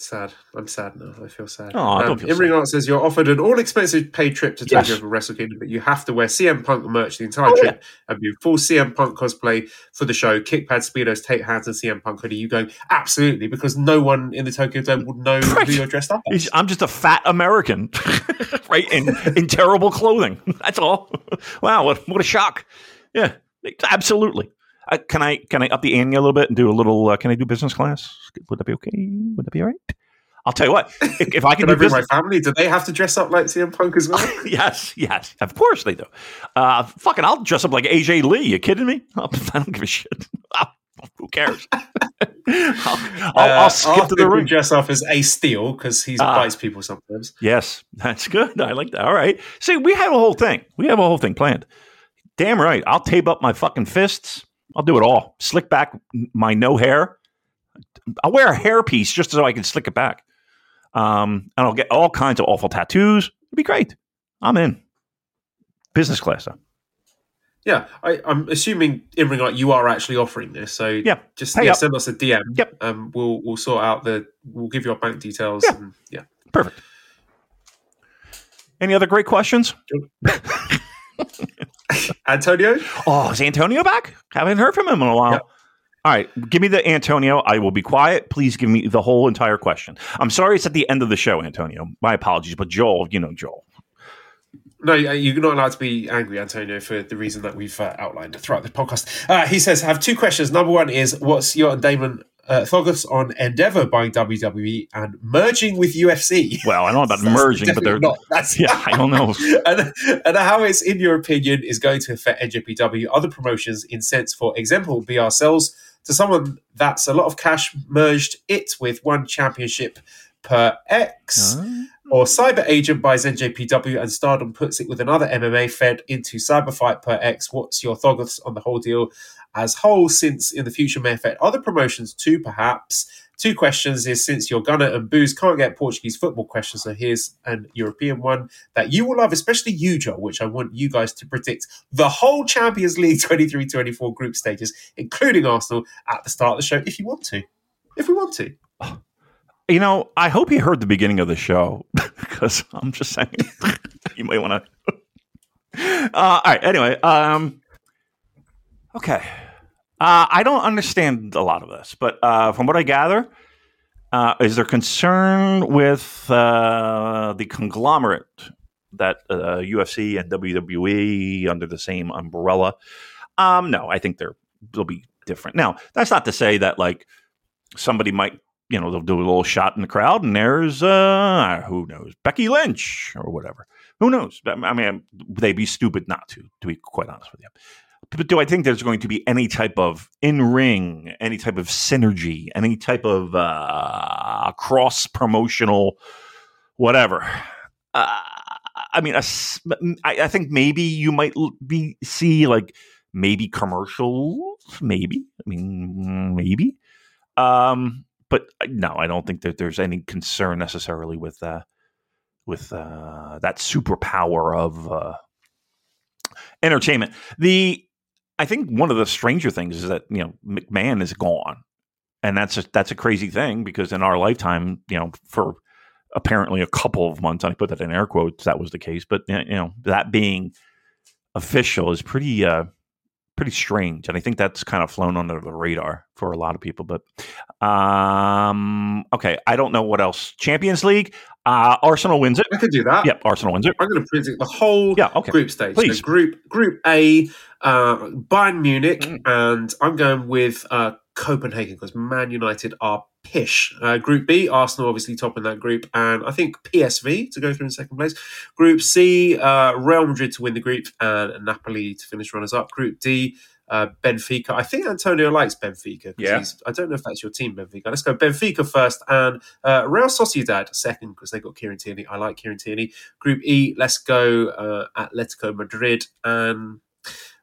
Sad. I'm sad now. I feel sad. Oh, um, don't feel Imring Art says you're offered an all expensive paid trip to Tokyo yes. for Wrestle Kingdom, but you have to wear CM Punk merch the entire oh, trip yeah. and be full CM Punk cosplay for the show. Kickpad, Speedos, take hands, and CM Punk hoodie. You go, absolutely, because no one in the Tokyo Dome would know right. who you're dressed up as. I'm just a fat American, right? In, in terrible clothing. That's all. Wow, what, what a shock. Yeah, absolutely. Uh, can I can I up the ante a little bit and do a little? Uh, can I do business class? Would that be okay? Would that be all right? I'll tell you what. If, if I can, can do I business, my family, do they have to dress up like CM Punk as well? yes, yes, of course they do. Uh, fucking, I'll dress up like AJ Lee. You kidding me? I don't give a shit. Who cares? I'll, I'll, I'll, uh, skip to the ring. Dress up as a steel because he uh, people sometimes. Yes, that's good. I like that. All right. See, we have a whole thing. We have a whole thing planned. Damn right. I'll tape up my fucking fists. I'll do it all. Slick back my no hair. I'll wear a hairpiece just so I can slick it back. Um, and I'll get all kinds of awful tattoos. It'd be great. I'm in. Business class, though. Yeah, I, am assuming in regard you are actually offering this. So yeah, just yeah, send us a DM. Yep. Um, we'll we'll sort out the we'll give you our bank details. Yeah. And, yeah. Perfect. Any other great questions? Antonio? Oh, is Antonio back? Haven't heard from him in a while. Yep. All right, give me the Antonio. I will be quiet. Please give me the whole entire question. I'm sorry it's at the end of the show, Antonio. My apologies, but Joel, you know Joel. No, you're not allowed to be angry, Antonio, for the reason that we've uh, outlined throughout the podcast. Uh, he says, I have two questions. Number one is, what's your Damon uh, focus on Endeavor buying WWE and merging with UFC. Well, I don't know about merging, but they're not. That's yeah, I don't know. and, and how it's, in your opinion, is going to affect NJPW, other promotions, in sense, for example, be ourselves to someone that's a lot of cash merged it with one championship per X. Oh. Or Cyber Agent buys NJPW and Stardom puts it with another MMA fed into Cyberfight per X. What's your thoughts on the whole deal as whole? Since in the future may affect other promotions too, perhaps. Two questions is since your Gunner and Booze can't get Portuguese football questions, so here's an European one that you will love, especially you, Joe, which I want you guys to predict the whole Champions League 23 24 group stages, including Arsenal, at the start of the show if you want to. If we want to. Oh, You know, I hope he heard the beginning of the show because I'm just saying you might want to. Uh, all right. Anyway, um, okay. Uh, I don't understand a lot of this, but uh, from what I gather, uh, is there concern with uh, the conglomerate that uh, UFC and WWE under the same umbrella? Um, no, I think they're they'll be different. Now, that's not to say that like somebody might, you know, they'll do a little shot in the crowd, and there's uh, who knows, Becky Lynch or whatever. Who knows? I mean, they'd be stupid not to, to be quite honest with you. But do I think there's going to be any type of in ring, any type of synergy, any type of uh, cross promotional, whatever? Uh, I mean, I think maybe you might be see like maybe commercials, maybe. I mean, maybe. Um, but uh, no, I don't think that there's any concern necessarily with uh, with uh, that superpower of uh, entertainment. The I think one of the stranger things is that you know McMahon is gone, and that's a, that's a crazy thing because in our lifetime, you know, for apparently a couple of months, I put that in air quotes, that was the case. But you know, that being official is pretty uh, pretty strange, and I think that's kind of flown under the radar for a lot of people. But um, okay, I don't know what else. Champions League, uh, Arsenal wins it. I could do that. Yep, Arsenal wins it. I'm going to predict the whole yeah, okay. group stage. Please. So group Group A, uh, Bayern Munich, mm. and I'm going with uh, Copenhagen because Man United are pish. Uh, group B, Arsenal obviously top in that group, and I think PSV to go through in second place. Group C, uh, Real Madrid to win the group, and Napoli to finish runners up. Group D, uh, Benfica. I think Antonio likes Benfica. Yeah. I don't know if that's your team, Benfica. Let's go Benfica first and uh, Real Sociedad second because they got Kieran Tierney. I like Kieran Tierney. Group E, let's go uh, Atletico Madrid and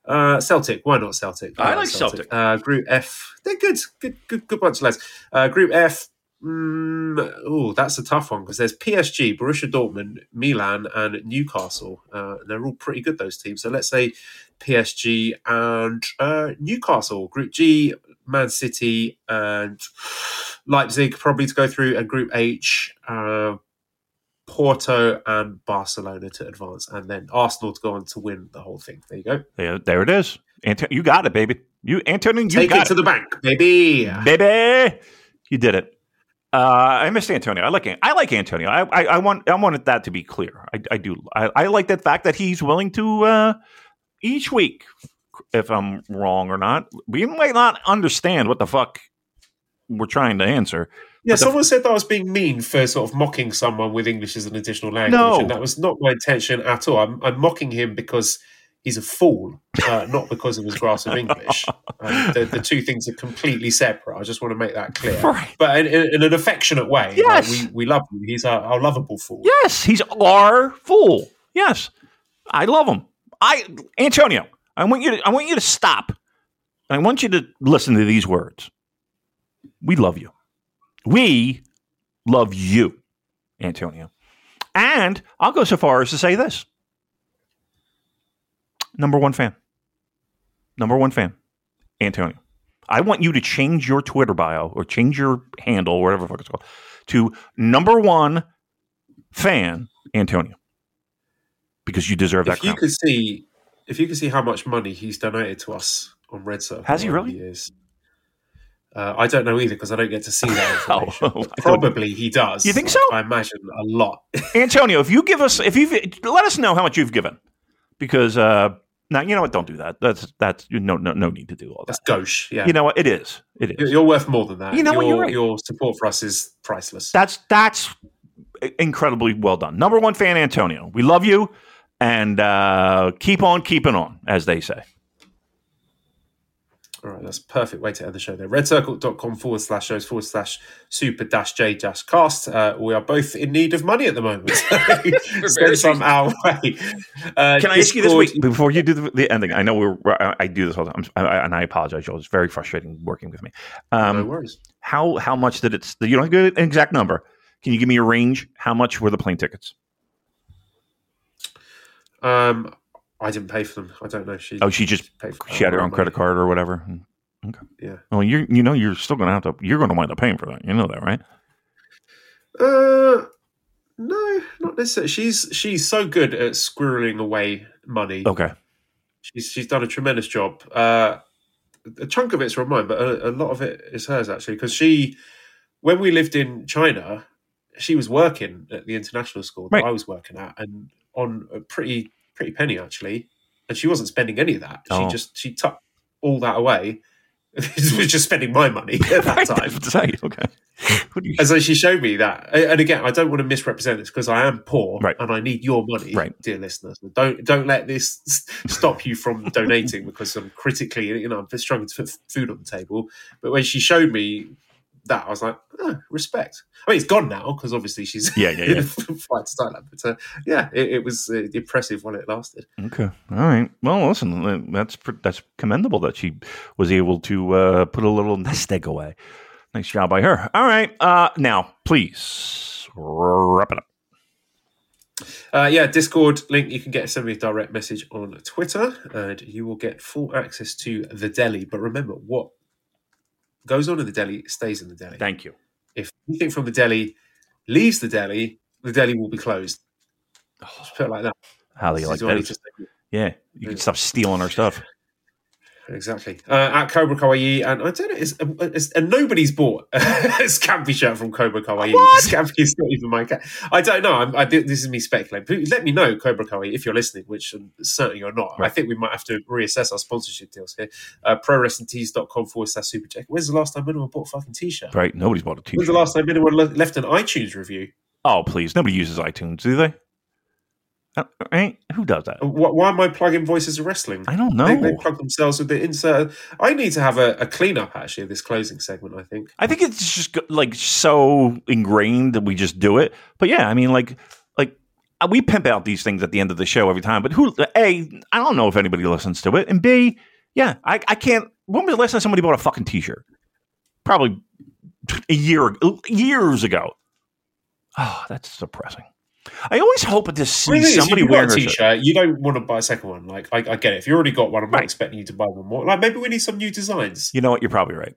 uh, Celtic. Why not Celtic? I, I like Celtic. Celtic. Uh, group F, they're good, good, good, good bunch of lads. Uh, group F. Mm, oh, that's a tough one because there's PSG, Borussia Dortmund, Milan, and Newcastle. Uh, they're all pretty good those teams. So let's say PSG and uh, Newcastle. Group G, Man City and Leipzig probably to go through. And Group H, uh, Porto and Barcelona to advance, and then Arsenal to go on to win the whole thing. There you go. Yeah, there it is. Anto- you got it, baby. You, Antonio, you take got it to the bank, baby. Baby, you did it. Uh, I missed Antonio. I like I like Antonio. I, I, I want I wanted that to be clear. I, I do. I, I, like the fact that he's willing to uh, each week. If I'm wrong or not, we might not understand what the fuck we're trying to answer. Yeah, someone said that I was being mean for sort of mocking someone with English as an additional language, no. and that was not my intention at all. I'm, I'm mocking him because he's a fool, uh, not because of his grasp of English. Um, the, the, two things are completely separate. I just want to make that clear. Right. But in, in, in, an affectionate way. Yes. Like we, we love him. He's our, our lovable fool. Yes, he's our fool. Yes. I love him. I Antonio, I want you to I want you to stop. I want you to listen to these words. We love you. We love you, Antonio. And I'll go so far as to say this number one fan. Number one fan, Antonio. I want you to change your Twitter bio or change your handle, whatever fuck it's called, to number one fan, Antonio. Because you deserve that. If you could see if you could see how much money he's donated to us on Red Circle. Has he really? Years, uh, I don't know either because I don't get to see that information. oh, probably he does. You think so? I imagine a lot. Antonio, if you give us, if you let us know how much you've given, because uh, now you know what? Don't do that. That's that's no no no need to do all that. That's gauche. Yeah. You know what? It is. It is. You're worth more than that. You know your, what? You're right. Your support for us is priceless. That's that's incredibly well done. Number one fan, Antonio. We love you, and uh, keep on keeping on, as they say. All right, that's a perfect way to end the show there. Redcircle.com forward slash shows forward slash super dash J dash cast. Uh, we are both in need of money at the moment. Send some our way. Uh, Can I ask you this week before you do the, the, ending? I know we're, I do this all the time, I, and I apologize, Joel. It's very frustrating working with me. Um, no worries. How, how much did it, you don't get an exact number. Can you give me a range? How much were the plane tickets? Um, I didn't pay for them. I don't know. She oh, she just paid for she had her own credit card or whatever. Okay. Yeah. Well, you you know you're still going to have to you're going to wind up paying for that. You know that, right? Uh, No, not necessarily. She's she's so good at squirreling away money. Okay. She's she's done a tremendous job. Uh, a chunk of it's from mine, but a, a lot of it is hers actually. Because she, when we lived in China, she was working at the international school that Right. I was working at, and on a pretty pretty penny actually. And she wasn't spending any of that. She Oh. just she tucked all that away. She was just spending my money at that time. say. Okay. You- And so she showed me that. And again, I don't want to misrepresent this because I am poor Right. and I need your money, Right. dear listeners. Don't don't let this stop you from donating because I'm critically, you know, I'm struggling to put food on the table. But when she showed me that, I was like, oh, respect. I mean, it's gone now because obviously she's Yeah, yeah, yeah. flight to Thailand. But uh, yeah, it, it was uh, impressive while it lasted. Okay. All right. Well, listen, that's that's commendable that she was able to uh, put a little nest egg away. Nice job by her. All right. Uh, now, please wrap it up. Uh, yeah, Discord link. You can get send me a direct message on Twitter, and you will get full access to the deli. But remember, what goes on in the deli stays in the deli. Thank you. If anything from the deli leaves the deli, the deli will be closed. Oh. Just put it like that. How do you This like is what I need that? Yeah, you can stop stealing our stuff. Exactly. Uh, at Cobra Kawaii, and I don't know, it's, it's, and nobody's bought a Scampy shirt from Cobra Kawaii. What? Scampy is not even my cat. I don't know. I'm, I, this is me speculating. But let me know, Cobra Kawaii, if you're listening, which um, certainly you're not. I think we might have to reassess our sponsorship deals here. Uh, ProWrestlingTees.com forward slash super check. When's the last time anyone bought a fucking t shirt? Right? Nobody's bought a When's T-shirt. the last time anyone left an iTunes review? oh, please! Nobody uses iTunes, do they? Uh, Right? Who does that? Why, why am I plugging Voices of Wrestling? I don't know. They, they plug themselves with the insert. I need to have a, a cleanup actually of this closing segment. I think. I think it's just like so ingrained that we just do it. But yeah, I mean, like, like uh, we pimp out these things at the end of the show every time. But who? A, I don't know if anybody listens to it, and B, yeah, I, I can't. When was the last time somebody bought a fucking T-shirt? Probably a year, years ago. Oh, that's depressing. I always hope to see mean, the is, somebody if you've got wearing a a shirt. t-shirt, you don't want to buy a second one. Like, I, I get it. If you already got one, I'm not Right. expecting you to buy one more. Like, maybe we need some new designs. You know what? You're probably right.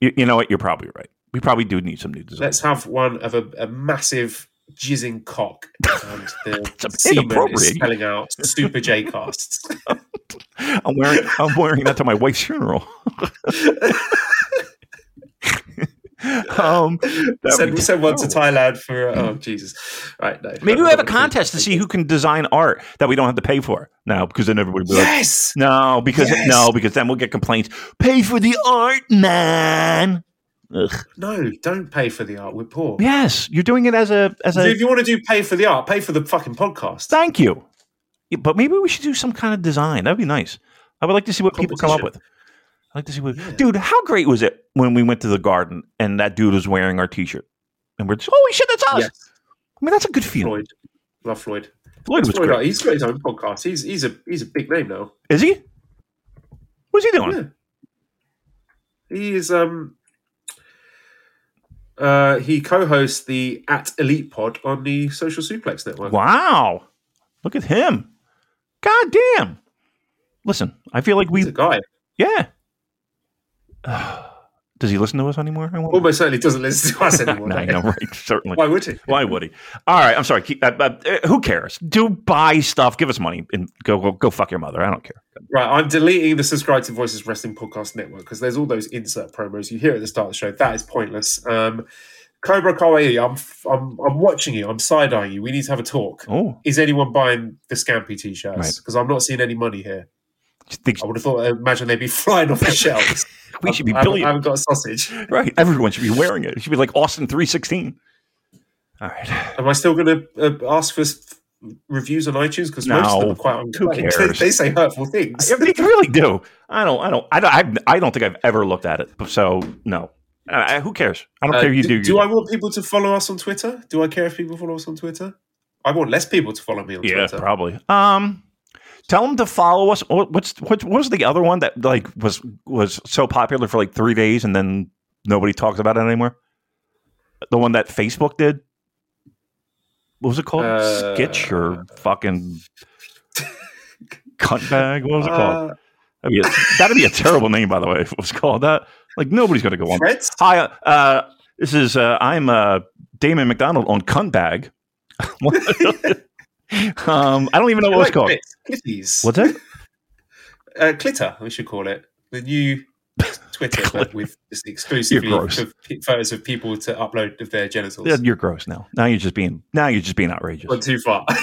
You, you know what? You're probably right. We probably do need some new designs. Let's have one of a, a massive jizzing cock, and the semen is inappropriate. spelling out Super J casts. I'm wearing I'm wearing that to my wife's funeral. um, send, send one to. Thailand for oh Jesus! Right, no. Maybe we have a not gonna do contest to see who can design art that we don't have to pay for now, because then everybody will be like, Yes. no, because Yes. no, because then we'll get complaints. Pay for the art, man. Ugh. No, don't pay for the art. We're poor. Yes, you're doing it as a as a if you want to do pay for the art, pay for the fucking podcast. thank you. Yeah, but maybe we should do some kind of design. That'd be nice. I would like to see what people come up with. I'd like to see what, Yeah. dude. How great was it when we went to the garden and that dude was wearing our T-shirt, and we're just, holy shit, that's us. Yes, I mean, that's a good feeling. Floyd. Love Floyd. Floyd was Floyd, great. He's got his own podcast. He's he's a he's a big name now. Is he? What's he doing? Yeah. He is um uh he co-hosts the at Elite Pod on the Social Suplex Network. Wow, look at him. God damn. Listen, I feel like He's a we, guy. yeah. Does he listen to us anymore? I wonder. Almost certainly doesn't listen to us anymore. No. know, right? Certainly. Why would he? Why would he? All right, I'm sorry. Keep, uh, uh, uh, who cares? Do buy stuff. Give us money and go go go fuck your mother. I don't care. Right, I'm deleting the subscribe to Voices Wrestling Podcast Network because there's all those insert promos you hear at the start of the show. That is pointless. Um, Cobra Kawaii, I'm, I'm I'm watching you. I'm side eyeing you. We need to have a talk. Oh, Is anyone buying the Scampy t-shirts? Right. Because I'm not seeing any money here. think I would have thought, imagine they'd be flying off the shelves. We should be I haven't- I billion. haven't got a sausage. Right, everyone should be wearing it. It should be like Austin three sixteen. All right. Am I still going to uh, ask for reviews on iTunes? Because most of them are quite unkind. They, they say hurtful things. I you really do. I don't. I don't. I don't. I've- I don't think I've ever looked at it. So no. Uh, who cares? I don't Uh, care if you do, do. do you I want people to follow us on Twitter? Do I care if people follow us on Twitter? I want less people to follow me on Yeah, Twitter. Yeah, probably. Um, tell them to follow us. What- What's what, what was the other one that like was was so popular for like three days and then nobody talks about it anymore? The one that Facebook did. What was it called? Uh, Skitch or fucking cunt bag? What was it called? Uh, That'd be, a, that'd be a terrible name, by the way, if it was called that. Like nobody's going to go on. Threads? Hi, uh, this is uh, I'm uh, Damon McDonald on Cunt Bag. um, I don't even know what it's called. Clitties. What's it? Uh, Clitter, we should call it. The new Twitter, but with just exclusively You're gross. of p- photos of people to upload of their genitals. Yeah, You're gross now. Now you're just being now you're just being outrageous. Gone too far.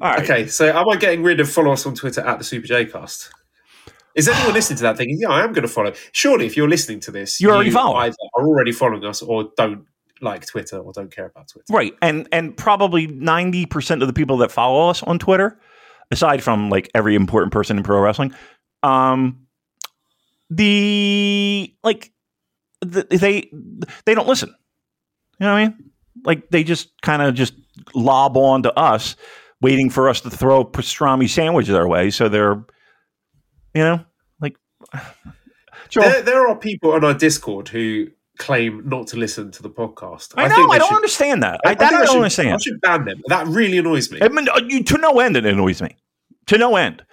All right. okay, so am I getting rid of follow us on Twitter at the Super J Cast? Is anyone listening to that thinking, yeah, I am going to follow? Surely, if you're listening to this, You're already you following. either are already following us or don't like Twitter or don't care about Twitter. Right. And and probably 90% of the people that follow us on Twitter, aside from like every important person in pro wrestling, um the like the, they they don't listen. You know what I mean? Like they just kind of just lob on to us waiting for us to throw pastrami sandwiches our way so they're you know like There, there are people on our Discord who claim not to listen to the podcast. I know I, don't should- understand that. I, I that think I don't should, understand. I should ban them. That really annoys me. I mean, uh, you, to no end, it annoys me. To no end,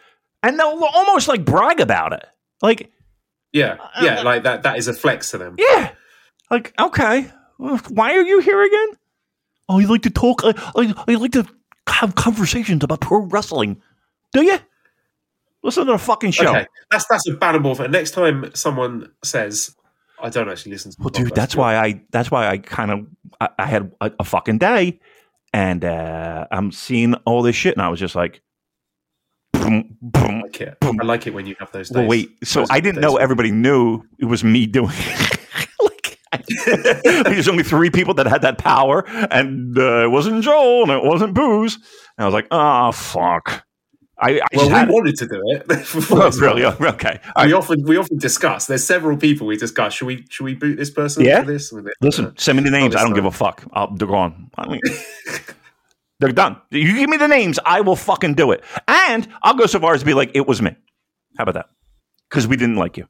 and they'll almost like brag about it. Like, yeah, Uh, yeah, like that. That is a flex to them. yeah, like okay, why are you here again? Oh, you like to talk? I, I, I like to have conversations about pro wrestling. Do you? Listen to the fucking show. Okay, that's that's a bannable. For next time someone says, "I don't actually listen to," Well, dude, podcast," that's why I. That's why I kind of. I, I had a, a fucking day, and uh, I'm seeing all this shit, and I was just like, boom, boom, I like it. I like it when you have those. Days. Well, wait. So Those I didn't know everybody knew it was me doing. it. like, I, there's only three people that had that power, and uh, it wasn't Joel, and it wasn't Booze. And I was like, oh fuck. I, I Well, we wanted to do it. Oh, really? Okay. We often we often discuss. There's several people we discuss. Should we should we boot this person Yeah? for this? Listen, uh, send me the names. I don't give a fuck. I'll, they're gone. I mean, they're done. You give me the names, I will fucking do it. And I'll go so far as to be like, it was me. How about that? Because we didn't like you.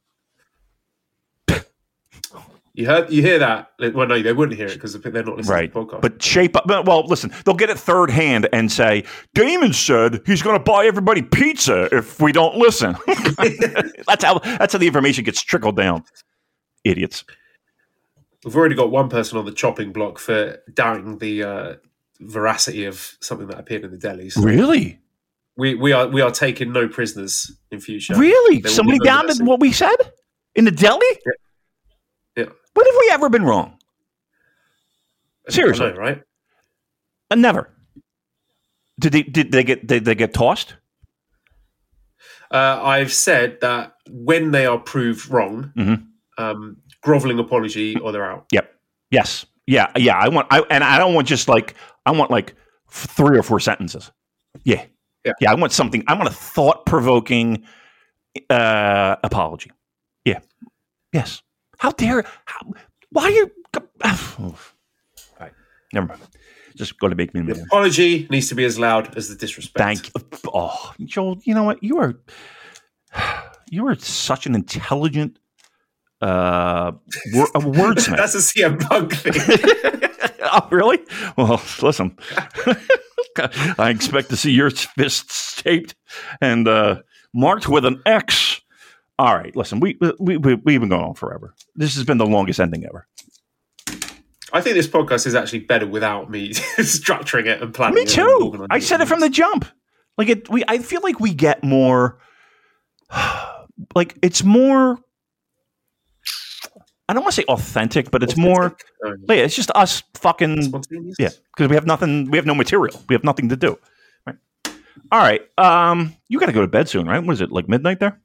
You heard you hear that? Well, no, they wouldn't hear it because they're not listening Right. to the podcast. But shape up. Well, listen, they'll get it third hand and say, Damon said he's going to buy everybody pizza if we don't listen. that's how that's how the information gets trickled down. Idiots. We've already got one person on the chopping block for doubting the uh, veracity of something that appeared in the delis. Really? We we are we are taking no prisoners in future. Really? Somebody doubted what we said in the deli? Yeah. When have we ever been wrong? Seriously. Know, right? Uh, never. Did they did they get did they get tossed? Uh, I've said that when they are proved wrong, Mhm. um, groveling apology or they're out. Yep. Yes. Yeah. Yeah. I want. I and I don't want just like I want like f- three or four sentences. Yeah. Yeah. Yeah. I want something. I want a thought provoking uh, apology. Yeah. Yes. How dare? How, why are you? Right. Never mind. Just going to make me The apology needs to be as loud as the disrespect. Thank you. Oh, Joel. You know what? You are. You are such an intelligent uh, wor- a wordsmith. That's a CM Punk thing. oh, really? Well, listen. I expect to see your fists taped and uh, marked with an X. All right, listen. We we we we've been going on forever. This has been the longest ending ever. I think this podcast is actually better without me structuring it and planning. Me too. I said it from the jump. Like it. We. I feel like we get more. Like it's more. I don't want to say authentic, but it's more. Um, Yeah, it's just us fucking. Yeah, because we have nothing. We have no material. We have nothing to do. Right. All right. Um, you got to go to bed soon, right? Was it like midnight there?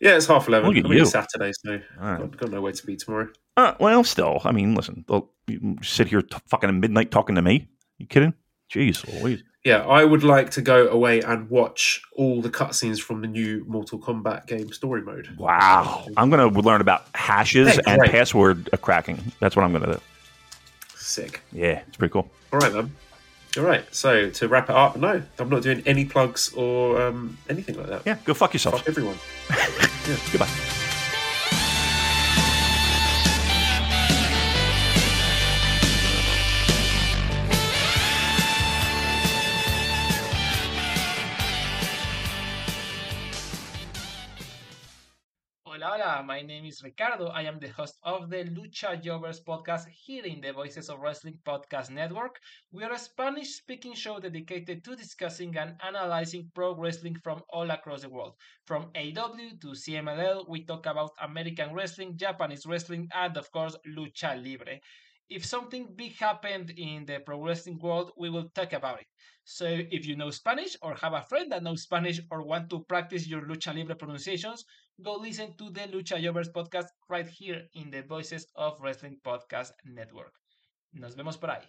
Yeah, it's half eleven. Look at I mean, you. it's Saturday, so right. got, got nowhere to be tomorrow. Uh, well, still, I mean, listen. You sit here t- fucking at midnight talking to me. You kidding? Jeez, Louise. Yeah, I would like to go away and watch all the cutscenes from the new Mortal Kombat game story mode. Wow. I'm gonna learn about hashes and great. password cracking. That's what I'm gonna do. Sick. Yeah, it's pretty cool. All right, then. All right. So to wrap it up, no, I'm not doing any plugs or um, anything like that. Yeah, go fuck yourself. Fuck everyone. Goodbye. My name is Ricardo. I am the host of the Lucha Jovers podcast here in the Voices of Wrestling Podcast Network. We are a Spanish speaking show dedicated to discussing and analyzing pro wrestling from all across the world. From AEW to CMLL, we talk about American wrestling, Japanese wrestling, and of course, Lucha Libre if something big happened in the pro wrestling world, we will talk about it. So if you know Spanish or have a friend that knows Spanish or want to practice your lucha libre pronunciations, go listen to the Lucha Jovers podcast right here in the Voices of Wrestling Podcast Network. Nos vemos por ahí.